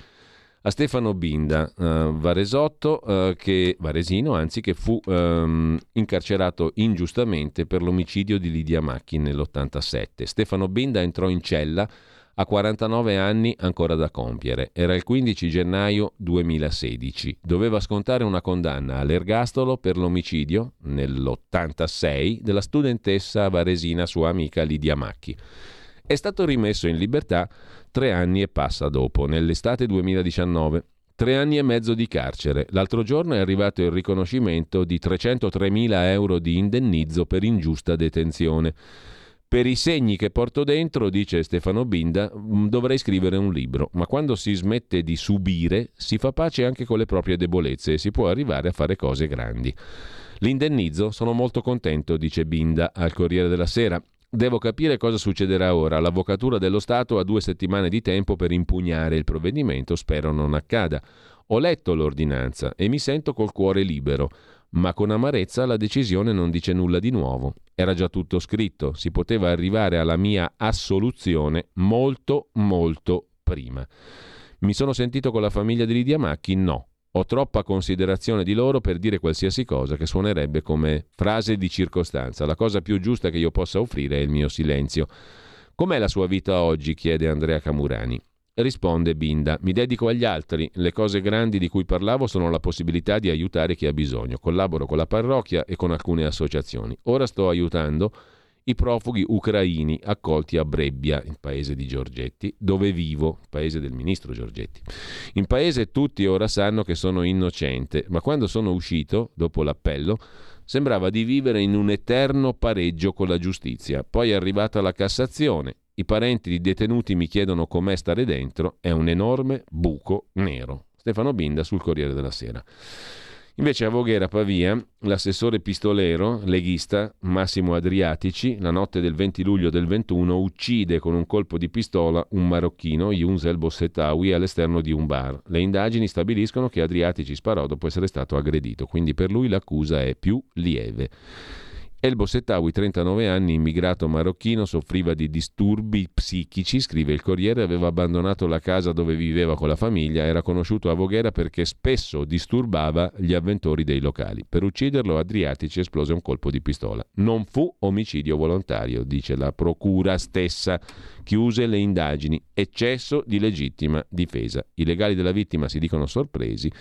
a Stefano Binda, uh, Varesotto, uh, che, Varesino, anzi, che fu um, incarcerato ingiustamente per l'omicidio di Lidia Macchi nell'87. Stefano Binda entrò in cella ha 49 anni ancora da compiere. Era il 15 gennaio 2016. Doveva scontare una condanna all'ergastolo per l'omicidio, nell'86, della studentessa varesina sua amica Lidia Macchi. È stato rimesso in libertà tre anni e passa dopo, nell'estate 2019. Tre anni e mezzo di carcere. L'altro giorno è arrivato il riconoscimento di 303.000 euro di indennizzo per ingiusta detenzione. Per i segni che porto dentro, dice Stefano Binda, mm, dovrei scrivere un libro, ma quando si smette di subire si fa pace anche con le proprie debolezze e si può arrivare a fare cose grandi. L'indennizzo sono molto contento, dice Binda al Corriere della Sera. Devo capire cosa succederà ora. L'Avvocatura dello Stato ha due settimane di tempo per impugnare il provvedimento, spero non accada. Ho letto l'ordinanza e mi sento col cuore libero ma con amarezza la decisione non dice nulla di nuovo. Era già tutto scritto, si poteva arrivare alla mia assoluzione molto, molto prima. Mi sono sentito con la famiglia di Lidia Macchi? No. Ho troppa considerazione di loro per dire qualsiasi cosa che suonerebbe come frase di circostanza. La cosa più giusta che io possa offrire è il mio silenzio. Com'è la sua vita oggi? chiede Andrea Camurani. Risponde Binda, mi dedico agli altri, le cose grandi di cui parlavo sono la possibilità di aiutare chi ha bisogno, collaboro con la parrocchia e con alcune associazioni. Ora sto aiutando i profughi ucraini accolti a Brebbia, il paese di Giorgetti, dove vivo, paese del ministro Giorgetti. In paese tutti ora sanno che sono innocente, ma quando sono uscito, dopo l'appello, sembrava di vivere in un eterno pareggio con la giustizia. Poi è arrivata la Cassazione i parenti di detenuti mi chiedono com'è stare dentro, è un enorme buco nero. Stefano Binda sul Corriere della Sera. Invece a Voghera, Pavia, l'assessore pistolero, leghista Massimo Adriatici, la notte del 20 luglio del 21, uccide con un colpo di pistola un marocchino, Yunsel Bossetawi, all'esterno di un bar. Le indagini stabiliscono che Adriatici sparò dopo essere stato aggredito, quindi per lui l'accusa è più lieve. El Bossettawi, 39 anni, immigrato marocchino, soffriva di disturbi psichici, scrive il Corriere, aveva abbandonato la casa dove viveva con la famiglia, era conosciuto a Voghera perché spesso disturbava gli avventori dei locali. Per ucciderlo Adriatici esplose un colpo di pistola. Non fu omicidio volontario, dice la procura stessa. Chiuse le indagini. Eccesso di legittima difesa. I legali della vittima si dicono sorpresi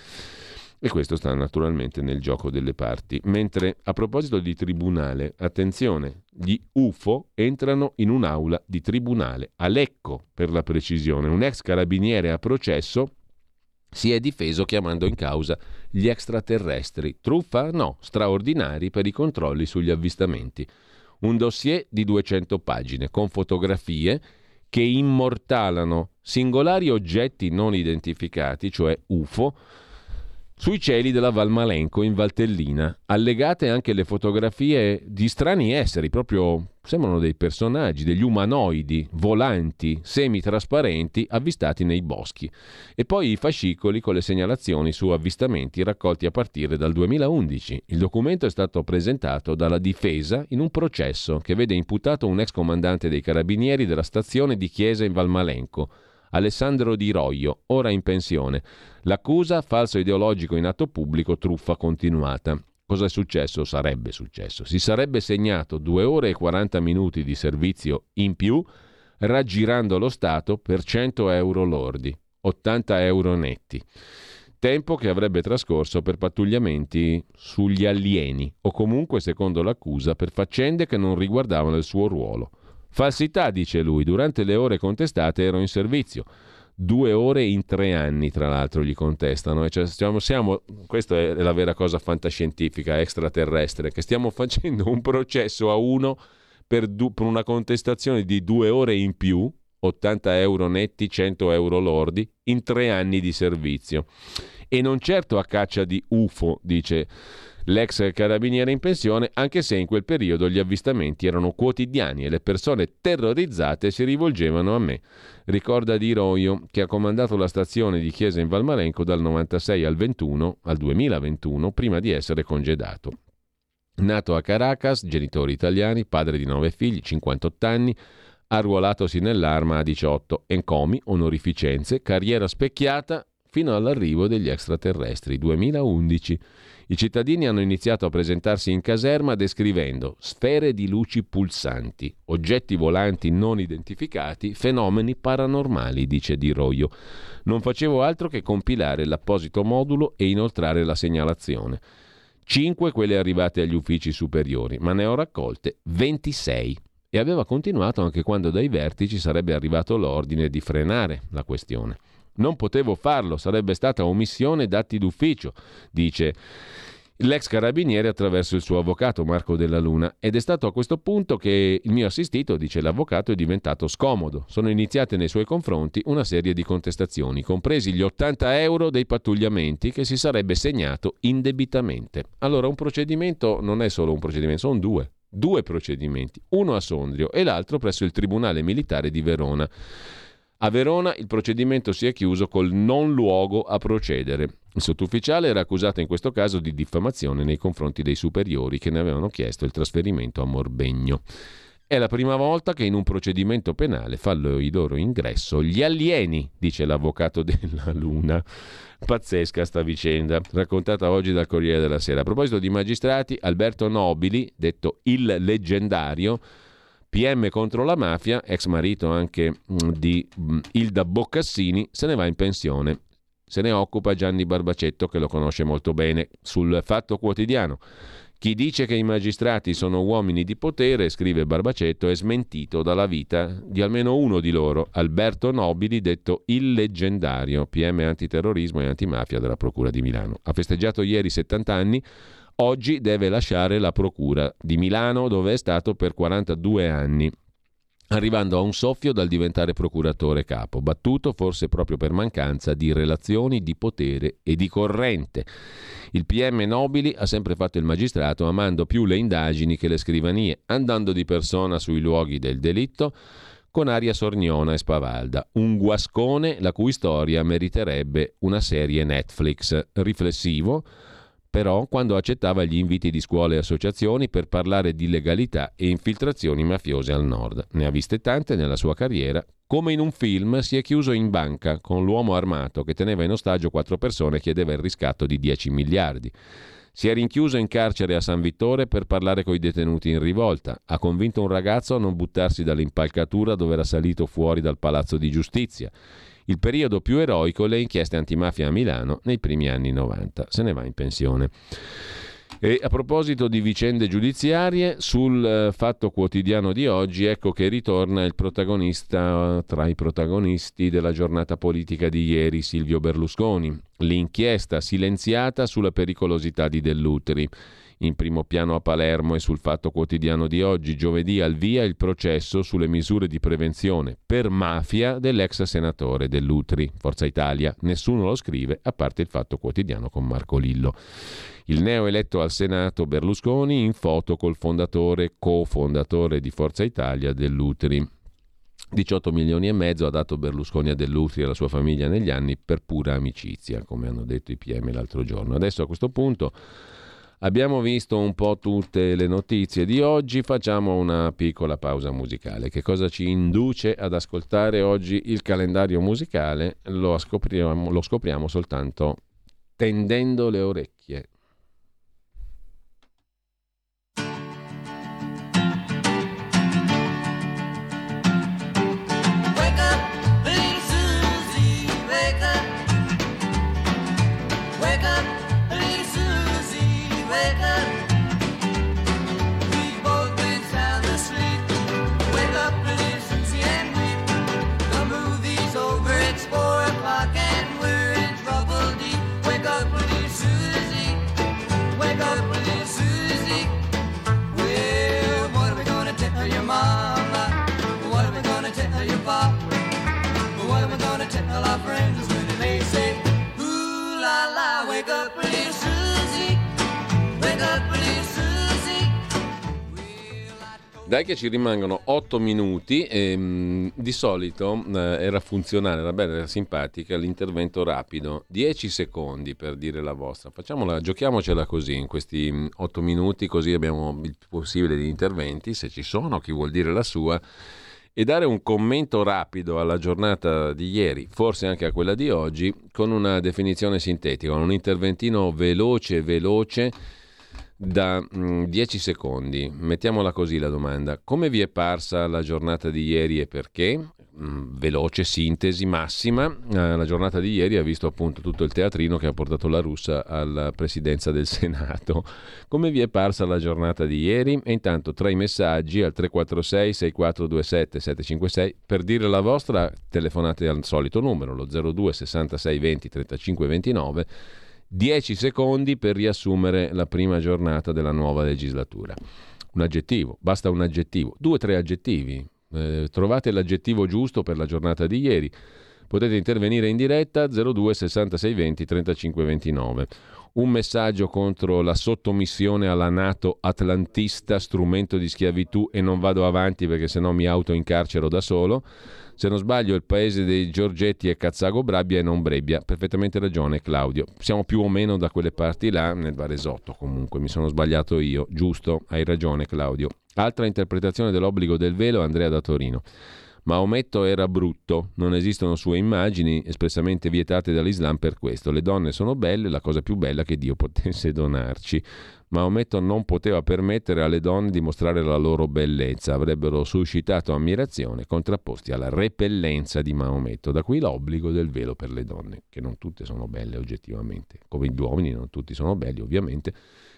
e questo sta naturalmente nel gioco delle parti. Mentre a proposito di tribunale, attenzione, gli UFO entrano in un'aula di tribunale, a Lecco per la precisione. Un ex carabiniere a processo si è difeso chiamando in causa gli extraterrestri. Truffa? No, straordinari per i controlli sugli avvistamenti. Un dossier di 200 pagine con fotografie che immortalano singolari oggetti non identificati, cioè UFO, sui cieli della Valmalenco in Valtellina, allegate anche le fotografie di strani esseri, proprio sembrano dei personaggi, degli umanoidi volanti, semitrasparenti, avvistati nei boschi. E poi i fascicoli con le segnalazioni su avvistamenti raccolti a partire dal 2011. Il documento è stato presentato dalla difesa in un processo che vede imputato un ex comandante dei carabinieri della stazione di Chiesa in Valmalenco Alessandro Di Roio, ora in pensione. L'accusa, falso ideologico in atto pubblico, truffa continuata. Cosa è successo? Sarebbe successo. Si sarebbe segnato 2 ore e 40 minuti di servizio in più, raggirando lo Stato per 100 euro lordi, 80 euro netti. Tempo che avrebbe trascorso per pattugliamenti sugli alieni, o comunque, secondo l'accusa, per faccende che non riguardavano il suo ruolo. Falsità, dice lui, durante le ore contestate ero in servizio. Due ore in tre anni, tra l'altro, gli contestano. Cioè, stiamo, siamo, questa è la vera cosa fantascientifica, extraterrestre, che stiamo [LAUGHS] facendo un processo a uno per, du, per una contestazione di due ore in più, 80 euro netti, 100 euro lordi, in tre anni di servizio. E non certo a caccia di UFO, dice l'ex carabiniere in pensione, anche se in quel periodo gli avvistamenti erano quotidiani e le persone terrorizzate si rivolgevano a me. Ricorda Di Roio, che ha comandato la stazione di Chiesa in Valmarenco dal 96 al, 21, al 2021, prima di essere congedato. Nato a Caracas, genitori italiani, padre di nove figli, 58 anni, arruolatosi nell'arma a 18, encomi, onorificenze, carriera specchiata fino all'arrivo degli extraterrestri, 2011. I cittadini hanno iniziato a presentarsi in caserma descrivendo sfere di luci pulsanti, oggetti volanti non identificati, fenomeni paranormali, dice Di Roio. Non facevo altro che compilare l'apposito modulo e inoltrare la segnalazione. Cinque quelle arrivate agli uffici superiori, ma ne ho raccolte 26. e aveva continuato anche quando dai vertici sarebbe arrivato l'ordine di frenare la questione. Non potevo farlo, sarebbe stata omissione d'atti d'ufficio, dice l'ex carabiniere attraverso il suo avvocato Marco Della Luna ed è stato a questo punto che il mio assistito, dice l'avvocato, è diventato scomodo. Sono iniziate nei suoi confronti una serie di contestazioni, compresi gli 80 euro dei pattugliamenti che si sarebbe segnato indebitamente. Allora un procedimento non è solo un procedimento, sono due. Due procedimenti, uno a Sondrio e l'altro presso il Tribunale Militare di Verona. A Verona il procedimento si è chiuso col non luogo a procedere. Il sottufficiale era accusato in questo caso di diffamazione nei confronti dei superiori che ne avevano chiesto il trasferimento a Morbegno. È la prima volta che in un procedimento penale fanno il loro ingresso gli alieni, dice l'avvocato [LAUGHS] della Luna. Pazzesca sta vicenda, raccontata oggi dal Corriere della Sera. A proposito di magistrati, Alberto Nobili, detto il leggendario, PM contro la mafia, ex marito anche mm, di mm, Ilda Boccassini, se ne va in pensione. Se ne occupa Gianni Barbacetto che lo conosce molto bene sul Fatto Quotidiano. Chi dice che i magistrati sono uomini di potere, scrive Barbacetto, è smentito dalla vita di almeno uno di loro, Alberto Nobili, detto il leggendario PM antiterrorismo e antimafia della Procura di Milano. Ha festeggiato ieri 70 anni oggi deve lasciare la Procura di Milano dove è stato per 42 anni arrivando a un soffio dal diventare procuratore capo, battuto forse proprio per mancanza di relazioni di potere e di corrente. Il PM Nobili ha sempre fatto il magistrato amando più le indagini che le scrivanie, andando di persona sui luoghi del delitto con aria sorniona e spavalda, un guascone la cui storia meriterebbe una serie Netflix, riflessivo, però quando accettava gli inviti di scuole e associazioni per parlare di legalità e infiltrazioni mafiose al nord. Ne ha viste tante nella sua carriera. Come in un film si è chiuso in banca con l'uomo armato che teneva in ostaggio quattro persone e chiedeva il riscatto di 10 miliardi. Si è rinchiuso in carcere a San Vittore per parlare coi detenuti in rivolta. Ha convinto un ragazzo a non buttarsi dall'impalcatura dove era salito fuori dal palazzo di giustizia il periodo più eroico le inchieste antimafia a Milano nei primi anni 90. Se ne va in pensione. E a proposito di vicende giudiziarie, sul eh, fatto quotidiano di oggi, ecco che ritorna il protagonista tra i protagonisti della giornata politica di ieri, Silvio Berlusconi. L'inchiesta silenziata sulla pericolosità di Dell'Uteri in primo piano a Palermo e sul Fatto Quotidiano di oggi, giovedì al via il processo sulle misure di prevenzione per mafia dell'ex senatore dell'Utri, Forza Italia. Nessuno lo scrive, a parte il Fatto Quotidiano con Marco Lillo. Il neoeletto al Senato Berlusconi in foto col fondatore, cofondatore di Forza Italia dell'Utri. 18 milioni e mezzo ha dato Berlusconi a Dell'Utri e alla sua famiglia negli anni per pura amicizia, come hanno detto i PM l'altro giorno. Adesso a questo punto Abbiamo visto un po' tutte le notizie di oggi, facciamo una piccola pausa musicale. Che cosa ci induce ad ascoltare oggi il calendario musicale? Lo scopriamo, lo scopriamo soltanto tendendo le orecchie. Dai che ci rimangono 8 minuti e mh, mm, di solito eh, era funzionale, era bella, era simpatica l'intervento rapido, 10 secondi per dire la vostra. Facciamola, giochiamocela così in questi 8 mm, minuti, così abbiamo il possibile di interventi, se ci sono, chi vuol dire la sua. E dare un commento rapido alla giornata di ieri, forse anche a quella di oggi, con una definizione sintetica, un interventino veloce veloce da 10 mm, secondi. Mettiamola così la domanda. Come vi è parsa la giornata di ieri e perché? mh, veloce sintesi massima. Eh, la giornata di ieri ha visto appunto tutto il teatrino che ha portato la russa alla presidenza del [LAUGHS] Senato. Come vi è parsa la giornata di ieri? E intanto tra i messaggi al 346 6427 756 per dire la vostra telefonate al solito numero, lo 02 66 20 35 29 10 secondi per riassumere la prima giornata della nuova legislatura. Un aggettivo, basta un aggettivo, due o tre aggettivi. Eh, trovate l'aggettivo giusto per la giornata di ieri. Potete intervenire in diretta 02 66 20 35 29. Un messaggio contro la sottomissione alla Nato atlantista, strumento di schiavitù e non vado avanti perché sennò mi autoincarcero da solo. Se non sbaglio, il paese dei Giorgetti è Cazzago Brabbia e non Brebbia. Perfettamente ragione, Claudio. Siamo più o meno da quelle parti là, nel Varesotto comunque. Mi sono sbagliato io. Giusto, hai ragione, Claudio. Altra interpretazione dell'obbligo del velo, Andrea da Torino. Maometto era brutto, non esistono sue immagini espressamente vietate dall'Islam per questo. Le donne sono belle, la cosa più bella che Dio potesse donarci. Maometto non poteva permettere alle donne di mostrare la loro bellezza, avrebbero suscitato ammirazione contrapposti alla repellenza di Maometto, da qui l'obbligo del velo per le donne, che non tutte sono belle oggettivamente, come gli uomini non tutti sono belli ovviamente.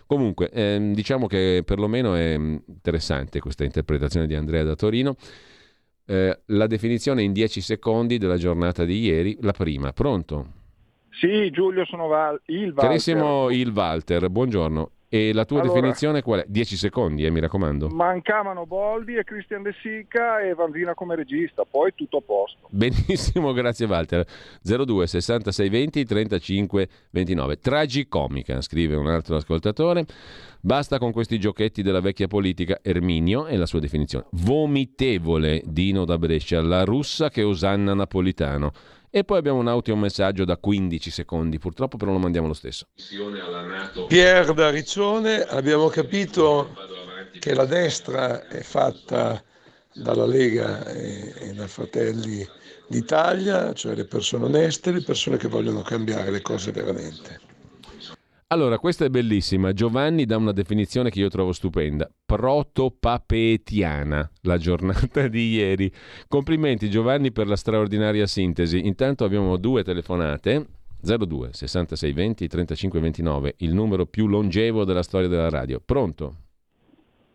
Comunque, ehm, diciamo che perlomeno è interessante questa interpretazione di Andrea da Torino. Eh, la definizione in 10 secondi della giornata di ieri, la prima, pronto? Sì, Giulio, sono Val- il Walter. Carissimo il Walter, buongiorno. E la tua Allora- definizione qual è? 10 secondi, eh, mi raccomando. Mancavano Boldi e Christian De Sica e Vanzina come regista, poi tutto a posto. Benissimo, [LAUGHS] grazie Walter. 02 66 20 35 29. Tragicomica, scrive un altro ascoltatore. Basta con questi giochetti della vecchia politica. Erminio è la sua definizione. Vomitevole, Dino da Brescia, la russa che osanna Napolitano. E poi abbiamo un audiomessaggio da 15 secondi, purtroppo però lo mandiamo lo stesso. Pier da Riccione, abbiamo capito che la destra è fatta dalla Lega e, e da Fratelli d'Italia, cioè le persone oneste, le persone che vogliono cambiare le cose veramente. Allora, questa è bellissima. Giovanni dà una definizione che io trovo stupenda. Protopapetiana, la giornata di ieri. Complimenti Giovanni per la straordinaria sintesi. Intanto abbiamo due telefonate. 02 66 20 35 29, il numero più longevo della storia della radio. Pronto?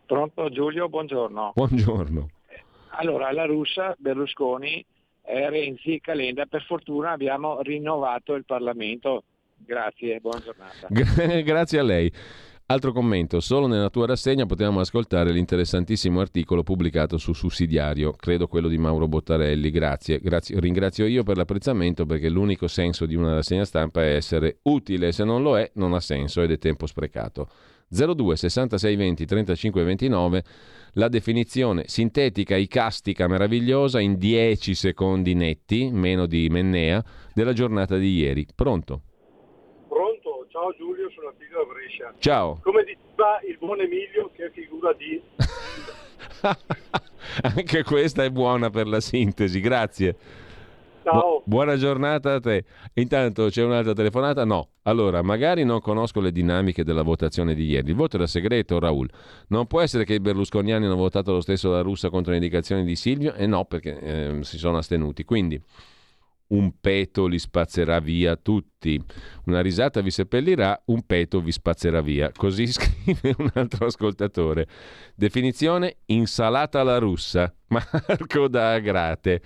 Pronto Giulio, buongiorno. Buongiorno. Allora, la russa, Berlusconi, eh, Renzi, Calenda, per fortuna abbiamo rinnovato il Parlamento. Grazie, buona giornata. Gra- [LAUGHS] Grazie a lei. Altro commento, solo nella tua rassegna potevamo ascoltare l'interessantissimo articolo pubblicato su Sussidiario, credo quello di Mauro Bottarelli, grazie. Grazie- Ringrazio io per l'apprezzamento perché l'unico senso di una rassegna stampa è essere utile, se non lo è non ha senso ed è tempo sprecato. 02 66 20 35 29 la definizione sintetica, icastica, meravigliosa in 10 secondi netti, meno di Mennea, della giornata di ieri. Pronto? Giulio, sono Attilio da Brescia. Ciao. Come diceva il buon Emilio, che è figura di... [LAUGHS] Anche questa è buona per la sintesi, grazie. Ciao. Bu- buona giornata a te. Intanto c'è un'altra telefonata? No. Allora, magari non conosco le dinamiche della votazione di ieri. Il voto era segreto, Raul. Non può essere che i berlusconiani hanno votato lo stesso la russa contro le indicazioni di Silvio? E no, perché ehm, si sono astenuti. Quindi un peto li spazzerà via tutti. Una risata vi seppellirà, un peto vi spazzerà via. Così [LAUGHS] scrive un altro ascoltatore. Definizione insalata alla russa. [LAUGHS] Marco da Agrate.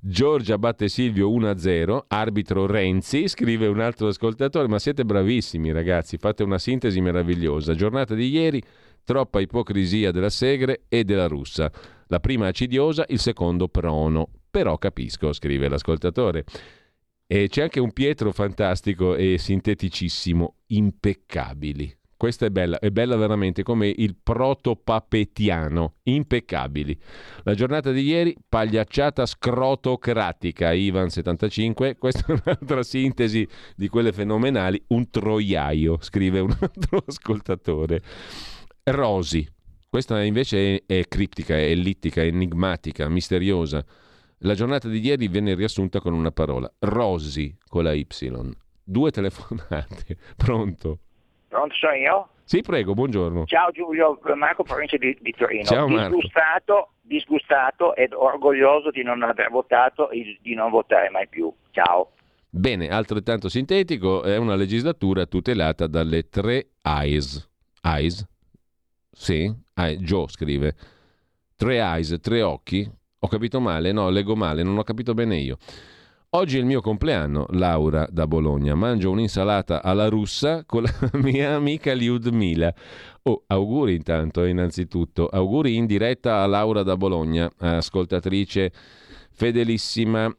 Giorgia batte Silvio 1-0, arbitro Renzi, scrive un altro ascoltatore, ma siete bravissimi ragazzi, fate una sintesi meravigliosa. Giornata di ieri, troppa ipocrisia della Segre e della russa. La prima acidiosa, il secondo prono. Però capisco, scrive l'ascoltatore. E c'è anche un Pietro fantastico e sinteticissimo, impeccabili. Questa è bella, è bella veramente come il protopapetiano, impeccabili. La giornata di ieri, pagliacciata scrotocratica, Ivan 75, [LAUGHS] questa è un'altra sintesi di quelle fenomenali, un troiaio, scrive un altro [LAUGHS] ascoltatore. Rosi, questa invece è, è criptica, è ellittica, enigmatica, misteriosa. La giornata di ieri venne riassunta con una parola, Rosi con la Y. Due telefonate, [LAUGHS] pronto? Pronto, sono io? Sì, prego, buongiorno. Ciao Giulio, Marco Provincia di, di Torino. Ciao, Marco. disgustato, disgustato ed orgoglioso di non aver votato e di non votare mai più. Ciao. Bene, altrettanto sintetico, è una legislatura tutelata dalle tre eyes. Eyes? Sì, Joe scrive. Tre eyes, tre occhi. Ho capito male? No, leggo male, non ho capito bene io. Oggi è il mio compleanno, Laura da Bologna. Mangio un'insalata alla russa con la [LAUGHS] mia amica Liudmila. Oh, auguri intanto, innanzitutto. Auguri in diretta a Laura da Bologna, ascoltatrice fedelissima.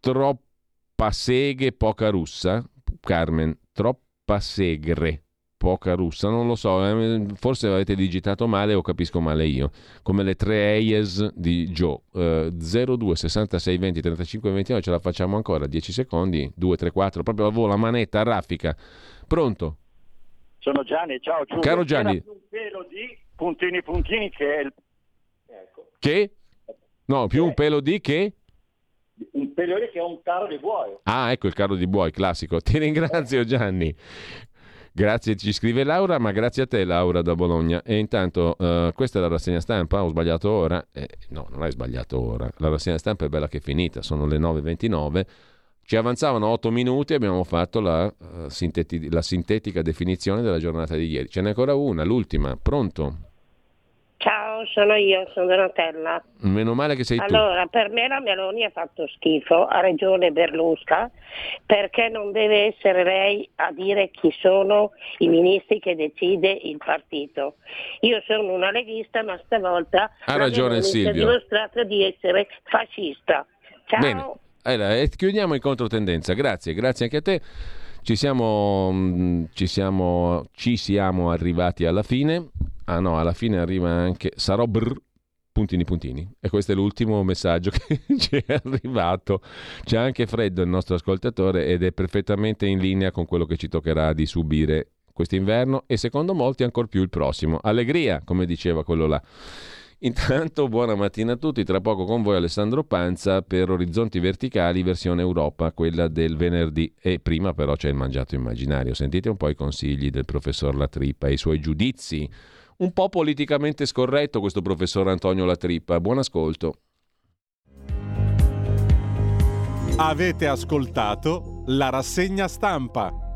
Troppa seghe, poca russa. Carmen, troppa segre poca russa, non lo so, eh, forse avete digitato male o capisco male io, come le tre EIES di Joe, eh, 02 66 20 35 29, ce la facciamo ancora, 10 secondi, 2, 3, 4, proprio a volo, a manetta, raffica. Pronto? Sono Gianni, ciao Giulio. Caro Gianni. Un pelo di puntini puntini che è il... Ecco. Che? No, più un pelo di che? Un pelo che è un carro di buoi. Ah, ecco il carro di buoi, classico. Ti ringrazio Gianni. Grazie, ci scrive Laura, ma grazie a te Laura da Bologna. E intanto uh, questa è la rassegna stampa, ho sbagliato ora? Eh, no, non hai sbagliato ora. La rassegna stampa è bella che è finita, sono le 9.29. Ci avanzavano 8 minuti e abbiamo fatto la, uh, sinteti- la sintetica definizione della giornata di ieri. Ce n'è ancora una, l'ultima. Pronto? Ciao, sono io, sono Donatella. Meno male che sei allora, tu. Allora, per me la Meloni ha fatto schifo, ha ragione Berlusca, perché non deve essere lei a dire chi sono i ministri che decide il partito. Io sono una leghista, ma stavolta ha ragione Silvio. ha dimostrato di essere fascista. Ciao. Bene. Allora, eh, chiudiamo in controtendenza. Grazie, grazie anche a te. Ci siamo, mm, ci siamo, ci siamo arrivati alla fine. Ah no, alla fine arriva anche sarò brr, puntini puntini. E questo è l'ultimo messaggio [LAUGHS] che ci è arrivato. C'è anche freddo il nostro ascoltatore ed è perfettamente in linea con quello che ci toccherà di subire quest'inverno e secondo molti ancora più il prossimo. Allegria, come diceva quello là. Intanto buona mattina a tutti, tra poco con voi Alessandro Panza per Orizzonti Verticali versione Europa, quella del venerdì e prima però c'è il mangiato immaginario. Sentite un po' i consigli del professor Latrippa e i suoi giudizi un po' politicamente scorretto questo professor Antonio Latrippa. Buon ascolto. Avete ascoltato la rassegna stampa.